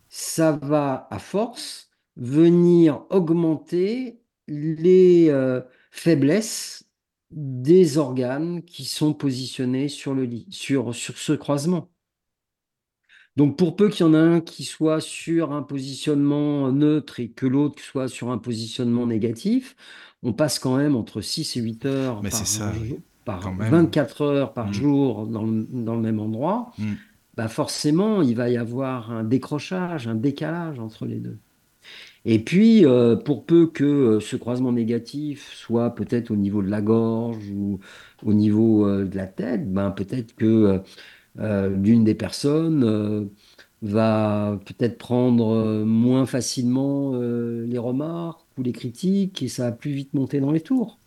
ça va à force venir augmenter les euh, faiblesses des organes qui sont positionnés sur le lit, sur, sur ce croisement. Donc, pour peu qu'il y en a un qui soit sur un positionnement neutre et que l'autre soit sur un positionnement négatif, on passe quand même entre 6 et 8 heures Mais par, ça, jour- par Quand même. 24 heures par jour dans le, dans le même endroit. Mm. Bah forcément, il va y avoir un décrochage, un décalage entre les deux. Et puis, euh, pour peu que euh, ce croisement négatif soit peut-être au niveau de la gorge ou au niveau euh, de la tête, ben peut-être que euh, l'une des personnes euh, va peut-être prendre euh, moins facilement euh, les remarques ou les critiques et ça va plus vite monter dans les tours.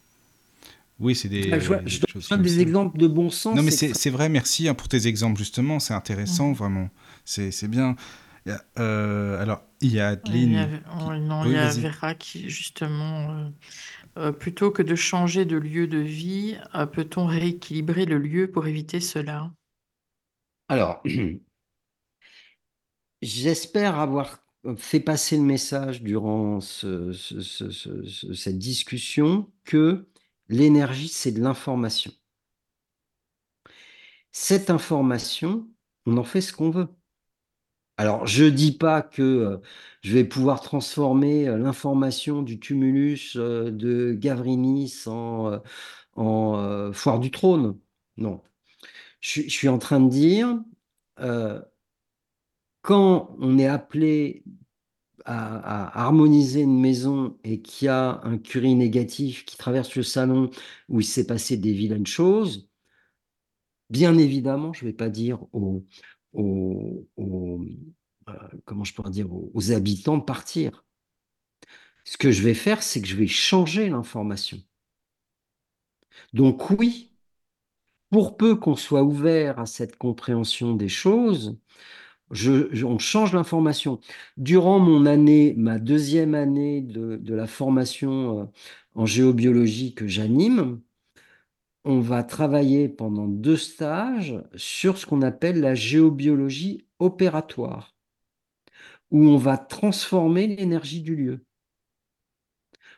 Oui, c'est des, je, vois- des je choses donne comme des ça. exemples de bon sens. Non, mais c'est vrai, merci hein, pour tes exemples, justement, c'est intéressant, vraiment. C'est bien. Il y a, euh, alors, il y a Il y Adeline. a, qui- non, Oui, il y a. Vera qui, justement, euh, euh, plutôt que de changer de lieu de vie, euh, peut-on rééquilibrer le lieu pour éviter cela? Alors, [CLEARS THROAT] j'espère avoir fait passer le message durant ce- ce- ce- ce- ce- cette discussion que l'énergie, c'est de l'information. Cette information, on en fait ce qu'on veut. Alors, je dis pas que euh, je vais pouvoir transformer euh, l'information du tumulus euh, de Gavrinis en, foire du trône. Non. Je, suis- en train de dire, euh, quand on est appelé à, harmoniser une maison et qu'il y a un curry négatif qui traverse le salon où il s'est passé des vilaines choses, bien évidemment, je ne vais pas dire aux, euh, comment je pourrais dire, aux habitants de partir. Ce que je vais faire, c'est que je vais changer l'information. Donc oui, pour peu qu'on soit ouvert à cette compréhension des choses, on change l'information. Durant mon année, ma deuxième année de, de la formation euh, en géobiologie que j'anime, on va travailler pendant deux stages sur ce qu'on appelle la géobiologie opératoire, où on va transformer l'énergie du lieu.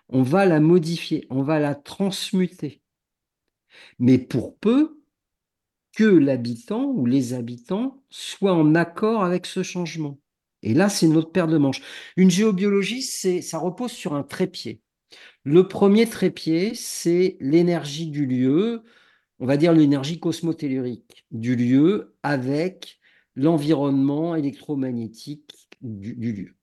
On va la modifier, on va la transmuter. Mais pour peu que l'habitant ou les habitants soient en accord avec ce changement. Et là, c'est notre paire de manches. Une géobiologie, ça repose sur un trépied. Le premier trépied, c'est l'énergie du lieu, on va dire l'énergie cosmotellurique du lieu avec l'environnement électromagnétique du, lieu.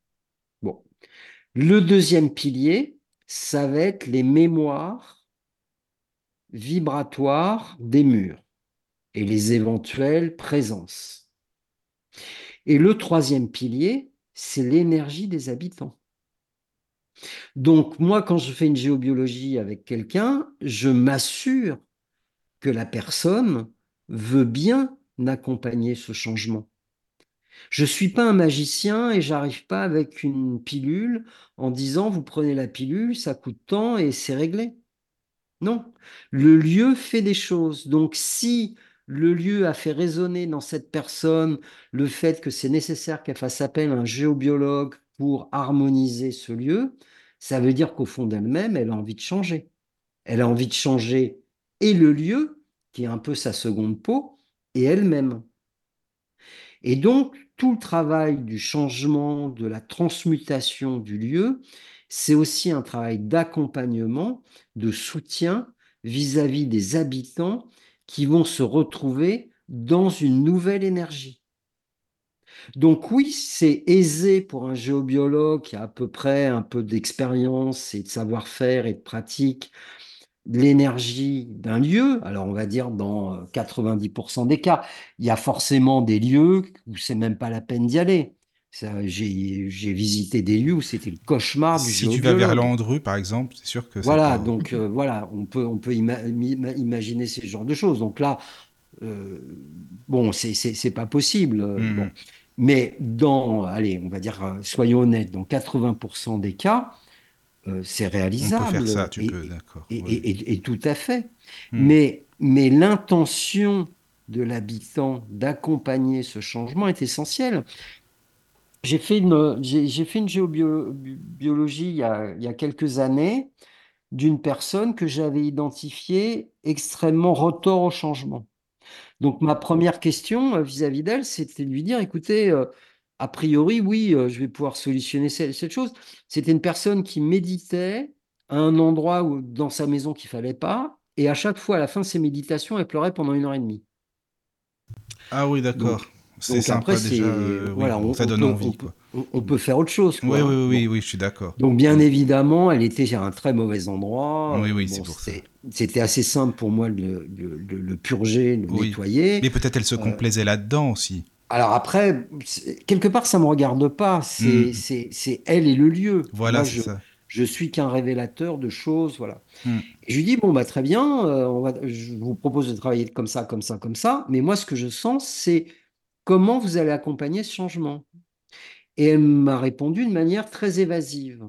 Le deuxième pilier, ça va être les mémoires vibratoires des murs et les éventuelles présences. Et le troisième pilier, c'est l'énergie des habitants. Donc moi, quand je fais une géobiologie avec quelqu'un, je m'assure que la personne veut bien accompagner ce changement. Je ne suis pas un magicien et j'arrive pas avec une pilule en disant vous prenez la pilule, ça coûte tant et c'est réglé. Non, le lieu fait des choses. Donc si le lieu a fait résonner dans cette personne le fait que c'est nécessaire qu'elle fasse appel à un géobiologue pour harmoniser ce lieu, ça veut dire qu'au fond d'elle-même, elle a envie de changer. Elle a envie de changer et le lieu, qui est un peu sa seconde peau, et elle-même. Et donc, tout le travail du changement, de la transmutation du lieu, c'est aussi un travail d'accompagnement, de soutien vis-à-vis des habitants qui vont se retrouver dans une nouvelle énergie. Donc oui, c'est aisé pour un géobiologue qui a à peu près un peu d'expérience et de savoir-faire et de pratique l'énergie d'un lieu, alors on va dire dans euh, 90% des cas, il y a forcément des lieux où c'est même pas la peine d'y aller. J'ai j'ai visité des lieux où c'était le cauchemar du Si tu vas vers. Landru, par exemple, c'est sûr que Voilà, donc euh, voilà, on peut, on peut ima- ima- imaginer ce genre de choses. Donc là, euh, bon, c'est c'est- c'est pas possible. euh, bon. Mais dans, allez, on va dire, euh, soyons honnêtes, dans 80% des cas, euh, c'est on peut réalisable. faire ça, tu Et- peux, d'accord. et, oui. et- et- et tout à fait. Hmm. Mais, mais l'intention de l'habitant d'accompagner ce changement est essentielle. J'ai fait une, j'ai, j'ai fait une géobiologie il y a, il y a quelques années d'une personne que j'avais identifiée extrêmement retort au changement. Donc, ma première question euh, vis-à-vis d'elle, c'était de lui dire, écoutez, euh, a priori, oui, euh, je vais pouvoir solutionner cette, cette chose. C'était une personne qui méditait à un endroit où, dans sa maison qu'il fallait pas, et à chaque fois, à la fin de ses méditations, elle pleurait pendant une heure et demie. Ah oui, d'accord. C'est Donc sympa après, c'est déjà. euh, oui, voilà, on, ça on donne envie, on, peut- on- on peut faire autre chose, Oui, quoi. oui, oui, oui, Bon. oui, je suis d'accord. Donc, bien évidemment, elle était à un très mauvais endroit. Oui, oui, Bon, c'est pour ça. c'était assez simple pour moi de le, le- le- le purger, le Oui. nettoyer. Mais peut-être elle se Euh, complaisait là-dedans aussi. Alors après, quelque part, ça me regarde pas. C'est Mm. elle et le lieu. Voilà, c'est je ça. je suis qu'un révélateur de choses, voilà. Mm. Et je lui dis bon bah très bien, euh, on va, je vous propose de travailler comme ça, comme ça, comme ça. Mais moi, ce que je sens, c'est comment vous allez accompagner ce changement? Et elle m'a répondu de manière très évasive.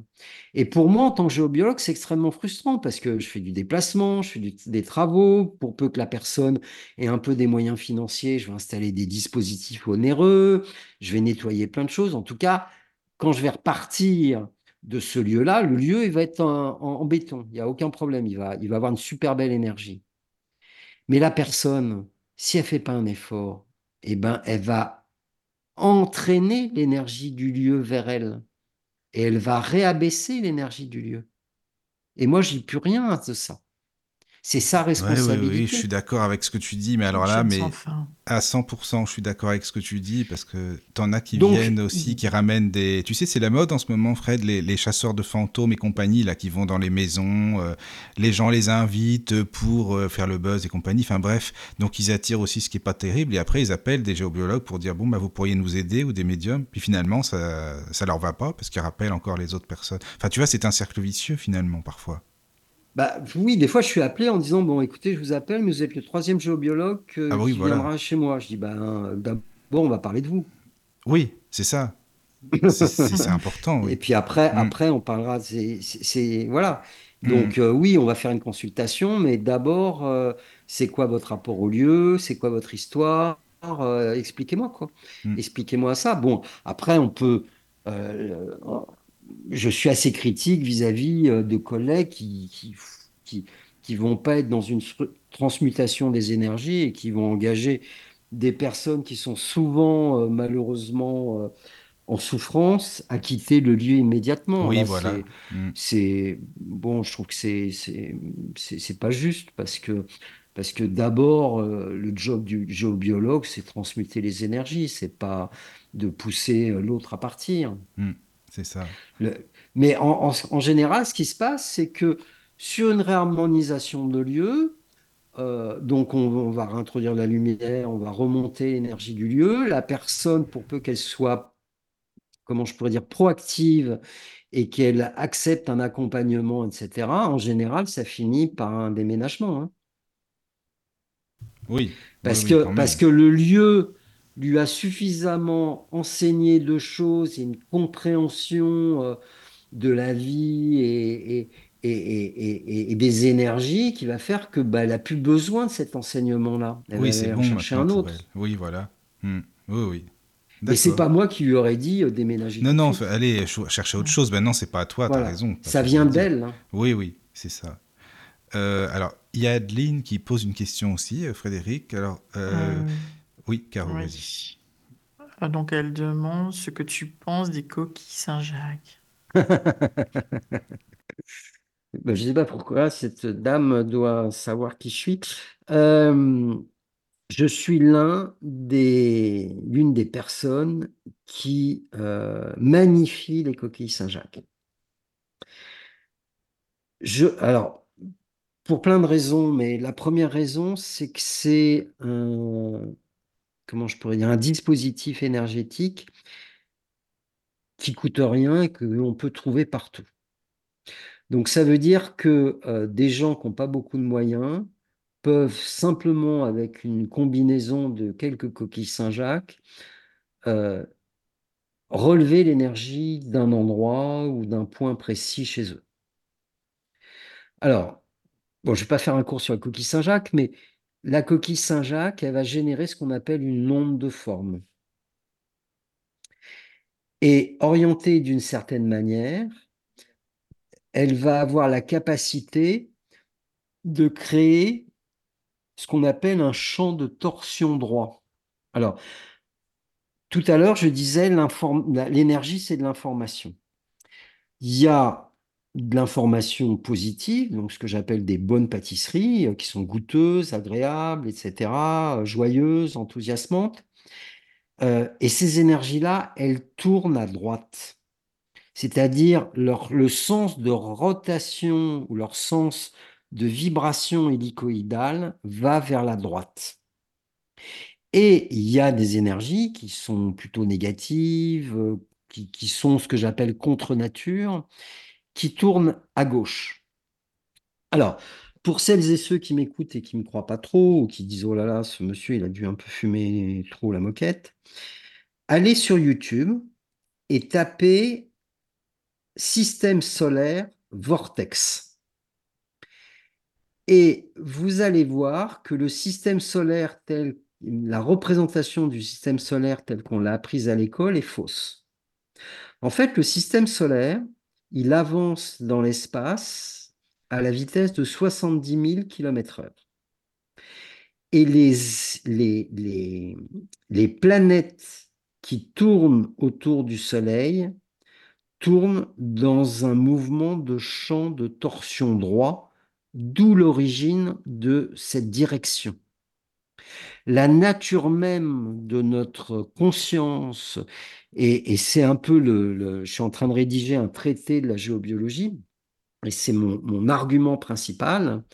Et pour moi, en tant que géobiologue, c'est extrêmement frustrant parce que je fais du déplacement, je fais des travaux. Pour peu que la personne ait un peu des moyens financiers, je vais installer des dispositifs onéreux, je vais nettoyer plein de choses. En tout cas, quand je vais repartir de ce lieu-là, le lieu, il va être en, béton. Il n'y a aucun problème. Il va, il va avoir une super belle énergie. Mais la personne, si elle fait pas un effort, eh ben, elle va entraîner l'énergie du lieu vers elle et elle va réabaisser l'énergie du lieu. Et moi, j'y peux rien de ça. C'est sa Ouais, oui, oui, responsabilité. je suis d'accord avec ce que tu dis, mais alors là, mais à 100%, je suis d'accord avec ce que tu dis, parce que t'en as qui Donc- viennent aussi, qui ramènent des... Tu sais, c'est la mode en ce moment, Fred, les, les chasseurs de fantômes et compagnie, là, qui vont dans les maisons, euh, les gens les invitent pour euh, faire le buzz et compagnie, enfin bref, donc ils attirent aussi ce qui est pas terrible, et après ils appellent des géobiologues pour dire, bon, bah vous pourriez nous aider, ou des médiums, puis finalement, ça, ça leur va pas, parce qu'ils rappellent encore les autres personnes. Enfin, tu vois, c'est un cercle vicieux, finalement, parfois. Bah, oui, des fois, je suis appelé en disant, bon, écoutez, je vous appelle, mais vous êtes le troisième géobiologue euh, Ah oui, qui voilà. viendra chez moi. Je dis, ben, d'abord, on va parler de vous. Oui, c'est ça. C'est- important, Et puis après, Mm. après, on parlera. C'est, voilà. Mm. Donc euh, oui, on va faire une consultation, mais d'abord, euh, c'est quoi votre rapport au lieu? C'est quoi votre histoire? Euh, expliquez-moi quoi. Mm. Expliquez-moi ça. Bon, après, on peut. euh, je suis assez critique vis-à-vis euh, de collègues qui, qui, qui, qui vont pas être dans une transmutation des énergies et qui vont engager des personnes qui sont souvent, euh, malheureusement, euh, en souffrance à quitter le lieu immédiatement. Oui, Là, voilà. c'est, Mm. c'est, bon, je trouve que c'est, c'est, pas juste parce que, parce que d'abord, euh, le job du géobiologue, c'est transmuter les énergies, c'est pas de pousser l'autre à partir. C'est ça. Le- mais en, en- en général, ce qui se passe, c'est que sur une réharmonisation de lieu, euh, donc on, on va réintroduire la lumière, on va remonter l'énergie du lieu. La personne, pour peu qu'elle soit, comment je pourrais dire, proactive et qu'elle accepte un accompagnement, etc., en général, ça finit par un déménagement. hein. Oui. Parce oui, oui, que, quand parce que le lieu lui a suffisamment enseigné de choses et une compréhension euh, de la vie et, et, et, et- et- et des énergies qui va faire que bah, elle n'a plus besoin de cet enseignement-là. Elle Oui, c'est bon chercher un autre. elle. Oui, voilà. Hmm. Oui, oui. Mais c'est pas moi qui lui aurais dit euh, déménager Non, non, allez ch- chercher autre chose. Ben non, c'est pas à toi, Voilà. t'as raison. Ça vient d'elle. hein. Oui, oui, c'est ça. Euh, alors, il y a Adeline qui pose une question aussi, euh, Frédéric. Alors, euh, Euh, oui, Caro, oui. vas-y. Ah, Donc elle demande ce que tu penses des coquilles Saint-Jacques. [LAUGHS] Ben, je ne sais pas pourquoi cette dame doit savoir qui je suis. Euh, je suis l'un des, l'une des personnes qui euh, magnifie les coquilles Saint-Jacques. Je, alors, pour plein de raisons, mais la première raison, c'est que c'est un, comment je pourrais dire, un dispositif énergétique qui coûte rien et que l'on peut trouver partout. Donc ça veut dire que euh, des gens qui n'ont pas beaucoup de moyens peuvent simplement, avec une combinaison de quelques coquilles Saint-Jacques, euh, relever l'énergie d'un endroit ou d'un point précis chez eux. Alors, bon, je ne vais pas faire un cours sur la coquille Saint-Jacques, mais la coquille Saint-Jacques, elle va générer ce qu'on appelle une onde de forme. Et orientée d'une certaine manière, elle va avoir la capacité de créer ce qu'on appelle un champ de torsion droit. Alors, tout à l'heure, je disais l'énergie, c'est de l'information. Il y a de l'information positive, donc ce que j'appelle des bonnes pâtisseries, euh, qui sont goûteuses, agréables, etc., euh, joyeuses, enthousiasmantes. Euh, et ces énergies-là, elles tournent à droite. C'est-à-dire le sens de rotation ou leur sens de vibration hélicoïdale va vers la droite. Et il y a des énergies qui sont plutôt négatives, qui, qui sont ce que j'appelle contre-nature, qui tournent à gauche. Alors, pour celles et ceux qui m'écoutent et qui ne me croient pas trop, ou qui disent oh là là, ce monsieur, il a dû un peu fumer trop la moquette, allez sur YouTube et tapez système solaire vortex. Et vous allez voir que le système solaire tel, la représentation du système solaire tel qu'on l'a apprise à l'école est fausse. En fait, le système solaire, il avance dans l'espace à la vitesse de 70 000 km/h. Et les, les, les, planètes qui tournent autour du Soleil tournent dans un mouvement de champ de torsion droit, d'où l'origine de cette direction. La nature même de notre conscience, et, c'est un peu le, Je suis en train de rédiger un traité de la géobiologie, et c'est mon, argument principal,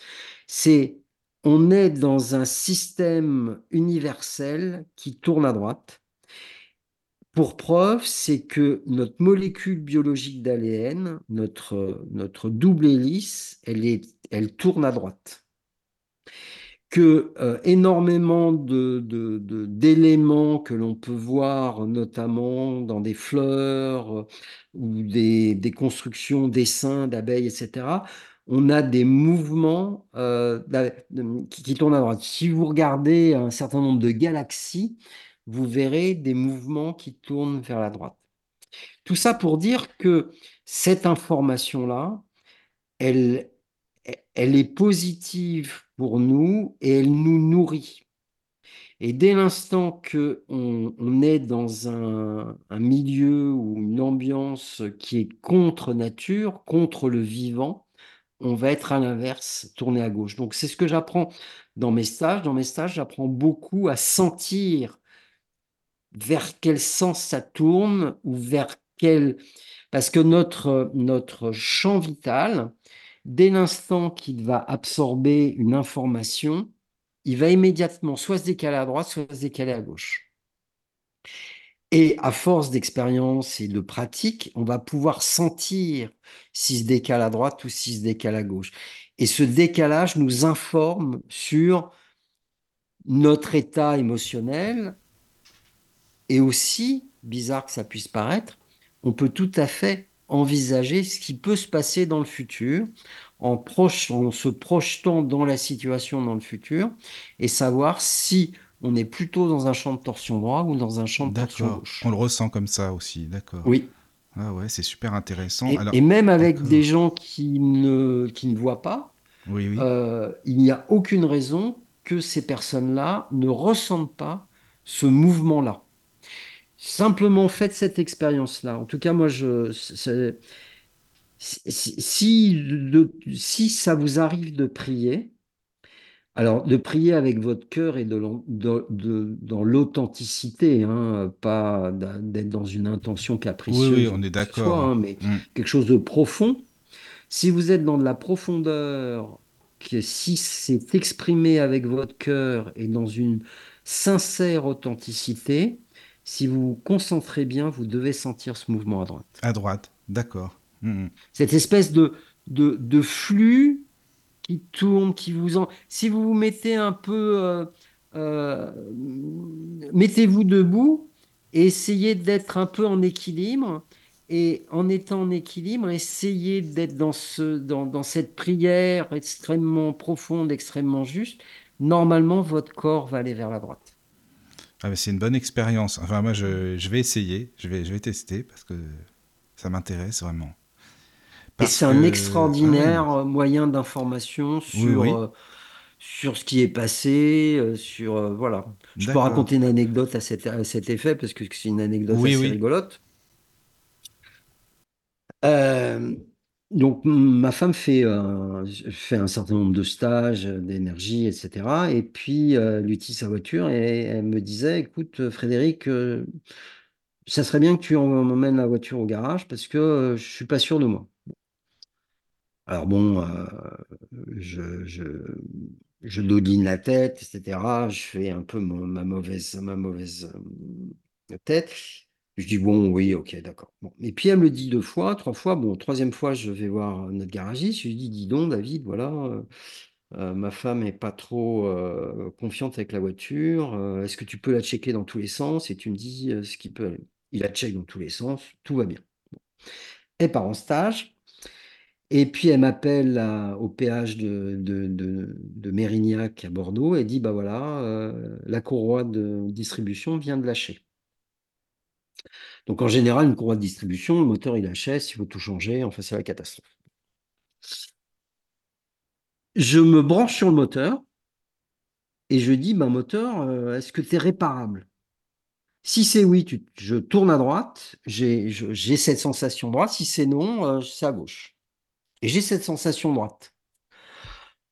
c'est on est dans un système universel qui tourne à droite. Pour preuve, c'est que notre molécule biologique d'ADN, notre, notre double hélice, elle, est, elle tourne à droite que euh, énormément d'éléments de, que l'on peut voir, notamment dans des fleurs euh, ou des, constructions, dessins d'abeilles, etc., on a des mouvements euh, qui, qui, tournent à droite. Si vous regardez un certain nombre de galaxies, vous verrez des mouvements qui tournent vers la droite. Tout ça pour dire que cette information-là, elle, elle est positive pour nous et elle nous nourrit. Et dès l'instant que on, est dans un, milieu ou une ambiance qui est contre nature, contre le vivant, on va être à l'inverse, tourné à gauche. Donc c'est ce que j'apprends dans mes stages. Dans mes stages, j'apprends beaucoup à sentir vers quel sens ça tourne ou vers quel... Parce que notre, notre champ vital, dès l'instant qu'il va absorber une information, il va immédiatement soit se décaler à droite, soit se décaler à gauche. Et à force d'expérience et de pratique, on va pouvoir sentir s'il se décale à droite ou s'il se décale à gauche. Et ce décalage nous informe sur notre état émotionnel et aussi, bizarre que ça puisse paraître, on peut tout à fait envisager ce qui peut se passer dans le futur en, en se projetant dans la situation dans le futur et savoir si on est plutôt dans un champ de torsion droit ou dans un champ de torsion gauche. On le ressent comme ça aussi, d'accord. Oui. Ah ouais, c'est super intéressant. Et, et même avec des gens qui ne, qui ne voient pas, oui, oui. Euh, il n'y a aucune raison que ces personnes-là ne ressentent pas ce mouvement-là. Simplement faites cette expérience-là. En tout cas, moi, je, si, si ça vous arrive de prier, alors de prier avec votre cœur et de, dans l'authenticité, hein, pas d'être dans une intention capricieuse. Oui, on est d'accord. Hein, mais mm. quelque chose de profond. Si vous êtes dans de la profondeur, que si c'est exprimé avec votre cœur et dans une sincère authenticité, si vous vous concentrez bien, vous devez sentir ce mouvement à droite. À droite, d'accord. Mm, mm. Cette espèce de, de, flux qui tourne, qui vous en... Si vous vous mettez un peu... Euh, euh, mettez-vous debout et essayez d'être un peu en équilibre. Et en étant en équilibre, essayez d'être dans, ce, dans, dans cette prière extrêmement profonde, extrêmement juste. Normalement, votre corps va aller vers la droite. Ah, c'est une bonne expérience. Enfin, moi, je, je, vais essayer, je vais, je vais tester parce que ça m'intéresse vraiment. Et c'est un extraordinaire ah moyen d'information sur, euh, sur ce qui est passé, euh, sur euh, voilà. Je peux raconter une anecdote à cet, à cet effet parce que c'est une anecdote assez oui. rigolote. Donc ma femme fait, euh, fait un certain nombre de stages euh, d'énergie, etc. Et puis euh, elle utilise sa voiture et elle me disait, écoute Frédéric, ça serait bien que tu emmènes la voiture au garage parce que euh, je suis pas sûr de moi. Alors bon, je, je, la tête, etc. Je fais un peu ma mauvaise, ma mauvaise tête. Je dis bon, oui, ok, d'accord. Bon. Et puis elle me le dit deux fois, trois fois. Bon, troisième fois, je vais voir notre garagiste. Je lui dis, dis donc, David, voilà, euh, euh, ma femme est pas trop euh, confiante avec la voiture. Est-ce que tu peux la checker dans tous les sens? Et tu me dis ce qui peut. Il la check dans tous les sens, tout va bien. Elle part en stage. Et puis elle m'appelle au péage de, Mérignac à Bordeaux et dit, bah voilà, la courroie de distribution vient de lâcher. Donc en général, une courroie de distribution, le moteur il achète, il faut tout changer, enfin c'est la catastrophe. Je me branche sur le moteur et je dis, bah moteur, euh, est-ce que tu es réparable? Si c'est oui, je tourne à droite, j'ai cette sensation droite, si c'est non, euh, c'est à gauche. Et j'ai cette sensation droite.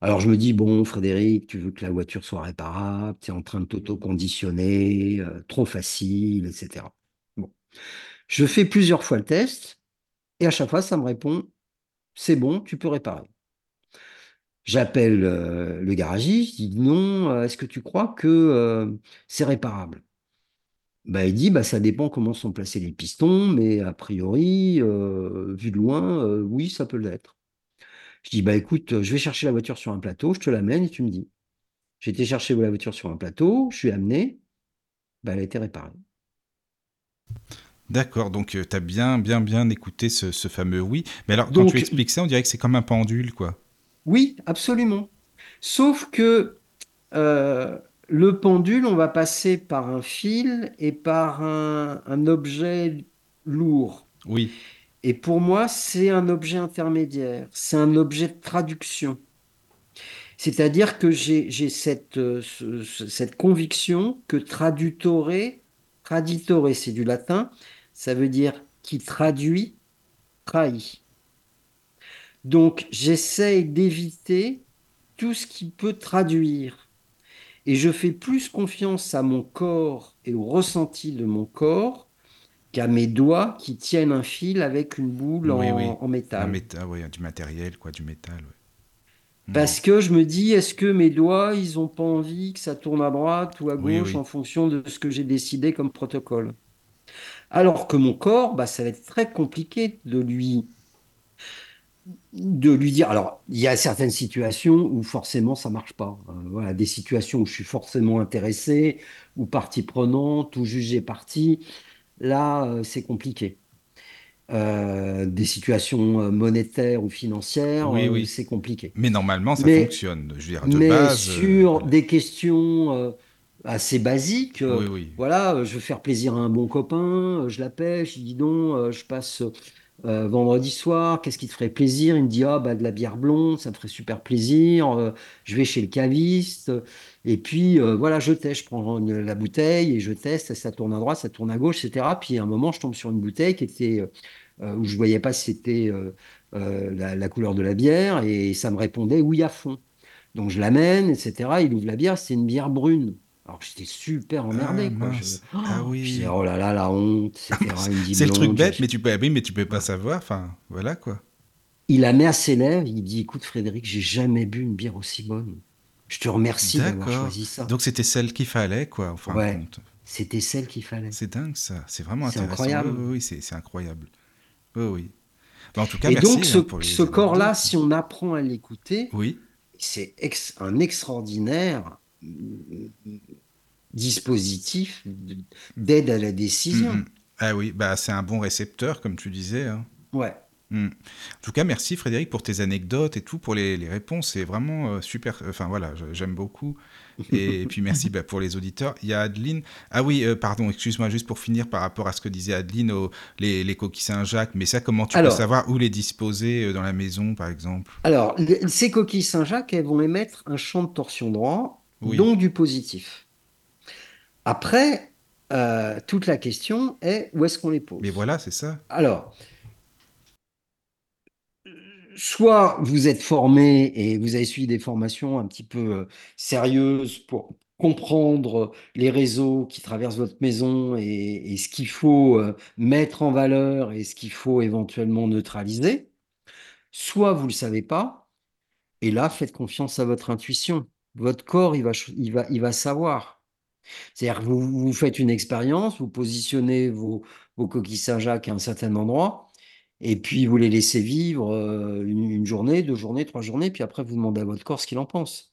Alors je me dis, bon, Frédéric, tu veux que la voiture soit réparable, tu es en train de t'auto-conditionner, euh, trop facile, etc. Je fais plusieurs fois le test et à chaque fois, ça me répond, c'est bon, tu peux réparer. J'appelle euh, le garagiste, je dis, non, euh, est-ce que tu crois que euh, c'est réparable? Bah, il dit, bah, ça dépend comment sont placés les pistons, mais a priori, vu de loin, oui, ça peut l'être. Je dis, bah écoute, je vais chercher la voiture sur un plateau, je te l'amène et tu me dis. J'ai été chercher la voiture sur un plateau, je suis amené, bah, elle a été réparée. D'accord, donc tu as bien, bien, bien écouté ce, ce fameux oui. Mais alors, quand Donc- tu expliques ça, on dirait que c'est comme un pendule, quoi. Oui, absolument. Sauf que euh, le pendule, on va passer par un fil et par un, un objet lourd. Oui, Et pour moi, c'est un objet intermédiaire, c'est un objet de traduction. C'est-à-dire que j'ai cette, euh, ce- ce- cette conviction que tradutore, traditore, c'est du latin, ça veut dire qui traduit, trahit. Donc j'essaye d'éviter tout ce qui peut traduire. Et je fais plus confiance à mon corps et au ressenti de mon corps qu'à mes doigts qui tiennent un fil avec une boule Oui, en, oui. en un métal. du matériel, quoi, du métal. Mhm. Parce que je me dis, est-ce que mes doigts, ils n'ont pas envie que ça tourne à droite ou à Oui, gauche oui. en fonction de ce que j'ai décidé comme protocole? Alors que mon corps, bah, ça va être très compliqué de lui, de lui dire. Alors, il y a certaines situations où forcément ça marche pas. Euh, voilà, des situations où je suis forcément intéressé, ou partie prenante, ou jugé partie. Là, euh, c'est compliqué. Euh, des situations euh, monétaires ou financières, Oui, euh, oui. c'est compliqué. Mais normalement, ça Mais- fonctionne. Je veux dire, de Mais base. sur des questions assez basiques, Oui, voilà, je veux faire plaisir à un bon copain, je l'appelle, je lui dis donc, je passe euh, vendredi soir, qu'est-ce qui te ferait plaisir? Il me dit, ah, bah, de la bière blonde, ça me ferait super plaisir. Euh, je vais chez le caviste, et puis euh, voilà, je teste, je prends une- la bouteille et je teste, ça tourne à droite, ça tourne à gauche, etc. Puis à un moment, je tombe sur une bouteille qui était, où je voyais pas si c'était euh, euh, la, la couleur de la bière, et ça me répondait oui à fond. Donc je l'amène, etc. Il ouvre la bière, c'est une bière brune. Alors j'étais super emmerdé, Ah, quoi. Je, Ah oui. je disais, oh là là, la honte, dit, C'est le truc bête, mais tu peux, ah oui, mais tu peux pas savoir. Enfin, voilà, quoi. Il la met à ses lèvres, il dit, écoute Frédéric, j'ai jamais bu une bière aussi bonne. Je te remercie d'avoir choisi ça. Donc c'était celle qu'il fallait, quoi. Enfin, Ouais. C'était celle qu'il fallait. C'est dingue, ça. C'est vraiment intéressant. incroyable. Oui, c'est incroyable. Oui, oui. Bah, en tout cas, Et merci donc ce, hein, pour ce corps-là, si on apprend à l'écouter, Oui, c'est ex- un extraordinaire mm, dispositif de- d'aide à la décision. Mhm. Ah oui, bah c'est un bon récepteur, comme tu disais. hein. Ouais. Hmm. En tout cas, merci Frédéric pour tes anecdotes et tout, pour les, réponses. C'est vraiment euh, super. Enfin voilà, j'aime beaucoup. Et, puis merci bah, pour les auditeurs. Il y a Adeline. Ah oui, euh, pardon, excuse-moi, juste pour finir par rapport à ce que disait Adeline, les, coquilles Saint-Jacques. Mais ça, comment tu peux savoir où les disposer euh, dans la maison, par exemple? Alors, ces coquilles Saint-Jacques, elles vont émettre un champ de torsion droit, donc du positif. Après, toute la question est où est-ce qu'on les pose? Mais voilà, c'est ça. Alors, soit vous êtes formé et vous avez suivi des formations un petit peu euh, sérieuses pour comprendre les réseaux qui traversent votre maison et, ce qu'il faut euh, mettre en valeur et ce qu'il faut éventuellement neutraliser, soit vous ne le savez pas, et là, faites confiance à votre intuition. Votre corps, il va, il va, il va savoir. C'est-à-dire vous, vous faites une expérience, vous positionnez vos, vos coquilles Saint-Jacques à un certain endroit, et puis vous les laissez vivre euh, une, journée, deux journées, trois journées, puis après vous demandez à votre corps ce qu'il en pense.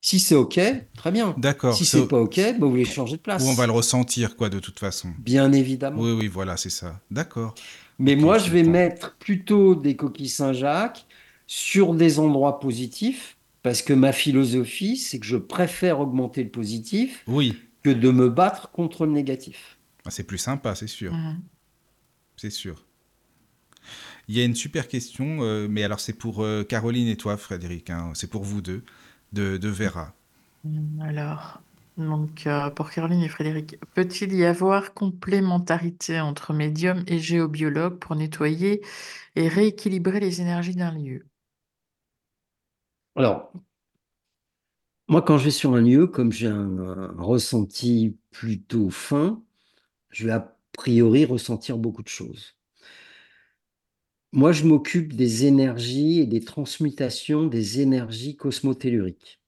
Si c'est OK, très bien. D'accord. Si c'est pas OK, bah, vous les changez de place. Ou on va le ressentir, quoi, de toute façon. Bien évidemment. Oui, oui, voilà, c'est ça. D'accord. Mais moi, je vais mettre plutôt des coquilles Saint-Jacques sur des endroits positifs, parce que ma philosophie, c'est que je préfère augmenter le positif oui. que de me battre contre le négatif. Ah, c'est plus sympa, c'est sûr. Mmh. C'est sûr. Il y a une super question, euh, mais alors c'est pour euh, Caroline et toi, Frédéric. Hein, c'est pour vous deux, de, de Vera. Alors, donc euh, pour Caroline et Frédéric, peut-il y avoir complémentarité entre médium et géobiologue pour nettoyer et rééquilibrer les énergies d'un lieu? Alors, moi, quand je vais sur un lieu, comme j'ai un ressenti plutôt fin, je vais a priori ressentir beaucoup de choses. Moi, je m'occupe des énergies et des transmutations des énergies cosmotelluriques.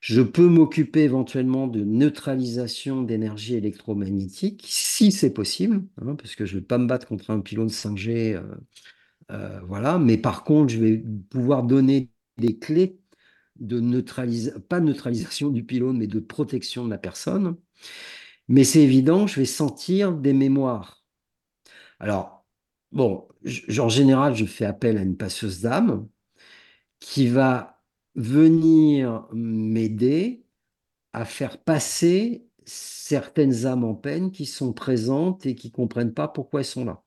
Je peux m'occuper éventuellement de neutralisation d'énergie électromagnétique, si c'est possible, hein, parce que je ne vais pas me battre contre un pylône 5G, euh, euh, voilà. Mais par contre, je vais pouvoir donner des clés de neutralisation, pas neutralisation du pylône, mais de protection de la personne. Mais c'est évident, je vais sentir des mémoires. Alors, Bon, en général, je fais appel à une passeuse d'âme qui va venir m'aider à faire passer certaines âmes en peine qui sont présentes et qui ne comprennent pas pourquoi elles sont là.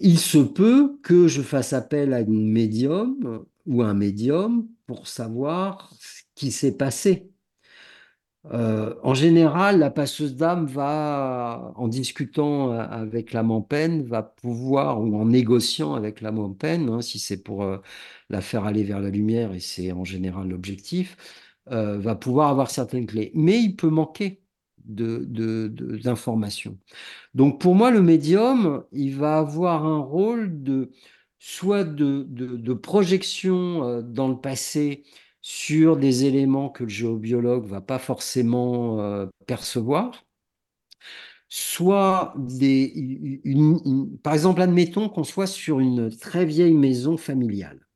Il se peut que je fasse appel à une médium ou un médium pour savoir ce qui s'est passé euh, en général, la passeuse d'âme va, en discutant euh, avec l'âme en peine, va pouvoir, ou en négociant avec l'âme en peine, si c'est pour euh, la faire aller vers la lumière, et c'est en général l'objectif, va pouvoir avoir certaines clés. Mais il peut manquer d'informations. Donc pour moi, le médium, il va avoir un rôle de soit de projection dans le passé sur des éléments que le géobiologue va pas forcément euh, percevoir, soit des, par exemple, admettons qu'on soit sur une très vieille maison familiale.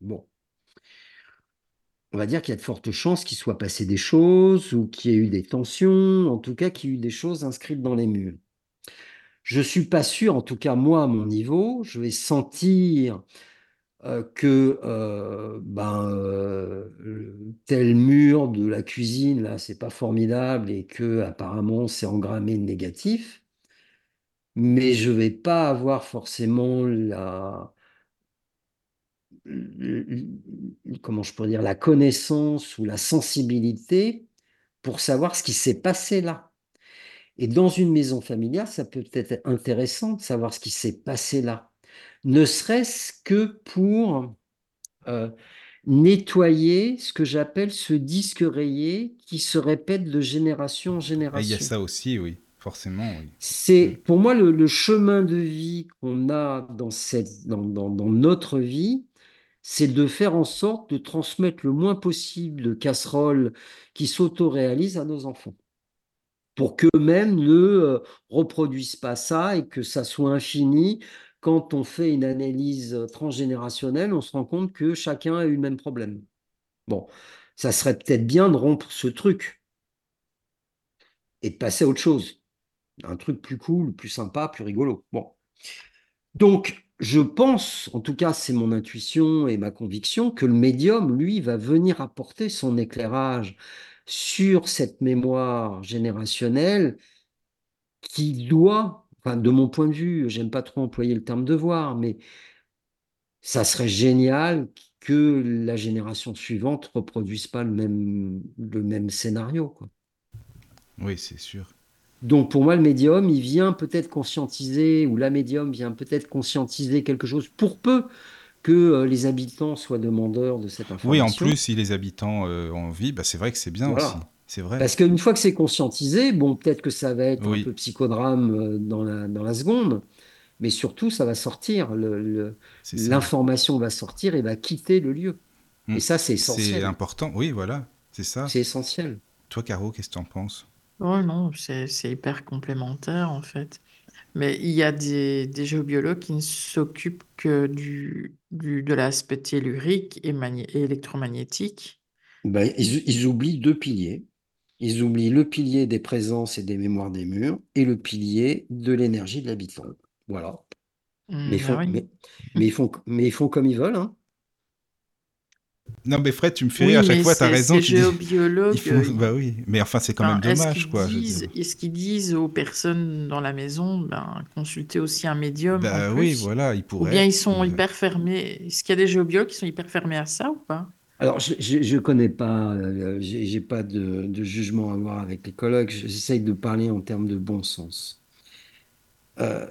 Bon. On va dire qu'il y a de fortes chances qu'il soit passé des choses ou qu'il y ait eu des tensions, en tout cas qu'il y ait eu des choses inscrites dans les murs. Je ne suis pas sûr, en tout cas moi à mon niveau, je vais sentir que euh, ben, euh, tel mur de la cuisine, là, c'est pas formidable et que apparemment c'est engrammé négatif, mais je vais pas avoir forcément la comment je pourrais dire la connaissance ou la sensibilité pour savoir ce qui s'est passé là. Et dans une maison familiale, ça peut être intéressant de savoir ce qui s'est passé là ne serait-ce que pour euh, nettoyer ce que j'appelle ce disque rayé qui se répète de génération en génération. il y a ça aussi, oui, forcément. C'est mm. pour moi le, chemin de vie qu'on a dans, cette, dans, dans notre vie, c'est de faire en sorte de transmettre le moins possible de casseroles qui s'auto-réalisent à nos enfants pour qu'eux-mêmes ne euh, reproduisent pas ça et que ça soit infini quand on fait une analyse transgénérationnelle, on se rend compte que chacun a eu le même problème. Bon, ça serait peut-être bien de rompre ce truc et de passer à autre chose. Un truc plus cool, plus sympa, plus rigolo. Bon. Donc, je pense, en tout cas, c'est mon intuition et ma conviction, que le médium, lui, va venir apporter son éclairage sur cette mémoire générationnelle qui doit, enfin, de mon point de vue, j'aime pas trop employer le terme devoir, mais ça serait génial que la génération suivante reproduise pas le même, le même scénario. Quoi. Oui, c'est sûr. Donc pour moi, le médium, il vient peut-être conscientiser, ou la médium vient peut-être conscientiser quelque chose pour peu que euh, les habitants soient demandeurs de cette information. Oui, en plus, si les habitants euh, ont envie, bah, c'est vrai que c'est bien Voilà. aussi. C'est vrai. Parce qu'une fois que c'est conscientisé, bon, peut-être que ça va être Oui. un peu psychodrame euh, dans la, dans la seconde, mais surtout, ça va sortir. le- le- C'est ça. L'information va sortir et va quitter le lieu. Mm. Et ça, c'est C'est essentiel. important. Oui, voilà. C'est ça. C'est essentiel. Toi, Caro, qu'est-ce que tu en penses? Oh non, c'est c'est hyper complémentaire en fait. Mais il y a des, des géobiologues qui ne s'occupent que du, du, de l'aspect tellurique et, magné- et électromagnétique. Ben, ils, ils oublient deux piliers. Ils oublient le pilier des présences et des mémoires des murs et le pilier de l'énergie de l'habitant. Voilà. Hmm, Mais ils ah font, oui. mais, mais ils font, mais ils font comme ils veulent. hein. Non, mais Fred, tu me fais Oui, rire à chaque fois, tu as raison. ces tu dis- géobiologues, font- euh, Bah oui, mais enfin, c'est quand Enfin, même est-ce dommage, qu'ils quoi. disent, est-ce qu'ils disent aux personnes dans la maison, ben, consultez aussi un médium Bah en oui, voilà, ils ou pourraient. bien ils sont hyper fermés? Est-ce qu'il y a des géobiologues qui sont hyper fermés à ça ou pas? Alors, je ne connais pas, euh, j'ai pas de, jugement à avoir avec les collègues. J'essaye de parler en termes de bon sens. Euh,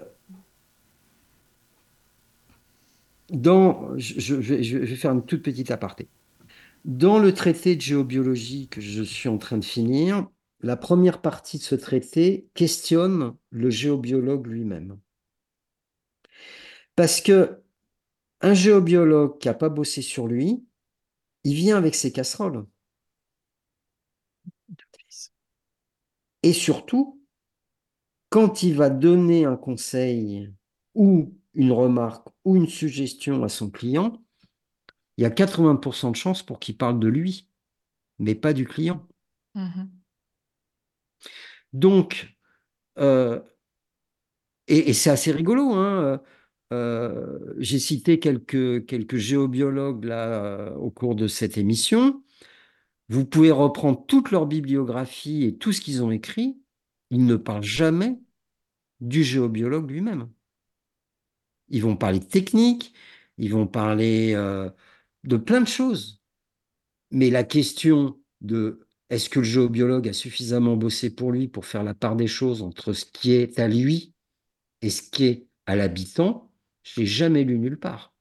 dans, je, je vais, je vais faire une toute petite aparté. Dans le traité de géobiologie que je suis en train de finir, la première partie de ce traité questionne le géobiologue lui-même. Parce que un géobiologue qui n'a pas bossé sur lui, il vient avec ses casseroles. Et surtout, quand il va donner un conseil ou une remarque ou une suggestion à son client, il y a 80% de chances pour qu'il parle de lui, mais pas du client. Mhm. Donc, euh, et, et c'est assez rigolo, hein, euh, j'ai cité quelques, quelques géobiologues là, euh, au cours de cette émission. Vous pouvez reprendre toute leur bibliographie et tout ce qu'ils ont écrit. Ils ne parlent jamais du géobiologue lui-même. Ils vont parler de technique, ils vont parler euh, de plein de choses. Mais la question de est-ce que le géobiologue a suffisamment bossé pour lui pour faire la part des choses entre ce qui est à lui et ce qui est à l'habitant, je l'ai jamais lu nulle part.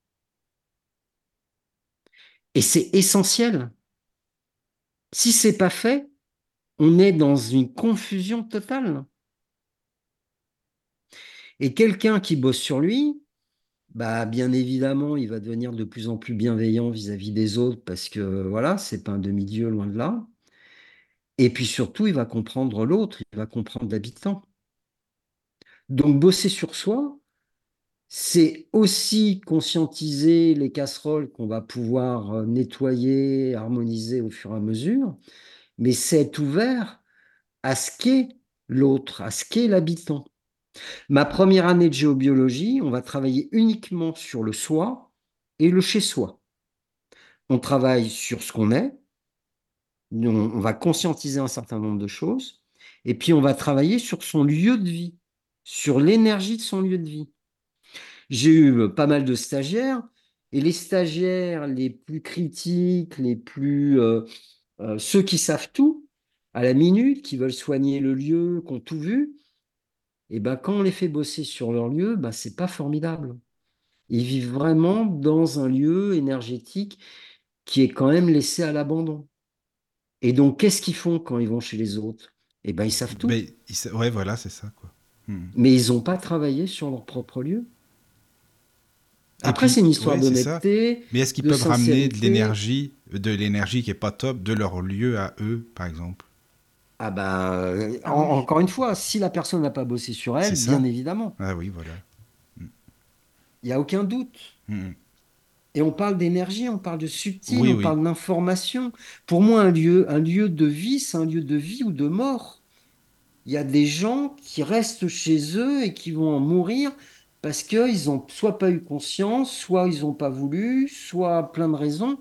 Et c'est essentiel. Si c'est pas fait, on est dans une confusion totale. Et quelqu'un qui bosse sur lui, bah bien évidemment, il va devenir de plus en plus bienveillant vis-à-vis des autres parce que voilà, c'est pas un demi-dieu loin de là. Et puis surtout, il va comprendre l'autre, il va comprendre l'habitant. Donc bosser sur soi, c'est aussi conscientiser les casseroles qu'on va pouvoir euh, nettoyer, harmoniser au fur et à mesure, mais c'est ouvert à ce qu'est l'autre, à ce qu'est l'habitant. Ma première année de géobiologie, on va travailler uniquement sur le soi et le chez-soi. On travaille sur ce qu'on est, on va conscientiser un certain nombre de choses, et puis on va travailler sur son lieu de vie, sur l'énergie de son lieu de vie. J'ai eu pas mal de stagiaires, et les stagiaires les plus critiques, les plus euh, euh, ceux qui savent tout à la minute, qui veulent soigner le lieu, qui ont tout vu, et ben quand on les fait bosser sur leur lieu, ben c'est pas formidable. Ils vivent vraiment dans un lieu énergétique qui est quand même laissé à l'abandon. Et donc, qu'est-ce qu'ils font quand ils vont chez les autres? Eh ben, ils savent tout, mais, Mais, ils sa- ouais, voilà, c'est ça, quoi. Hmm. ils n'ont pas travaillé sur leur propre lieu. Après, c'est une histoire ouais, d'honnêteté. Mais est-ce qu'ils peuvent ramener de l'énergie, de l'énergie qui est pas top, de leur lieu à eux, par exemple? Ah ben, euh, Ah en- oui. encore une fois, si la personne n'a pas bossé sur elle, bien évidemment, Ah oui, voilà. il n'y a aucun doute. Hmm. Et on parle d'énergie, on parle de subtil, Oui, on oui. parle d'information. Pour moi, un lieu, un lieu de vie, c'est un lieu de vie ou de mort. Il y a des gens qui restent chez eux et qui vont en mourir parce qu'ils n'ont soit pas eu conscience, soit ils n'ont pas voulu, soit plein de raisons,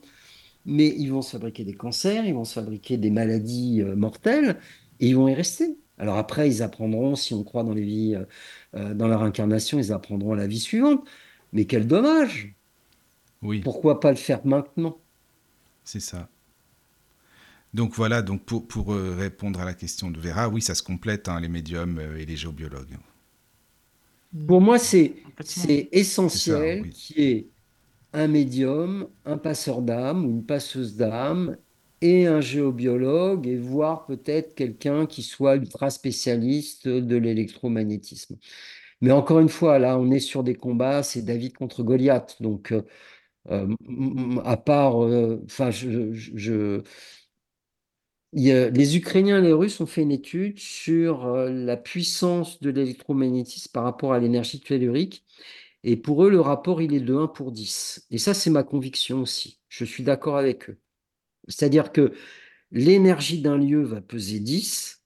mais ils vont se fabriquer des cancers, ils vont se fabriquer des maladies euh, mortelles, et ils vont y rester. Alors après, ils apprendront, si on croit dans les vies, euh, euh, dans leur incarnation, ils apprendront la vie suivante. Mais quel dommage! Oui, Pourquoi pas le faire maintenant? c'est ça. Donc voilà, donc pour, pour répondre à la question de Vera, oui, ça se complète, hein, les médiums et les géobiologues. Pour moi, c'est essentiel oui. qu'il y ait un médium, un passeur d'âme ou une passeuse d'âme et un géobiologue et voire peut-être quelqu'un qui soit ultra spécialiste de l'électromagnétisme. Mais encore une fois, là, on est sur des combats, c'est David contre Goliath. Donc, euh, euh, à part, euh, enfin, je- les Ukrainiens et les Russes ont fait une étude sur euh, la puissance de l'électromagnétisme par rapport à l'énergie tellurique. Et pour eux, le rapport, il est de 1 pour 10. Et ça, c'est ma conviction aussi. Je suis d'accord avec eux. C'est-à-dire que l'énergie d'un lieu va peser 10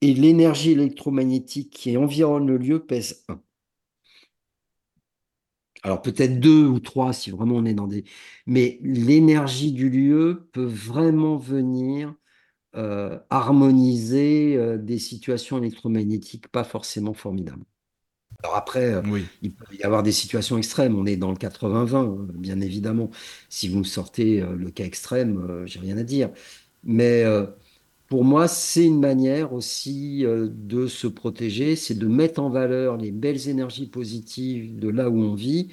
et l'énergie électromagnétique qui environne le lieu pèse 1. Alors peut-être 2 ou 3 si vraiment on est dans des... Mais l'énergie du lieu peut vraiment venir euh, harmoniser euh, des situations électromagnétiques pas forcément formidables. Alors après, euh, Oui, il peut y avoir des situations extrêmes. On est dans le 80-20, hein, bien évidemment. Si vous me sortez le cas extrême, j'ai rien à dire. Mais pour moi, c'est une manière aussi euh, de se protéger, c'est de mettre en valeur les belles énergies positives de là où on vit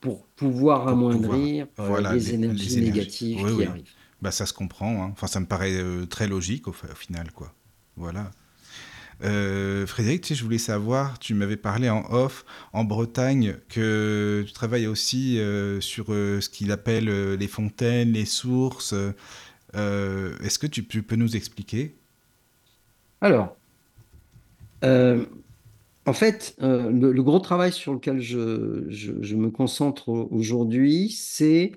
pour pouvoir pour amoindrir euh, voilà, les les, énergies les énergies. négatives Oui, qui oui. arrivent. Bah ça se comprend, hein. Enfin, ça me paraît euh, très logique au, final, quoi. Voilà. Euh, Frédéric, tu sais, je voulais savoir, tu m'avais parlé en off, en Bretagne, que tu travailles aussi euh, sur ce qu'il appelle les fontaines, les sources. Euh, Est-ce que tu, peux nous expliquer? Alors, euh, en fait, euh, le, gros travail sur lequel je, je- me concentre au- aujourd'hui, c'est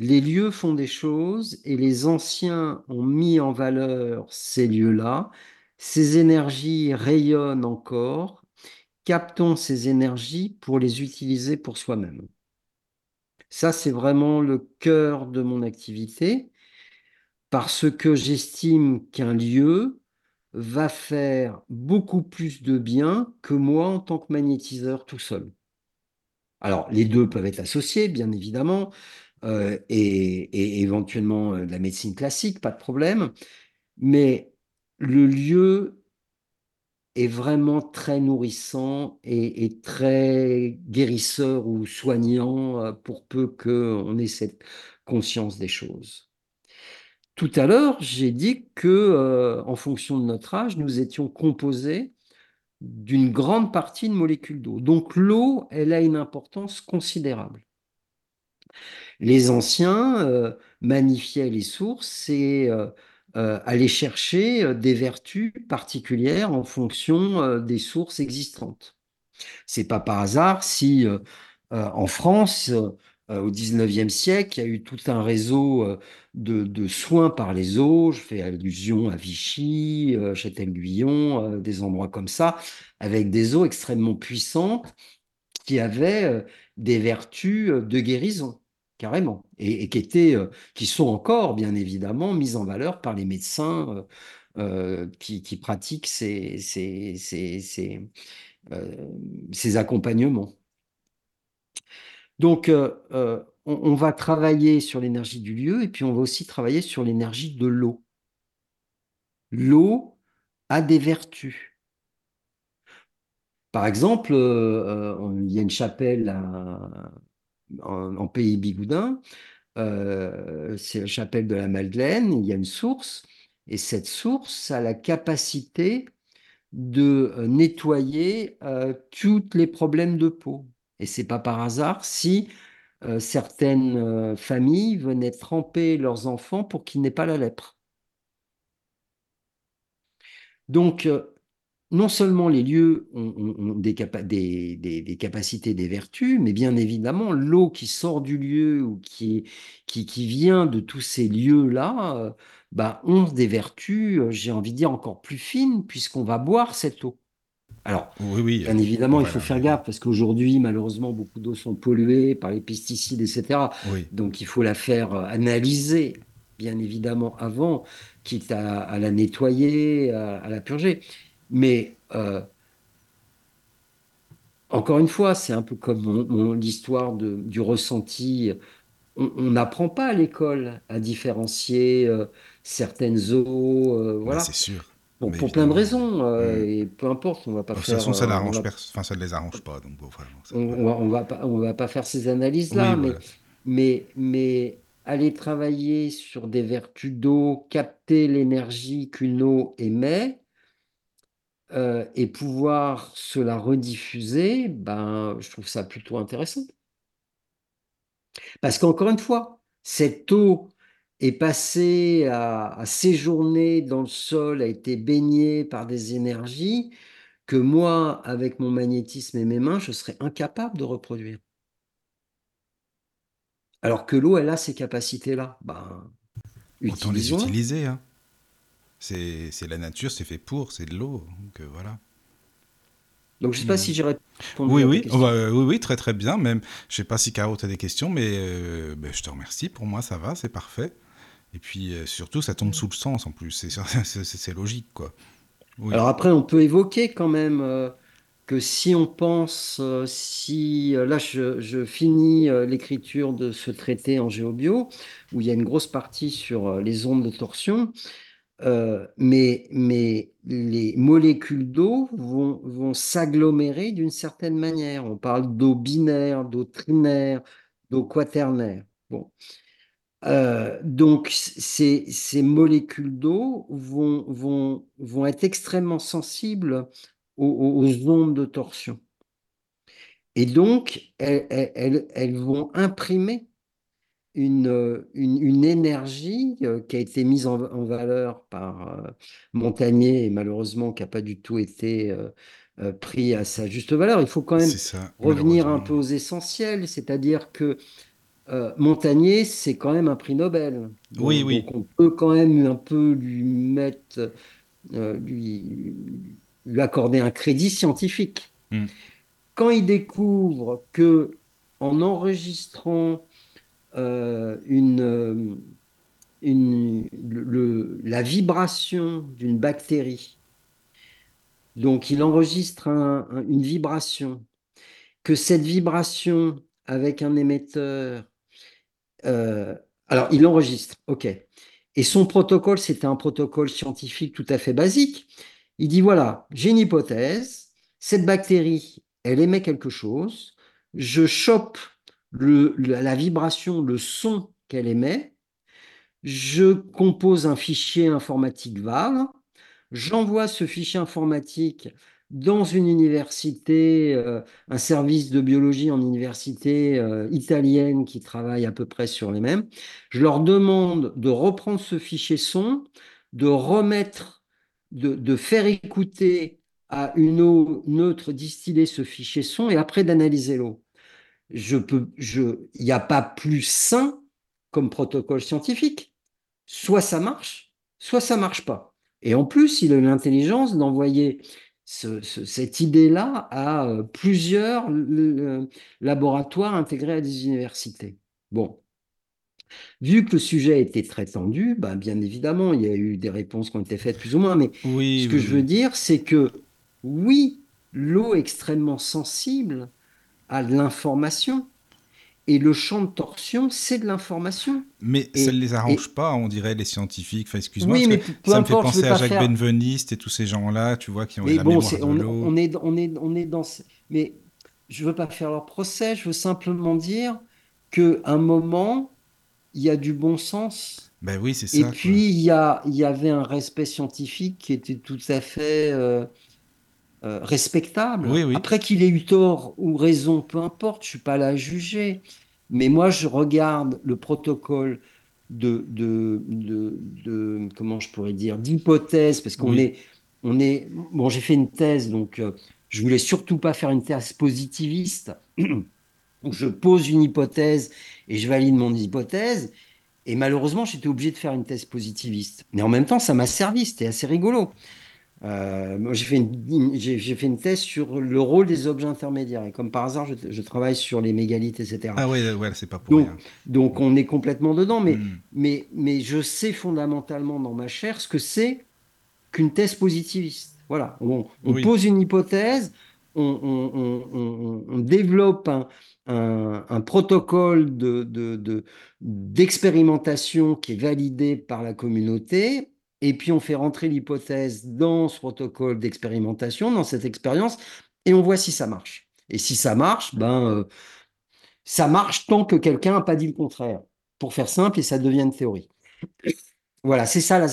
les lieux font des choses et les anciens ont mis en valeur ces lieux-là. Ces énergies rayonnent encore. Captons ces énergies pour les utiliser pour soi-même. Ça, c'est vraiment le cœur de mon activité parce que j'estime qu'un lieu va faire beaucoup plus de bien que moi en tant que magnétiseur tout seul. Alors, les deux peuvent être associés, bien évidemment, euh, et, éventuellement euh, de la médecine classique, pas de problème, mais le lieu est vraiment très nourrissant et, et très guérisseur ou soignant euh, pour peu qu'on ait cette conscience des choses. Tout à l'heure, j'ai dit que, euh, en fonction de notre âge, nous étions composés d'une grande partie de molécules d'eau. Donc l'eau, elle a une importance considérable. Les anciens euh, magnifiaient les sources et euh, allaient chercher des vertus particulières en fonction des sources existantes. C'est pas par hasard si en France, au 19e siècle, il y a eu tout un réseau euh, de, soins par les eaux. Je fais allusion à Vichy, euh, Châtel-Guyon, euh, des endroits comme ça, avec des eaux extrêmement puissantes qui avaient euh, des vertus euh, de guérison, carrément, et, qui euh, sont encore, bien évidemment, mises en valeur par les médecins euh, euh, qui, pratiquent euh, ces accompagnements. Donc, euh, euh, on, va travailler sur l'énergie du lieu et puis on va aussi travailler sur l'énergie de l'eau. L'eau a des vertus. Par exemple, euh, il y a une chapelle en, pays bigoudin, c'est la chapelle de la Madeleine, il y a une source, et cette source a la capacité de nettoyer tous les problèmes de peau. Et c'est pas par hasard si euh, certaines euh, familles venaient tremper leurs enfants pour qu'ils n'aient pas la lèpre. Donc, euh, non seulement les lieux ont, des, capa- des- des- des capacités, des vertus, mais bien évidemment, l'eau qui sort du lieu ou qui, vient de tous ces lieux-là, bah, ont des vertus, j'ai envie de dire, encore plus fines, puisqu'on va boire cette eau. Alors, Oui, oui. bien évidemment, il faut faire gaffe parce qu'aujourd'hui, malheureusement, beaucoup d'eau sont polluées par les pesticides, etc. Oui. Donc, il faut la faire euh, analyser, bien évidemment, avant, quitte à, à la nettoyer, à, à la purger. Mais euh, encore une fois, c'est un peu comme l'histoire du ressenti. On n'apprend pas à l'école à différencier euh, certaines eaux, euh, voilà, c'est sûr. Pour, Mais pour plein de raisons. euh, Mm. et peu importe, on va pas De toute faire. façon, ça euh, va- enfin, ça ne les arrange pas. Donc, bon, vraiment, ça- on, on va, on va pas, on va pas faire ces analyses-là, Oui, mais, voilà. mais, mais aller travailler sur des vertus d'eau, capter l'énergie qu'une eau émet euh, et pouvoir se la rediffuser, ben, je trouve ça plutôt intéressant. Parce qu'encore une fois, cette eau est passée à, à séjourner dans le sol, a été baignée par des énergies que moi, avec mon magnétisme et mes mains, je serais incapable de reproduire. Alors que l'eau, elle a ces capacités-là. Ben, Autant les utiliser. Hein. C'est la nature, c'est fait pour, c'est de l'eau. Donc, euh, voilà. Donc, je ne sais pas si j'ai répondu Oui, à oui, oh, bah, euh, oui, oui, très très bien. Même, je sais pas si Caro, tu as des questions, mais euh, ben, je te remercie. Pour moi, ça va, c'est parfait. Et puis euh, surtout, ça tombe sous le sens en plus. [LAUGHS] C'est logique, quoi. Oui. Alors après, on peut évoquer quand même euh, que si on pense, euh, si euh, là je, je finis euh, l'écriture de ce traité en géobio, où il y a une grosse partie sur euh, les ondes de torsion, euh, mais, mais les molécules d'eau vont, vont s'agglomérer d'une certaine manière. On parle d'eau binaire, d'eau trinaire, d'eau quaternaire. Bon. Euh, donc, ces, ces molécules d'eau vont, vont, vont être extrêmement sensibles aux, ondes de torsion. Et donc, elles, elles- elles- elles vont imprimer une, une, une énergie euh, qui a été mise en, en valeur par euh, Montagnier et malheureusement qui n'a pas du tout été euh, pris à sa juste valeur. Il faut quand même ça. revenir un peu aux essentiels, c'est-à-dire que euh, Montagnier, c'est quand même un prix Nobel. Donc, Oui, oui. donc on peut quand même un peu lui mettre, euh, lui, lui accorder un crédit scientifique. Mm. Quand il découvre que en enregistrant euh, une, euh, une, le- le- la vibration d'une bactérie, donc il enregistre un- un- une vibration, que cette vibration avec un émetteur euh, alors, il enregistre, ok. Et son protocole, c'était un protocole scientifique tout à fait basique. Il dit, voilà, j'ai une hypothèse, cette bactérie, elle émet quelque chose, je chope la vibration, le son qu'elle émet, je compose un fichier informatique VAR, j'envoie ce fichier informatique dans une université, euh, un service de biologie en université euh, italienne qui travaille à peu près sur les mêmes. Je leur demande de reprendre ce fichier son, de remettre, de, faire écouter à une eau neutre distillée ce fichier son et après d'analyser l'eau. Il n'y a pas plus sain comme protocole scientifique. Soit ça marche, soit ça marche pas. Et en plus, il a l'intelligence d'envoyer ce- ce- cette idée-là à euh, plusieurs euh, laboratoires intégrés à des universités. Bon. Vu que le sujet était très tendu, bah, bien évidemment, il y a eu des réponses qui ont été faites plus ou moins, mais Oui, ce que oui, je veux dire, c'est que oui, l'eau est extrêmement sensible à l'information, et le champ de torsion, c'est de l'information. Mais Et- ça ne les arrange pas, on dirait, les scientifiques. Enfin, excuse-moi, Oui, mais ça me fait penser à Jacques faire- Benveniste et tous ces gens-là, tu vois, qui ont Mais la bon, mémoire de on, est, on est, on est dans. Mais je veux pas faire leur procès, je veux simplement dire qu'à un moment, il y a du bon sens. Ben oui, c'est ça. Et puis, il y a, y avait un respect scientifique qui était tout à fait euh, euh, respectable. Oui, oui. Après qu'il ait eu tort ou raison, peu importe, je suis pas là à juger. Mais moi, je regarde le protocole de, de, de, de- comment je pourrais dire, d'hypothèse, parce qu'on Oui. est, on est, bon, j'ai fait une thèse, donc euh, je voulais surtout pas faire une thèse positiviste, où [CLEARS THROAT] je pose une hypothèse et je valide mon hypothèse. Et malheureusement, j'étais obligé de faire une thèse positiviste. Mais en même temps, ça m'a servi, c'était assez rigolo. Euh, j'ai fait, une, j'ai, fait une thèse sur le rôle des objets intermédiaires. Et comme par hasard, je, je travaille sur les mégalithes, etc. Ah ouais, ouais c'est pas pour donc, rien. Donc on est complètement dedans. Mais, mm. mais, mais je sais fondamentalement dans ma chair ce que c'est qu'une thèse positiviste. Voilà, on, on pose une hypothèse, on, on, on développe un, un, un protocole de, de, d'expérimentation qui est validé par la communauté et puis on fait rentrer l'hypothèse dans ce protocole d'expérimentation, dans cette expérience, et on voit si ça marche. Et si ça marche, ben, euh, ça marche tant que quelqu'un n'a pas dit le contraire. Pour faire simple, et ça devient une théorie. Voilà, c'est ça, la,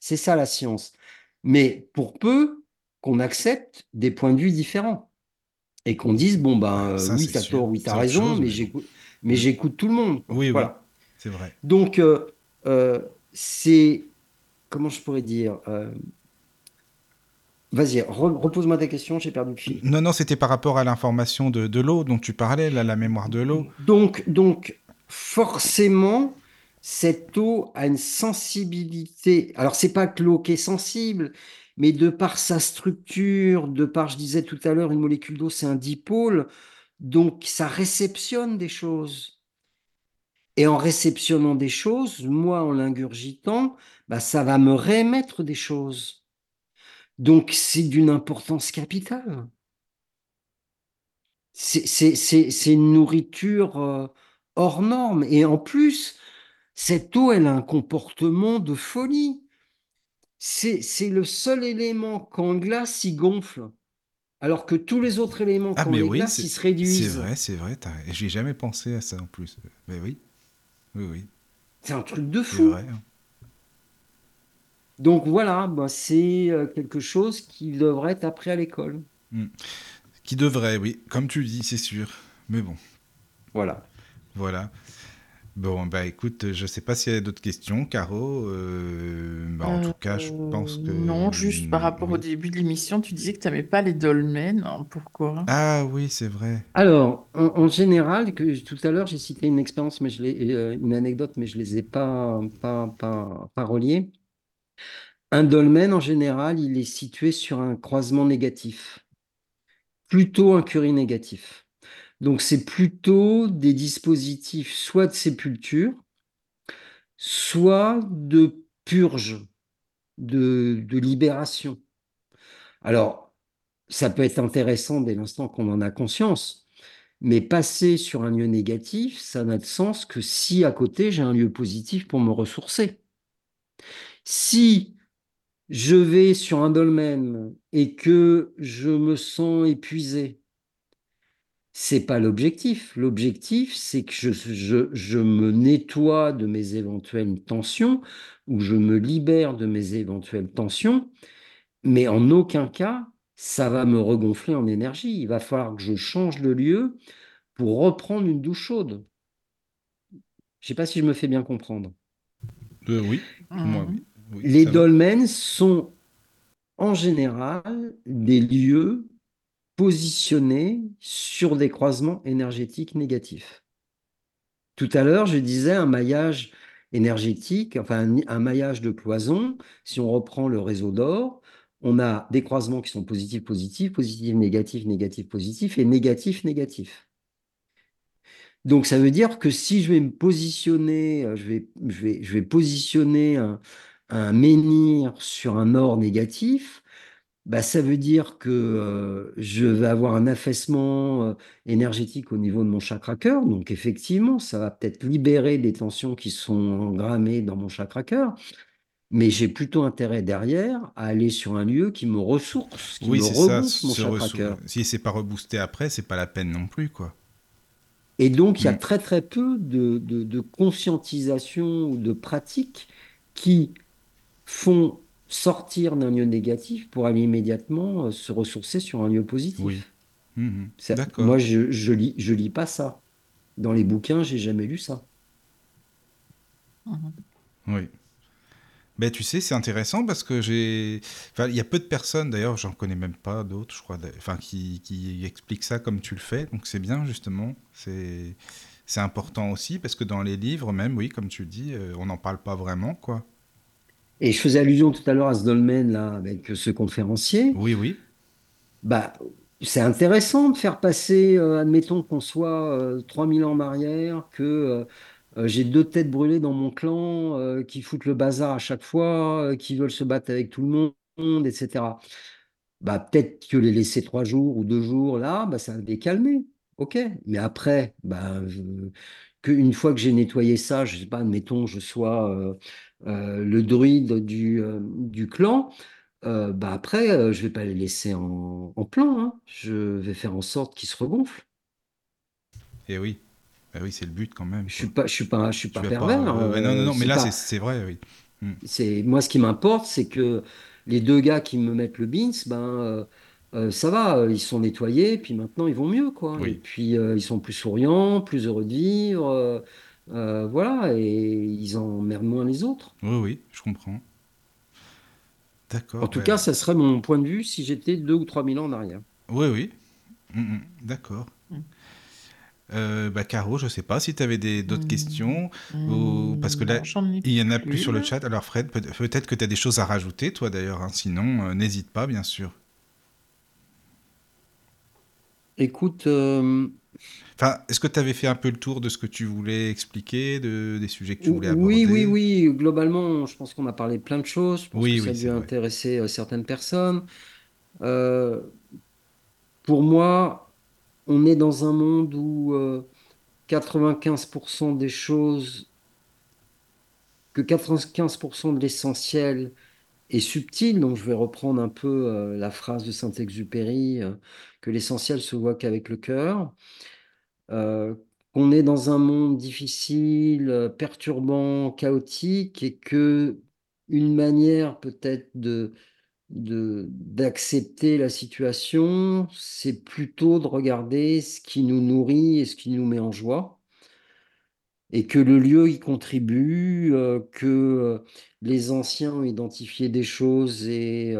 c'est ça la science. Mais pour peu qu'on accepte des points de vue différents et qu'on dise, bon, ben, euh, oui, t'as tort, oui, t'as raison, mais, j'écoute, mais j'écoute tout le monde. Oui, voilà. c'est vrai. Donc, euh, c'est comment je pourrais dire euh, Vas-y, repose-moi ta question, j'ai perdu le fil. Non, non, c'était par rapport à l'information de, l'eau dont tu parlais, la mémoire de l'eau. Donc, donc, forcément, cette eau a une sensibilité. Alors, c'est pas que l'eau qui est sensible, mais de par sa structure, de par, je disais tout à l'heure, une molécule d'eau, c'est un dipôle, donc ça réceptionne des choses. Et en réceptionnant des choses, moi, en l'ingurgitant, bah, ça va me réémettre des choses. Donc, c'est d'une importance capitale. C'est une nourriture euh, hors norme. Et en plus, cette eau, elle a un comportement de folie. C'est le seul élément qu'en glace, il gonfle. Alors que tous les autres éléments ah, quand glace, ils se réduisent. C'est vrai, c'est vrai. J'ai jamais pensé à ça en plus. Mais oui. Oui, oui. C'est un truc de fou. Vrai, hein. Donc voilà, bah, c'est euh, quelque chose qui devrait être appris à l'école. Hmm. Qui devrait, oui, comme tu dis, c'est sûr. Mais bon. Voilà. Voilà. Bon, bah écoute, je sais pas s'il y a d'autres questions, Caro. Euh, bah, en tout cas, je pense que. Non, juste par rapport au début de l'émission, tu disais que tu n'aimais pas les dolmens. Hein, pourquoi? Ah oui, c'est vrai. Alors, en, général, que, tout à l'heure, j'ai cité une expérience, mais je euh, une anecdote, mais je ne les ai pas, pas, pas, pas reliées. Un dolmen, en général, il est situé sur un croisement négatif, plutôt un curie négatif. Donc, c'est plutôt des dispositifs soit de sépulture, soit de purge, de, libération. Alors, ça peut être intéressant dès l'instant qu'on en a conscience, mais passer sur un lieu négatif, ça n'a de sens que si à côté j'ai un lieu positif pour me ressourcer. Si je vais sur un dolmen et que je me sens épuisé, c'est pas l'objectif. L'objectif, c'est que je, je, je, me nettoie de mes éventuelles tensions ou je me libère de mes éventuelles tensions, mais en aucun cas, ça va me regonfler en énergie. Il va falloir que je change de lieu pour reprendre une douche chaude. Je sais pas si je me fais bien comprendre. Euh, oui, moi, oui les dolmens sont en général des lieux positionnés sur des croisements énergétiques négatifs. Tout à l'heure, je disais un maillage énergétique, enfin un, maillage de cloison. Si on reprend le réseau d'or, on a des croisements qui sont positifs, positifs, positifs, négatifs, négatifs, positifs et négatifs, négatifs. Donc ça veut dire que si je vais me positionner, euh, je vais, je vais, je vais positionner un, un menhir sur un or négatif, bah, ça veut dire que euh, je vais avoir un affaissement euh, énergétique au niveau de mon chakra cœur. Donc effectivement, ça va peut-être libérer des tensions qui sont engrammées dans mon chakra cœur. Mais j'ai plutôt intérêt derrière à aller sur un lieu qui me ressource, qui oui, me rebooste mon chakra cœur. Si c'est pas reboosté après, c'est pas la peine non plus, quoi. Et donc, il y a très très peu de, de, de conscientisation ou de pratique qui font sortir d'un lieu négatif pour aller immédiatement euh, se ressourcer sur un lieu positif. Oui. Mhm. Moi, je, je lis, je lis pas ça. Dans les bouquins, j'ai jamais lu ça. Mhm. Oui. Ben, tu sais, c'est intéressant parce que j'ai. Enfin, il y a peu de personnes, d'ailleurs, j'en connais même pas d'autres, je crois, enfin, qui, qui expliquent ça comme tu le fais. Donc, c'est bien, justement. C'est. C'est important aussi parce que dans les livres, même, oui, comme tu dis, euh, on n'en parle pas vraiment, quoi. Et je faisais allusion tout à l'heure à ce dolmen là avec ce conférencier. Oui, oui. Bah, c'est intéressant de faire passer, euh, admettons qu'on soit euh, 3000 ans en arrière, que euh, euh, j'ai deux têtes brûlées dans mon clan qui foutent le bazar à chaque fois, qui veulent se battre avec tout le monde, etc. Bah, peut-être que les laisser trois jours ou deux jours là, bah, ça va les calmer. Ok. Mais après, bah, que une fois que j'ai nettoyé ça, je sais pas, admettons, je sois le druide du, euh, du clan. Euh, bah après, euh, je vais pas les laisser en, en plan, hein. Je vais faire en sorte qu'ils se regonflent. Et oui. Bah oui, c'est le but quand même. Je suis pas, je suis pas, je suis pas pervers. pas. ouais, non, non, euh, non, mais là, c'est pas, c'est vrai, oui. Mm. c'est moi ce qui m'importe, c'est que les deux gars qui me mettent le beans, ben euh, euh, ça va, euh, ils sont nettoyés, puis maintenant ils vont mieux, quoi. Et puis euh, ils sont plus souriants, plus heureux de vivre, euh, voilà, et ils emmerdent moins les autres. Oui, oui, je comprends. En D'accord, tout ouais. cas, ça serait mon point de vue si j'étais deux ou trois mille ans en arrière. Oui, oui. Mm, mm, D'accord. Mm. Euh, bah, Caro, je sais pas si tu avais des d'autres questions ou parce que là, il y en a plus plus, sur le chat. Alors Fred, peut- peut-être que tu as des choses à rajouter, toi d'ailleurs. hein. Sinon, euh, n'hésite pas, bien sûr. Écoute, euh, Enfin, est-ce que tu avais fait un peu le tour de ce que tu voulais expliquer, de, des sujets que tu voulais oui, oui, aborder oui, globalement, je pense qu'on a parlé de plein de choses. Je pense Oui, que ça a oui, dû vrai. intéresser euh, certaines personnes. Euh, pour moi, on est dans un monde où euh, 95% des choses, que 95% de l'essentiel est subtil. Donc, je vais reprendre un peu euh, la phrase de Saint-Exupéry, euh, que l'essentiel se voit qu'avec le cœur. Euh, qu'on est dans un monde difficile, euh, perturbant, chaotique, et que une manière peut-être de d'accepter la situation, c'est plutôt de regarder ce qui nous nourrit et ce qui nous met en joie, et que le lieu y contribue, euh, que les anciens ont identifié des choses et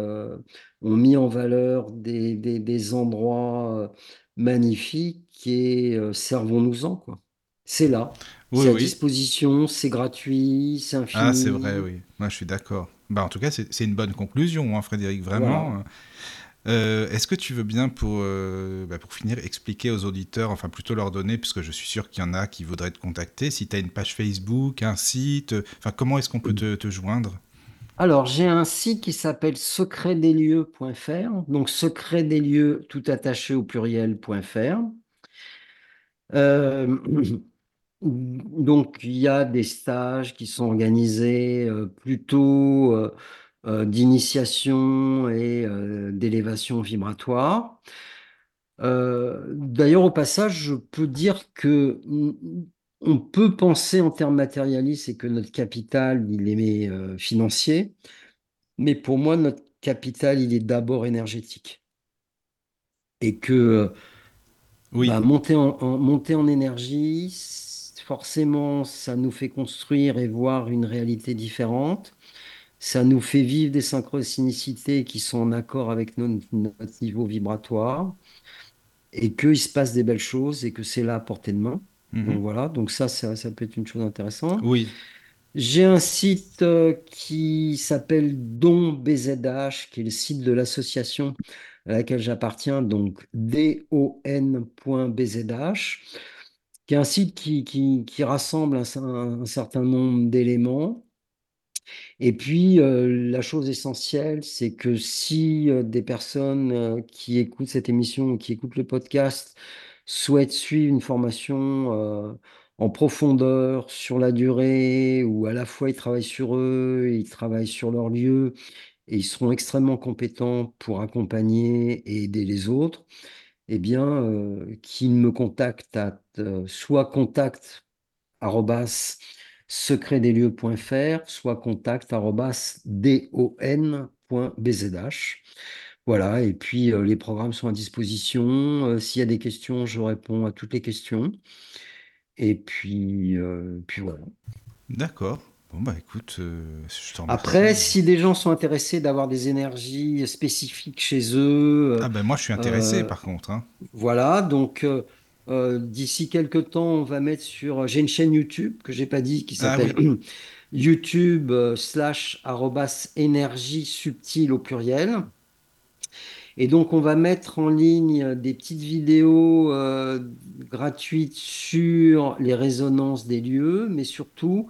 ont mis en valeur des- des endroits magnifiques et euh, servons-nous-en, quoi. C'est là, Oui, c'est à oui. disposition, c'est gratuit, c'est Ah, c'est vrai, infini. oui. Moi, je suis d'accord. Bah, en tout cas, c'est une bonne conclusion, hein, Frédéric, Voilà. vraiment. Euh, Est-ce que tu veux bien, pour, euh, bah, pour finir, expliquer aux auditeurs, enfin plutôt leur donner, puisque je suis sûr qu'il y en a qui voudraient te contacter, si tu as une page Facebook, un site, enfin comment est-ce qu'on peut te, te joindre? Alors, j'ai un site qui s'appelle secretdeslieux.fr, donc secret des lieux tout attaché au pluriel.fr. Euh, [CLEARS THROAT] donc, il y a des stages qui sont organisés euh, plutôt euh, d'initiation et d'élévation vibratoire. D'ailleurs, au passage, je peux dire que on peut penser en termes matérialistes et que notre capital, il est euh, financier. Mais pour moi, notre capital, il est d'abord énergétique. Et que euh, Oui, bah, monter en, en- monter en énergie, forcément, ça nous fait construire et voir une réalité différente. Ça nous fait vivre des synchronicités qui sont en accord avec no- notre niveau vibratoire. Et qu'il se passe des belles choses et que c'est là à portée de main. Mhm, Donc voilà, donc ça, ça, ça peut être une chose intéressante. oui, J'ai un site euh, qui s'appelle Don BZH, qui est le site de l'association à laquelle j'appartiens, donc don.bzh, qui est un site qui, qui, qui rassemble un, un certain nombre d'éléments. Et puis, euh, la chose essentielle, c'est que si euh, des personnes euh, qui écoutent cette émission ou qui écoutent le podcast souhaitent suivre une formation en profondeur sur la durée, où à la fois ils travaillent sur eux, ils travaillent sur leur lieu, et ils seront extrêmement compétents pour accompagner et aider les autres, eh bien, qu'ils me contactent à euh, soit contact arrobas secretdeslieux.fr, soit contact arrobas don.bzh. Voilà, et puis euh, les programmes sont à disposition. Euh, s'il y a des questions, je réponds à toutes les questions. Et puis, euh, puis voilà. d'accord. Bon, bah écoute, je te Après, si des gens sont intéressés d'avoir des énergies spécifiques chez eux, Ah ben moi, je suis intéressé, par contre. hein. Voilà, donc d'ici quelques temps, on va mettre sur. J'ai une chaîne YouTube que j'ai pas dit qui Ah s'appelle oui, [CLEARS THROAT] YouTube slash arrobas énergie subtile au pluriel. Et donc, on va mettre en ligne des petites vidéos gratuites sur les résonances des lieux, mais surtout,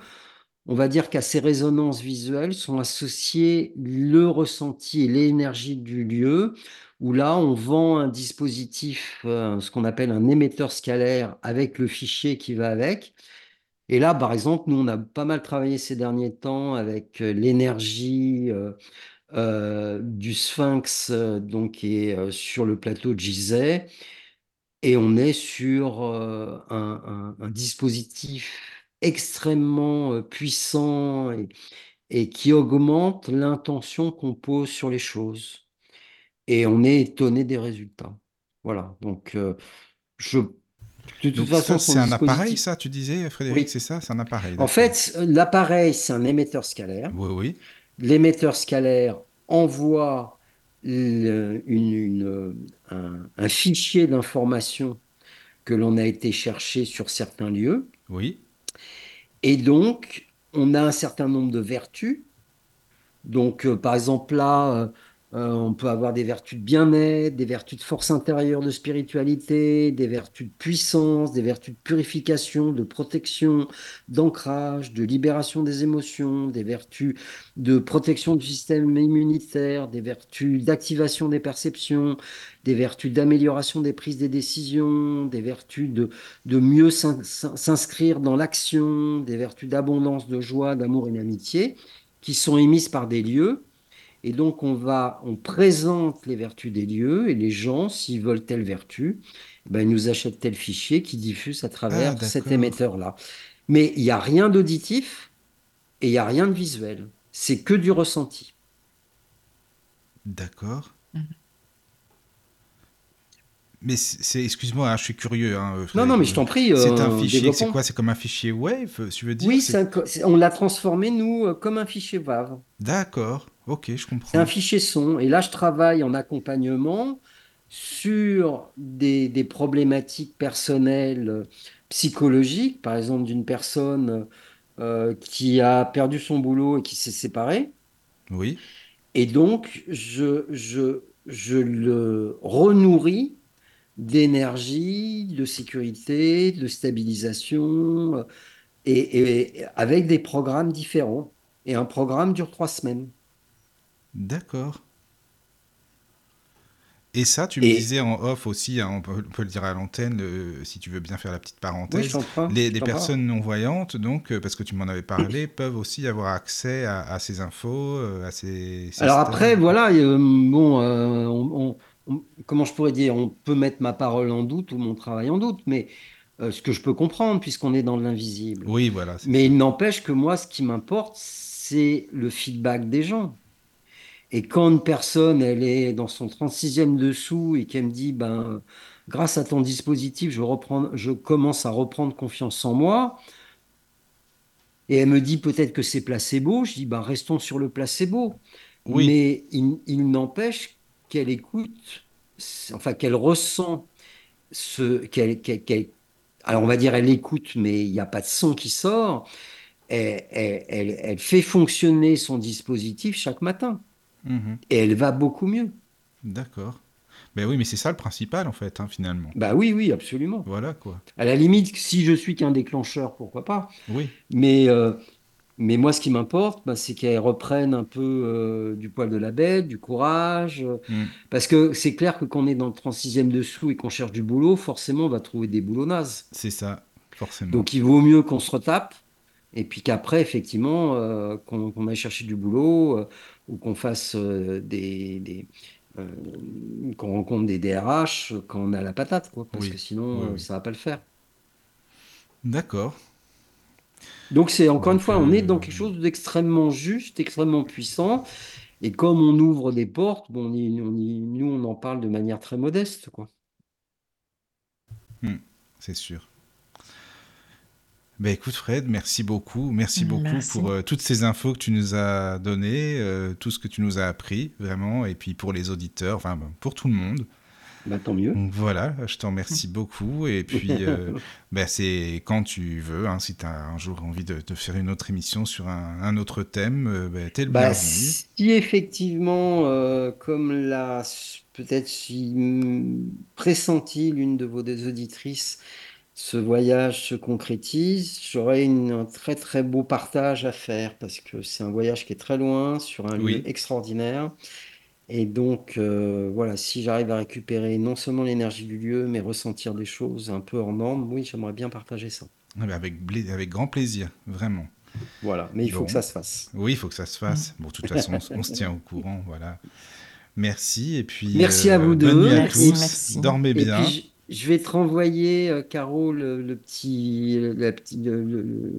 on va dire qu'à ces résonances visuelles sont associés le ressenti et l'énergie du lieu, où là, on vend un dispositif, euh, ce qu'on appelle un émetteur scalaire avec le fichier qui va avec. Et là, par exemple, nous, on a pas mal travaillé ces derniers temps avec euh, l'énergie euh, du sphinx, donc qui est sur le plateau de Gizeh. Et on est sur un, dispositif extrêmement puissant et qui augmente l'intention qu'on pose sur les choses et on est étonné des résultats. Voilà, donc euh, je... De toute façon, c'est un appareil, ça, tu disais, Frédéric, c'est ça C'est un appareil. En fait, l'appareil, c'est un émetteur scalaire. Oui, oui. L'émetteur scalaire envoie une, un, fichier d'information que l'on a été chercher sur certains lieux. Oui. Et donc, on a un certain nombre de vertus. Donc, euh, par exemple, là, euh, on peut avoir des vertus de bien-être, des vertus de force intérieure, de spiritualité, des vertus de puissance, des vertus de purification, de protection, d'ancrage, de libération des émotions, des vertus de protection du système immunitaire, des vertus d'activation des perceptions, des vertus d'amélioration des prises des décisions, des vertus de mieux s'inscrire dans l'action, des vertus d'abondance, de joie, d'amour et d'amitié, qui sont émises par des lieux et donc, on va, on présente les vertus des lieux et les gens, s'ils veulent telle vertu, ben, ils nous achètent tel fichier qui diffuse à travers ah, cet émetteur-là. Mais il n'y a rien d'auditif et il n'y a rien de visuel. C'est que du ressenti. D'accord. Mhm. Mais c'est, excuse-moi, hein, je suis curieux. Hein, non, non, mais je t'en prie. c'est un euh, fichier, c'est quoi? C'est comme un fichier Wave, tu veux dire? Oui, on l'a transformé, nous, euh, comme un fichier Wave. D'accord. Ok, je comprends. C'est un fichier son. Et là, je travaille en accompagnement sur des, problématiques personnelles psychologiques, par exemple d'une personne euh, qui a perdu son boulot et qui s'est séparée. Oui. Et donc, je, je, je le renourris d'énergie, de sécurité, de stabilisation, euh, et avec des programmes différents. Et un programme dure trois semaines. D'accord. Et ça, tu me disais en off aussi, hein, on, peut, le dire à l'antenne, si tu veux bien faire la petite parenthèse. les, personnes non-voyantes, donc, euh, parce que tu m'en avais parlé, peuvent aussi avoir accès à, ces infos, euh, à ces. Alors après, voilà, euh, bon, comment je pourrais dire, on peut mettre ma parole en doute ou mon travail en doute, mais ce que je peux comprendre, puisqu'on est dans l'invisible. Oui, voilà. Mais il n'empêche que moi, ce qui m'importe, c'est le feedback des gens. Et quand une personne, elle est dans son 36e dessous et qu'elle me dit, ben, grâce à ton dispositif, je, reprends, je commence à reprendre confiance en moi, et elle me dit peut-être que c'est placebo, je dis, ben, restons sur le placebo. Oui. Mais il, n'empêche qu'elle écoute, enfin qu'elle ressent ce qu'elle, alors on va dire elle écoute, mais il n'y a pas de son qui sort. elle, fait fonctionner son dispositif chaque matin. Mhm. Et elle va beaucoup mieux. D'accord. Mais oui, mais c'est ça le principal en fait, hein, finalement. Bah oui, oui, absolument. Voilà quoi. À la limite, si je suis qu'un déclencheur, pourquoi pas. Oui. Mais, euh, mais moi, ce qui m'importe, bah, c'est qu'elle reprenne un peu euh, du poil de la bête, du courage. Euh, mm. Parce que c'est clair que quand on est dans le 36e dessous et qu'on cherche du boulot, forcément, on va trouver des boulots nazes. C'est ça, forcément. Donc il vaut mieux qu'on se retape et puis qu'après, effectivement, euh, qu'on aille chercher du boulot euh, ou qu'on fasse euh, des, qu'on rencontre des DRH quand on a la patate, quoi, parce que sinon, ça va pas le faire. D'accord. Donc c'est encore une fois, on est dans quelque chose d'extrêmement juste, extrêmement puissant. Et comme on ouvre des portes, bon, nous, on en parle de manière très modeste. quoi. Hmm, c'est sûr. Ben écoute Fred, merci beaucoup. Merci beaucoup pour euh, toutes ces infos que tu nous as données, euh, tout ce que tu nous as appris, vraiment, et puis pour les auditeurs, enfin pour tout le monde. Bah, tant mieux. Donc voilà, je t'en remercie [LAUGHS] beaucoup. Et puis, euh, bah, c'est quand tu veux, hein, si tu as un jour envie de, de, faire une autre émission sur un, un autre thème, euh, bah, t'es le Bah, bienvenu. si effectivement, euh, comme l'a peut-être si, pressenti l'une de vos deux auditrices, ce voyage se concrétise, j'aurai un très très beau partage à faire parce que c'est un voyage qui est très loin, sur un lieu extraordinaire. Et donc, euh, voilà, si j'arrive à récupérer non seulement l'énergie du lieu, mais ressentir des choses un peu hors norme, oui, j'aimerais bien partager ça. Ah bah, avec, grand plaisir, vraiment. Voilà, mais il faut Bon. que ça se fasse. Oui, il faut que ça se fasse. Bon, de toute façon, on, se tient au courant, voilà. Merci, et puis... euh, Merci à vous Bonne deux. nuit à Merci, tous. merci. Dormez Et bien. Je, vais te renvoyer, euh, Caro, le, le petit, la petite, le- le- le-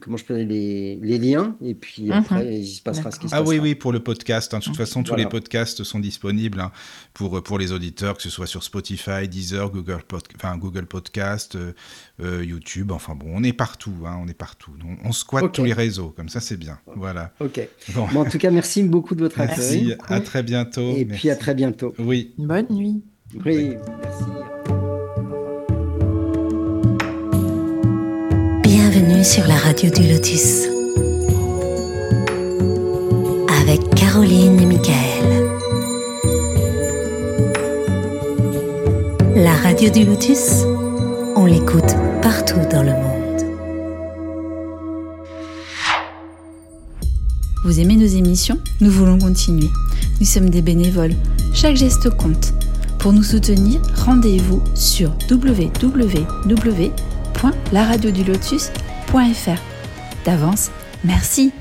comment je peux dire, les, les liens. Et puis Mhm. après, il se passera ce qui se Ah oui, passera. oui, pour le podcast. hein. De toute façon, tous Voilà. les podcasts sont disponibles hein, pour, pour les auditeurs, que ce soit sur Spotify, Deezer, Google, Pod- enfin, Google Podcast, euh, euh, YouTube. Enfin bon, on est partout. hein, on est partout. On, on squatte tous les réseaux. Comme ça, c'est bien. Voilà. Ok. Bon, Bon, en tout cas, merci beaucoup de votre merci. accueil. À très bientôt. Et Merci. puis à très bientôt. Oui. Bonne nuit. Oui, merci. Bienvenue sur la radio du Lotus. Avec Caroline et Michael. La radio du Lotus, on l'écoute partout dans le monde. Vous aimez nos émissions? Nous voulons continuer. Nous sommes des bénévoles. Chaque geste compte. Pour nous soutenir, rendez-vous sur www.laradiodulotus.fr. D'avance, merci.